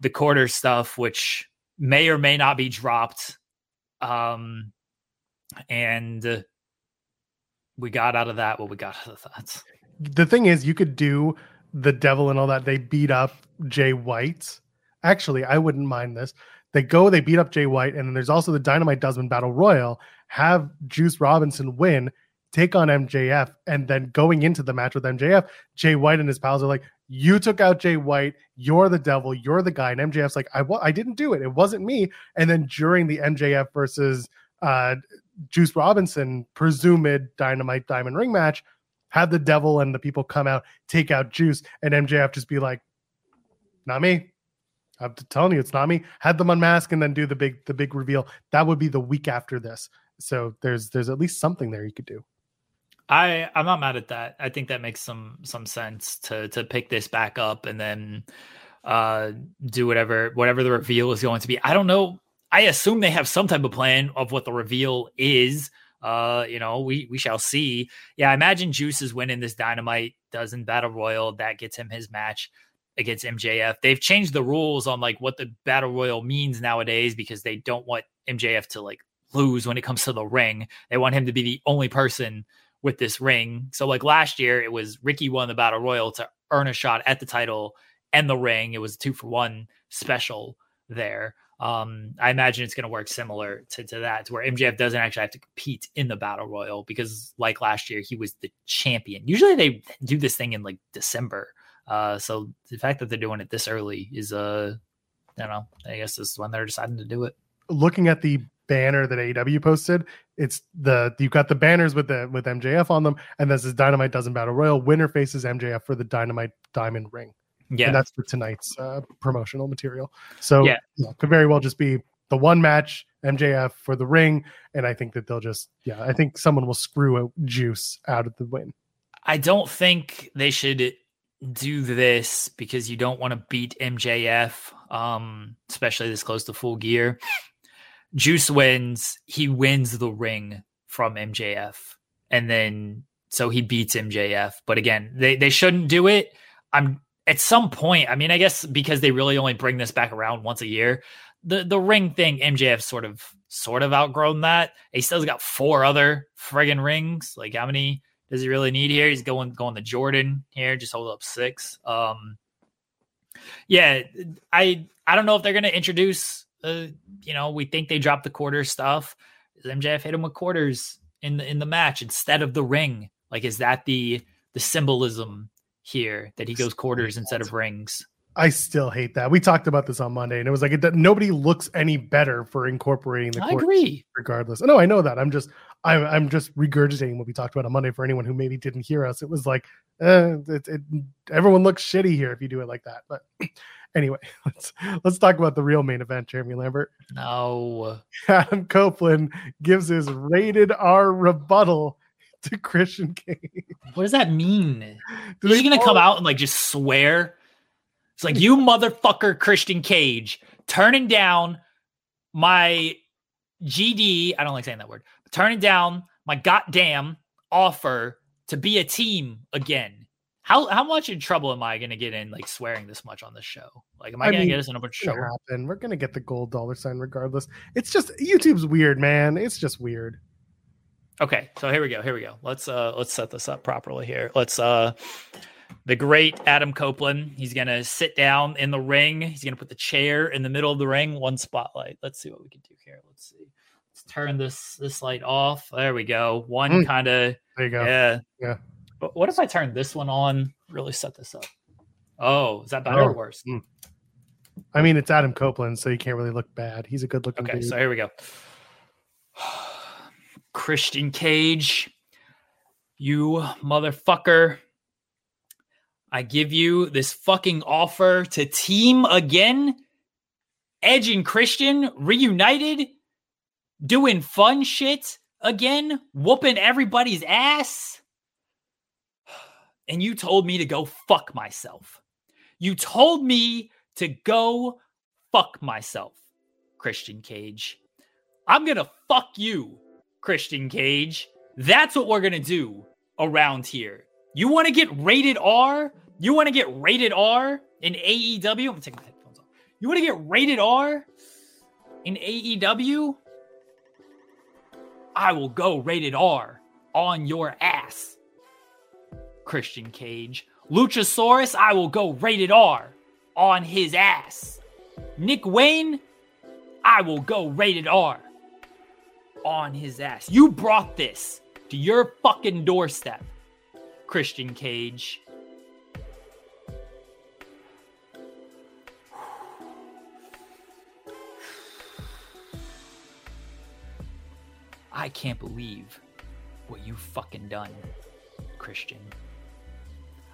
the quarter stuff which may or may not be dropped um and we got out of that what we got out of that. The thing is, you could do the devil and all that. They beat up Jay White. Actually, I wouldn't mind this. They go, they beat up Jay White, and then there's also the Dynamite Diamond Battle Royal. Have Juice Robinson win, take on MJF, and then going into the match with MJF, Jay White and his pals are like, "You took out Jay White. You're the devil. You're the guy." And MJF's like, "I I didn't do it. It wasn't me." And then during the MJF versus uh, Juice Robinson presumed Dynamite Diamond Ring match, had the devil and the people come out, take out Juice, and MJF just be like, "Not me." I'm telling you, it's not me. Had them unmask and then do the big the big reveal. That would be the week after this. So there's there's at least something there you could do. I I'm not mad at that. I think that makes some some sense to to pick this back up and then uh do whatever whatever the reveal is going to be. I don't know. I assume they have some type of plan of what the reveal is. Uh, you know, we we shall see. Yeah, I imagine Juice is winning this Dynamite Diamond Battle Royal. That gets him his match against MJF. They've changed the rules on like what the Battle Royal means nowadays because they don't want MJF to like lose when it comes to the ring. They want him to be the only person with this ring. So like last year, it was Ricky won the Battle Royal to earn a shot at the title and the ring. It was two for one special there. Um, I imagine it's going to work similar to, to that, to where MJF doesn't actually have to compete in the Battle Royal because, like last year, he was the champion. Usually they do this thing in like December. Uh, so the fact that they're doing it this early is, uh, I don't know, I guess this is when they're deciding to do it. Looking at the banner that AEW posted, it's the you've got the banners with the with MJF on them, and this is Dynamite Diamond battle royal. Winner faces MJF for the Dynamite Diamond Ring. Yeah, and that's for tonight's uh, promotional material. So yeah, know, could very well just be the one match MJF for the ring, and I think that they'll just yeah, I think someone will screw a Juice out of the win. I don't think they should do this because you don't want to beat MJF, um, especially this close to full gear. Juice wins, he wins the ring from MJF. And then so he beats MJF. But again, they, they shouldn't do it. I'm at some point, I mean, I guess because they really only bring this back around once a year, the the ring thing, MJF sort of sort of outgrown that. He still's got four other friggin' rings. Like how many does he really need here? He's going going to Jordan here, just hold up six. Um yeah, I I don't know if they're gonna introduce uh, you know, we think they dropped the quarter stuff. MJF hit him with quarters in the in the match instead of the ring. Like, is that the the symbolism here that he goes quarters instead of rings? I still hate that. We talked about this on Monday, and it was like it, nobody looks any better for incorporating the. I agree. Regardless, no, I know that. I'm just, I'm, I'm just regurgitating what we talked about on Monday for anyone who maybe didn't hear us. It was like, uh, it, it, everyone looks shitty here if you do it like that. But Anyway, let's let's talk about the real main event, Jeremy Lambert. No. Adam Copeland gives his rated R rebuttal to Christian Cage. What does that mean? Do Is he gonna come oh. out and like just swear? It's like you motherfucker, Christian Cage, turning down my GD. I don't like saying that word. Turning down my goddamn offer to be a team again. How how much in trouble am I to get in like swearing this much on this show? Like, am I, I going to get us in a bunch of trouble? Happen. We're to get the gold dollar sign regardless. It's just YouTube's weird, man. It's just weird. Okay, so here we go. Here we go. Let's uh let's set this up properly here. Let's uh the great Adam Copeland. He's gonna sit down in the ring. He's gonna put the chair in the middle of the ring, one spotlight. Let's see what we can do here. Let's see. Let's turn this this light off. There we go. One mm. kind of there you go. Yeah. Yeah. But what if I turn this one on? Really set this up. Oh, is that better oh. or worse? Mm. I mean, it's Adam Copeland, so you can't really look bad. He's a good looking. Okay, dude. so here we go. Christian Cage, you motherfucker. I give you this fucking offer to team again. Edge and Christian reunited, doing fun shit again, whooping everybody's ass and you told me to go fuck myself. You told me to go fuck myself, Christian Cage. I'm going to fuck you, Christian Cage. That's what we're going to do around here. You want to get rated R? You want to get rated R in AEW? I'm take my headphones off. You want to get rated R in AEW? I will go rated R on your ass. Christian Cage. Luchasaurus, I will go rated R on his ass. Nick Wayne, I will go rated R on his ass. You brought this to your fucking doorstep, Christian Cage. I can't believe what you fucking done, Christian.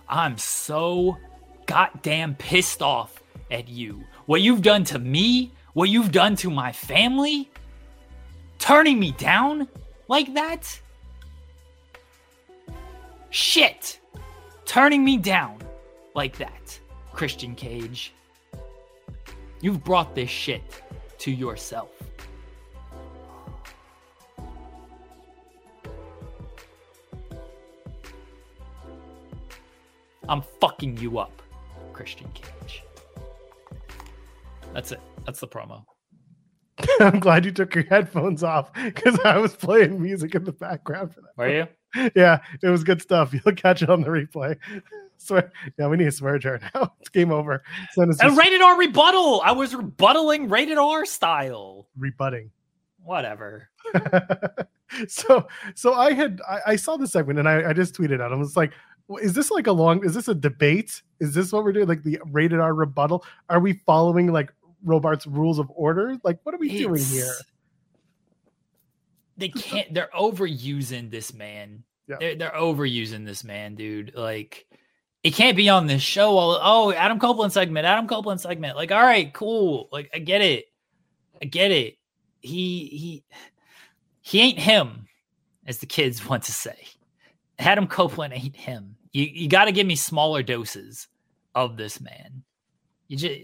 I'm so goddamn pissed off at you. What you've done to me, what you've done to my family, turning me down like that. Shit. Turning me down like that, Christian Cage. You've brought this shit to yourself. I'm fucking you up, Christian Cage. That's it. That's the promo. I'm glad you took your headphones off because I was playing music in the background for that. Were you? Yeah, it was good stuff. You'll catch it on the replay. Swear, yeah, we need a swear jar now. It's game over. Send us A your rated R rebuttal. I was rebuttaling rated R style. rebutting. Whatever. so, so I had I, I saw this segment and I, I just tweeted out. I was like, "Is this like a long? Is this a debate? Is this what we're doing? Like the rated R rebuttal? Are we following like Robert's rules of order? Like, what are we doing here?" They can't. They're overusing this man. Yeah. They're they're overusing this man, dude. Like, it can't be on this show. All oh, Adam Copeland segment. Adam Copeland segment. Like, all right, cool. Like, I get it. I get it. He he he ain't him, as the kids want to say. Adam Copeland ain't him. You you got to give me smaller doses of this man. You just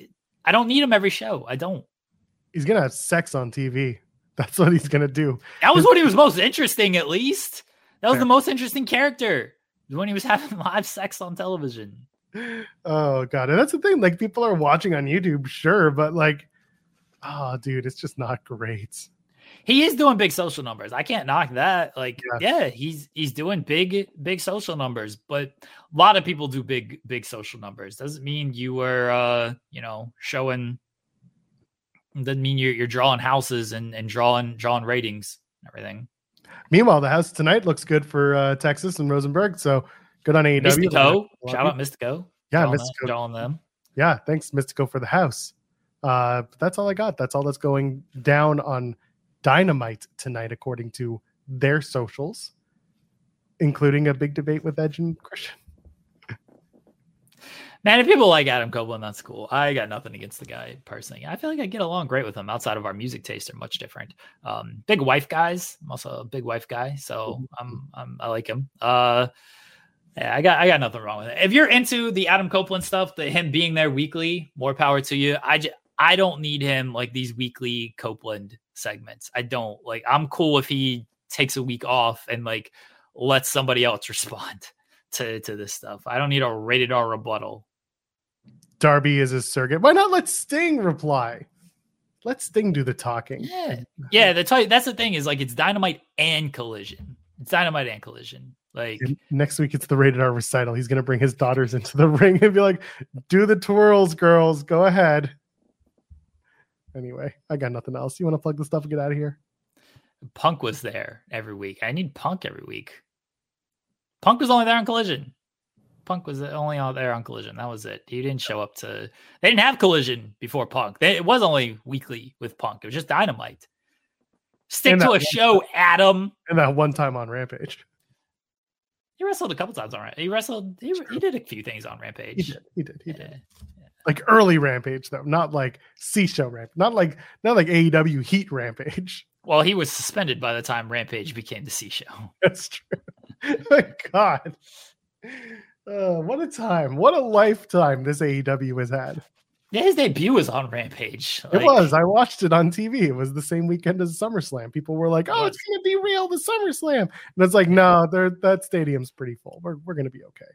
I don't need him every show. I don't. He's gonna have sex on TV. That's what he's gonna do. That was what he was most interesting, at least. That was Fair. the most interesting character when he was having live sex on television. Oh god, and that's the thing. Like people are watching on YouTube, sure, but like, oh dude, it's just not great. He is doing big social numbers. I can't knock that. Like, yeah, he's he's doing big big social numbers, but a lot of people do big big social numbers. Doesn't mean you were uh, you know, showing doesn't mean you're you're drawing houses and and drawing drawing ratings and everything. Meanwhile, the house tonight looks good for uh, Texas and Rosenberg. So good on AEW. Mystico, shout out Mystico. Yeah, drawing, Mystico. drawing them. Yeah, thanks, Mystico, for the house. Uh, but that's all I got. That's all that's going down on Dynamite tonight, according to their socials, including a big debate with Edge and Christian. Man, if people like Adam Copeland, that's cool. I got nothing against the guy personally. I feel like I get along great with him outside of our music tastes are much different. Um, big wife guys. I'm also a big wife guy, so I'm, I'm I like him. Uh, yeah, I got I got nothing wrong with it. If you're into the Adam Copeland stuff, the him being there weekly, more power to you. I just I don't need him like these weekly Copeland segments. I don't like. I'm cool if he takes a week off and like lets somebody else respond to to this stuff. I don't need a rated R rebuttal. Darby is a surrogate. Why not let Sting reply? Let Sting do the talking. Yeah, yeah. That's how, that's the thing is like it's dynamite and collision. It's dynamite and collision. Like And next week, it's the rated R recital. He's going to bring his daughters into the ring and be like, do the twirls, girls. Go ahead. Anyway, I got nothing else. You want to plug the stuff and get out of here? Punk was there every week. I need Punk every week. Punk was only there on Collision. Punk was only out there on Collision. That was it. He didn't show up to. They didn't have Collision before Punk. They, it was only weekly with Punk. It was just Dynamite. Stick And to a show, Adam. And that one time on Rampage. He wrestled a couple times on. Ra- He wrestled. He, he did a few things on Rampage. He did. He did. He did. Eh. Like early Rampage, though, not like C show ramp, not like not like AEW Heat Rampage. Well, he was suspended by the time Rampage became the C show. That's true. My God. Uh, what a time. What a lifetime this AEW has had. Yeah, his debut was on Rampage. it was. I watched it on TV. It was the same weekend as SummerSlam. People were like, oh, it's going to be real, the SummerSlam. And it's like, no, that stadium's pretty full. We're, we're going to be okay.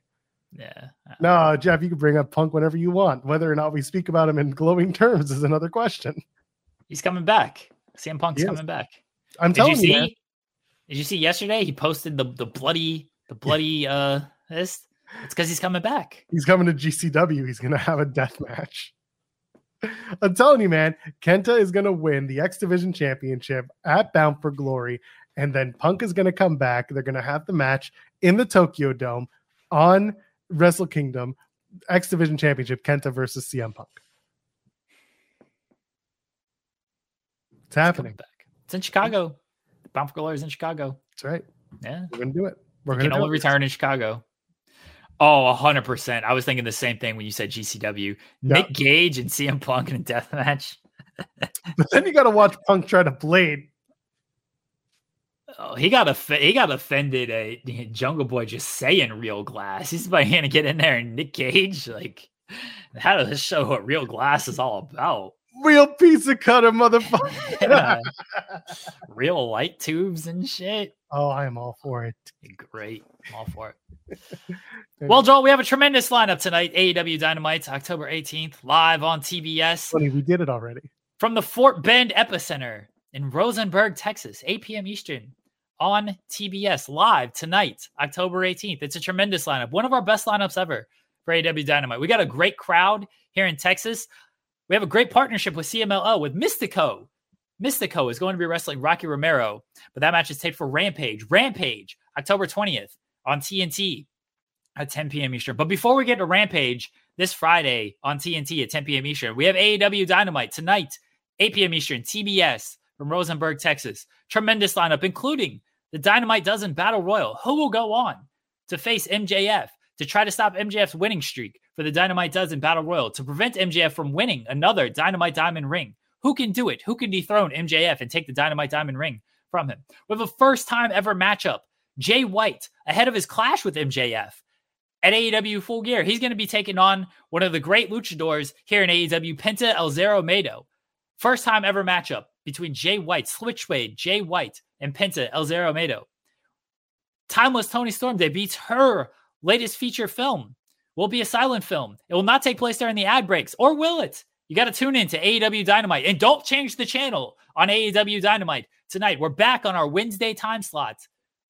Yeah. No, Jeff, you can bring up Punk whenever you want. Whether or not we speak about him in glowing terms is another question. He's coming back. CM Punk's He is. coming back. I'm Did you telling you, see? man. Did you see yesterday? He posted the the bloody the bloody uh this. It's because he's coming back. He's coming to GCW. He's gonna have a death match. I'm telling you, man, Kenta is gonna win the X Division Championship at Bound for Glory, and then Punk is gonna come back. They're gonna have the match in the Tokyo Dome on Wrestle Kingdom X Division Championship, Kenta versus CM Punk. It's happening. Back. It's in Chicago. Bound for Glory is in Chicago. That's right. Yeah, we're gonna do it. We're gonna can only return in Chicago. Oh, 100%. I was thinking the same thing when you said GCW. Yeah. Nick Gage and CM Punk in a death match. but then you got to watch Punk try to blade. Oh, he got a he got offended at Jungle Boy just saying real glass. He's about to get in there and Nick Gage like how does this show what real glass is all about? Real piece of cutter, motherfucker. yeah. Real light tubes and shit. Oh, I am all for it. Great. I'm all for it. well, Joel, we have a tremendous lineup tonight. AEW Dynamite, October 18th, live on TBS. Funny, we did it already. From the Fort Bend Epicenter in Rosenberg, Texas, 8 p.m. Eastern on TBS live tonight, October 18th. It's a tremendous lineup. One of our best lineups ever for AEW Dynamite. We got a great crowd here in Texas. We have a great partnership with CMLL with Mystico. Mystico is going to be wrestling Rocky Romero, but that match is taped for Rampage. Rampage, October 20th on TNT at 10 p.m. Eastern. But before we get to Rampage this Friday on TNT at 10 p.m. Eastern, we have AEW Dynamite tonight, 8 p.m. Eastern, TBS from Rosenberg, Texas. Tremendous lineup, including the Dynamite Dozen Battle Royal. Who will go on to face MJF to try to stop MJF's winning streak for the Dynamite Dozen Battle Royal to prevent MJF from winning another Dynamite Diamond ring? Who can do it? Who can dethrone MJF and take the Dynamite Diamond ring from him? We have a first time ever matchup. Jay White, ahead of his clash with MJF at AEW Full Gear, he's going to be taking on one of the great luchadors here in AEW, Penta El Zero Miedo. First time ever matchup between Jay White, Switchblade, Jay White, and Penta El Zero Miedo. Timeless Toni Storm debuts her latest feature film. Will be a silent film. It will not take place during the ad breaks, or will it? You got to tune in to AEW Dynamite and don't change the channel on AEW Dynamite tonight. We're back on our Wednesday time slot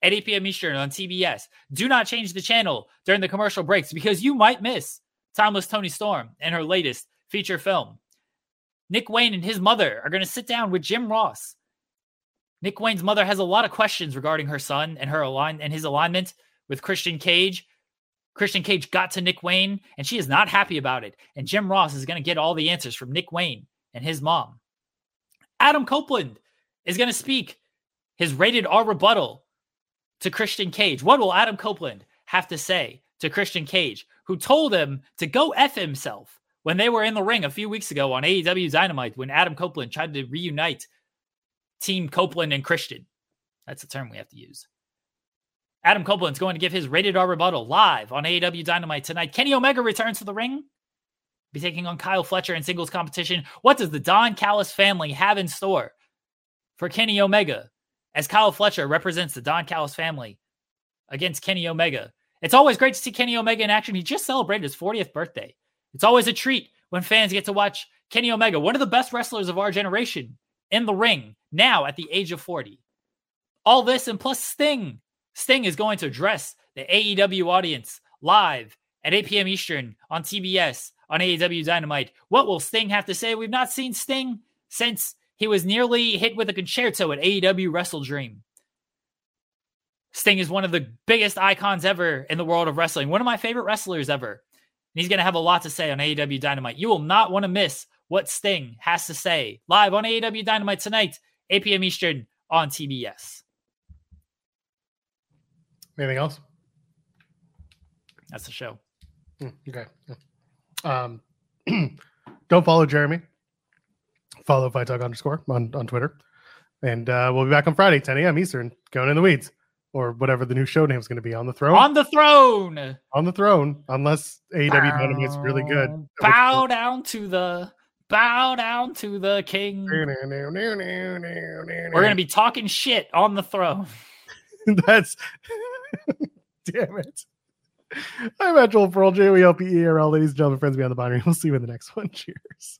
at 8 p.m. Eastern on TBS. Do not change the channel during the commercial breaks because you might miss Timeless Toni Storm and her latest feature film. Nick Wayne and his mother are going to sit down with Jim Ross. Nick Wayne's mother has a lot of questions regarding her son and her align and his alignment with Christian Cage. Christian Cage got to Nick Wayne and she is not happy about it. And Jim Ross is going to get all the answers from Nick Wayne and his mom. Adam Copeland is going to speak his rated R rebuttal to Christian Cage. What will Adam Copeland have to say to Christian Cage, who told him to go F himself when they were in the ring a few weeks ago on AEW Dynamite when Adam Copeland tried to reunite Team Copeland and Christian? That's the term we have to use. Adam Copeland's going to give his rated R rebuttal live on AEW Dynamite tonight. Kenny Omega returns to the ring, be taking on Kyle Fletcher in singles competition. What does the Don Callis family have in store for Kenny Omega as Kyle Fletcher represents the Don Callis family against Kenny Omega? It's always great to see Kenny Omega in action. He just celebrated his 40th birthday. It's always a treat when fans get to watch Kenny Omega, one of the best wrestlers of our generation, in the ring now at the age of 40. All this and plus Sting Sting is going to address the AEW audience live at 8 p.m. Eastern on TBS on AEW Dynamite. What will Sting have to say? We've not seen Sting since he was nearly hit with a Con-Chair-To at AEW Wrestle Dream. Sting is one of the biggest icons ever in the world of wrestling, one of my favorite wrestlers ever. And he's going to have a lot to say on AEW Dynamite. You will not want to miss what Sting has to say live on AEW Dynamite tonight, 8 p.m. Eastern on TBS. Anything else? That's the show. Hmm, okay. Um, don't follow Jeremy. Follow Talk underscore on, on Twitter. And uh, we'll be back on Friday, 10 a.m. Eastern, going in the weeds or whatever the new show name is going to be on the throne. On the throne. On the throne, unless AEW is really good. Bow down to the bow down to the king. We're going to be talking shit on the throne. That's damn it. I'm at Joel Perl, J O E L P E R L. Ladies and gentlemen, friends beyond the binary. We'll see you in the next one. Cheers.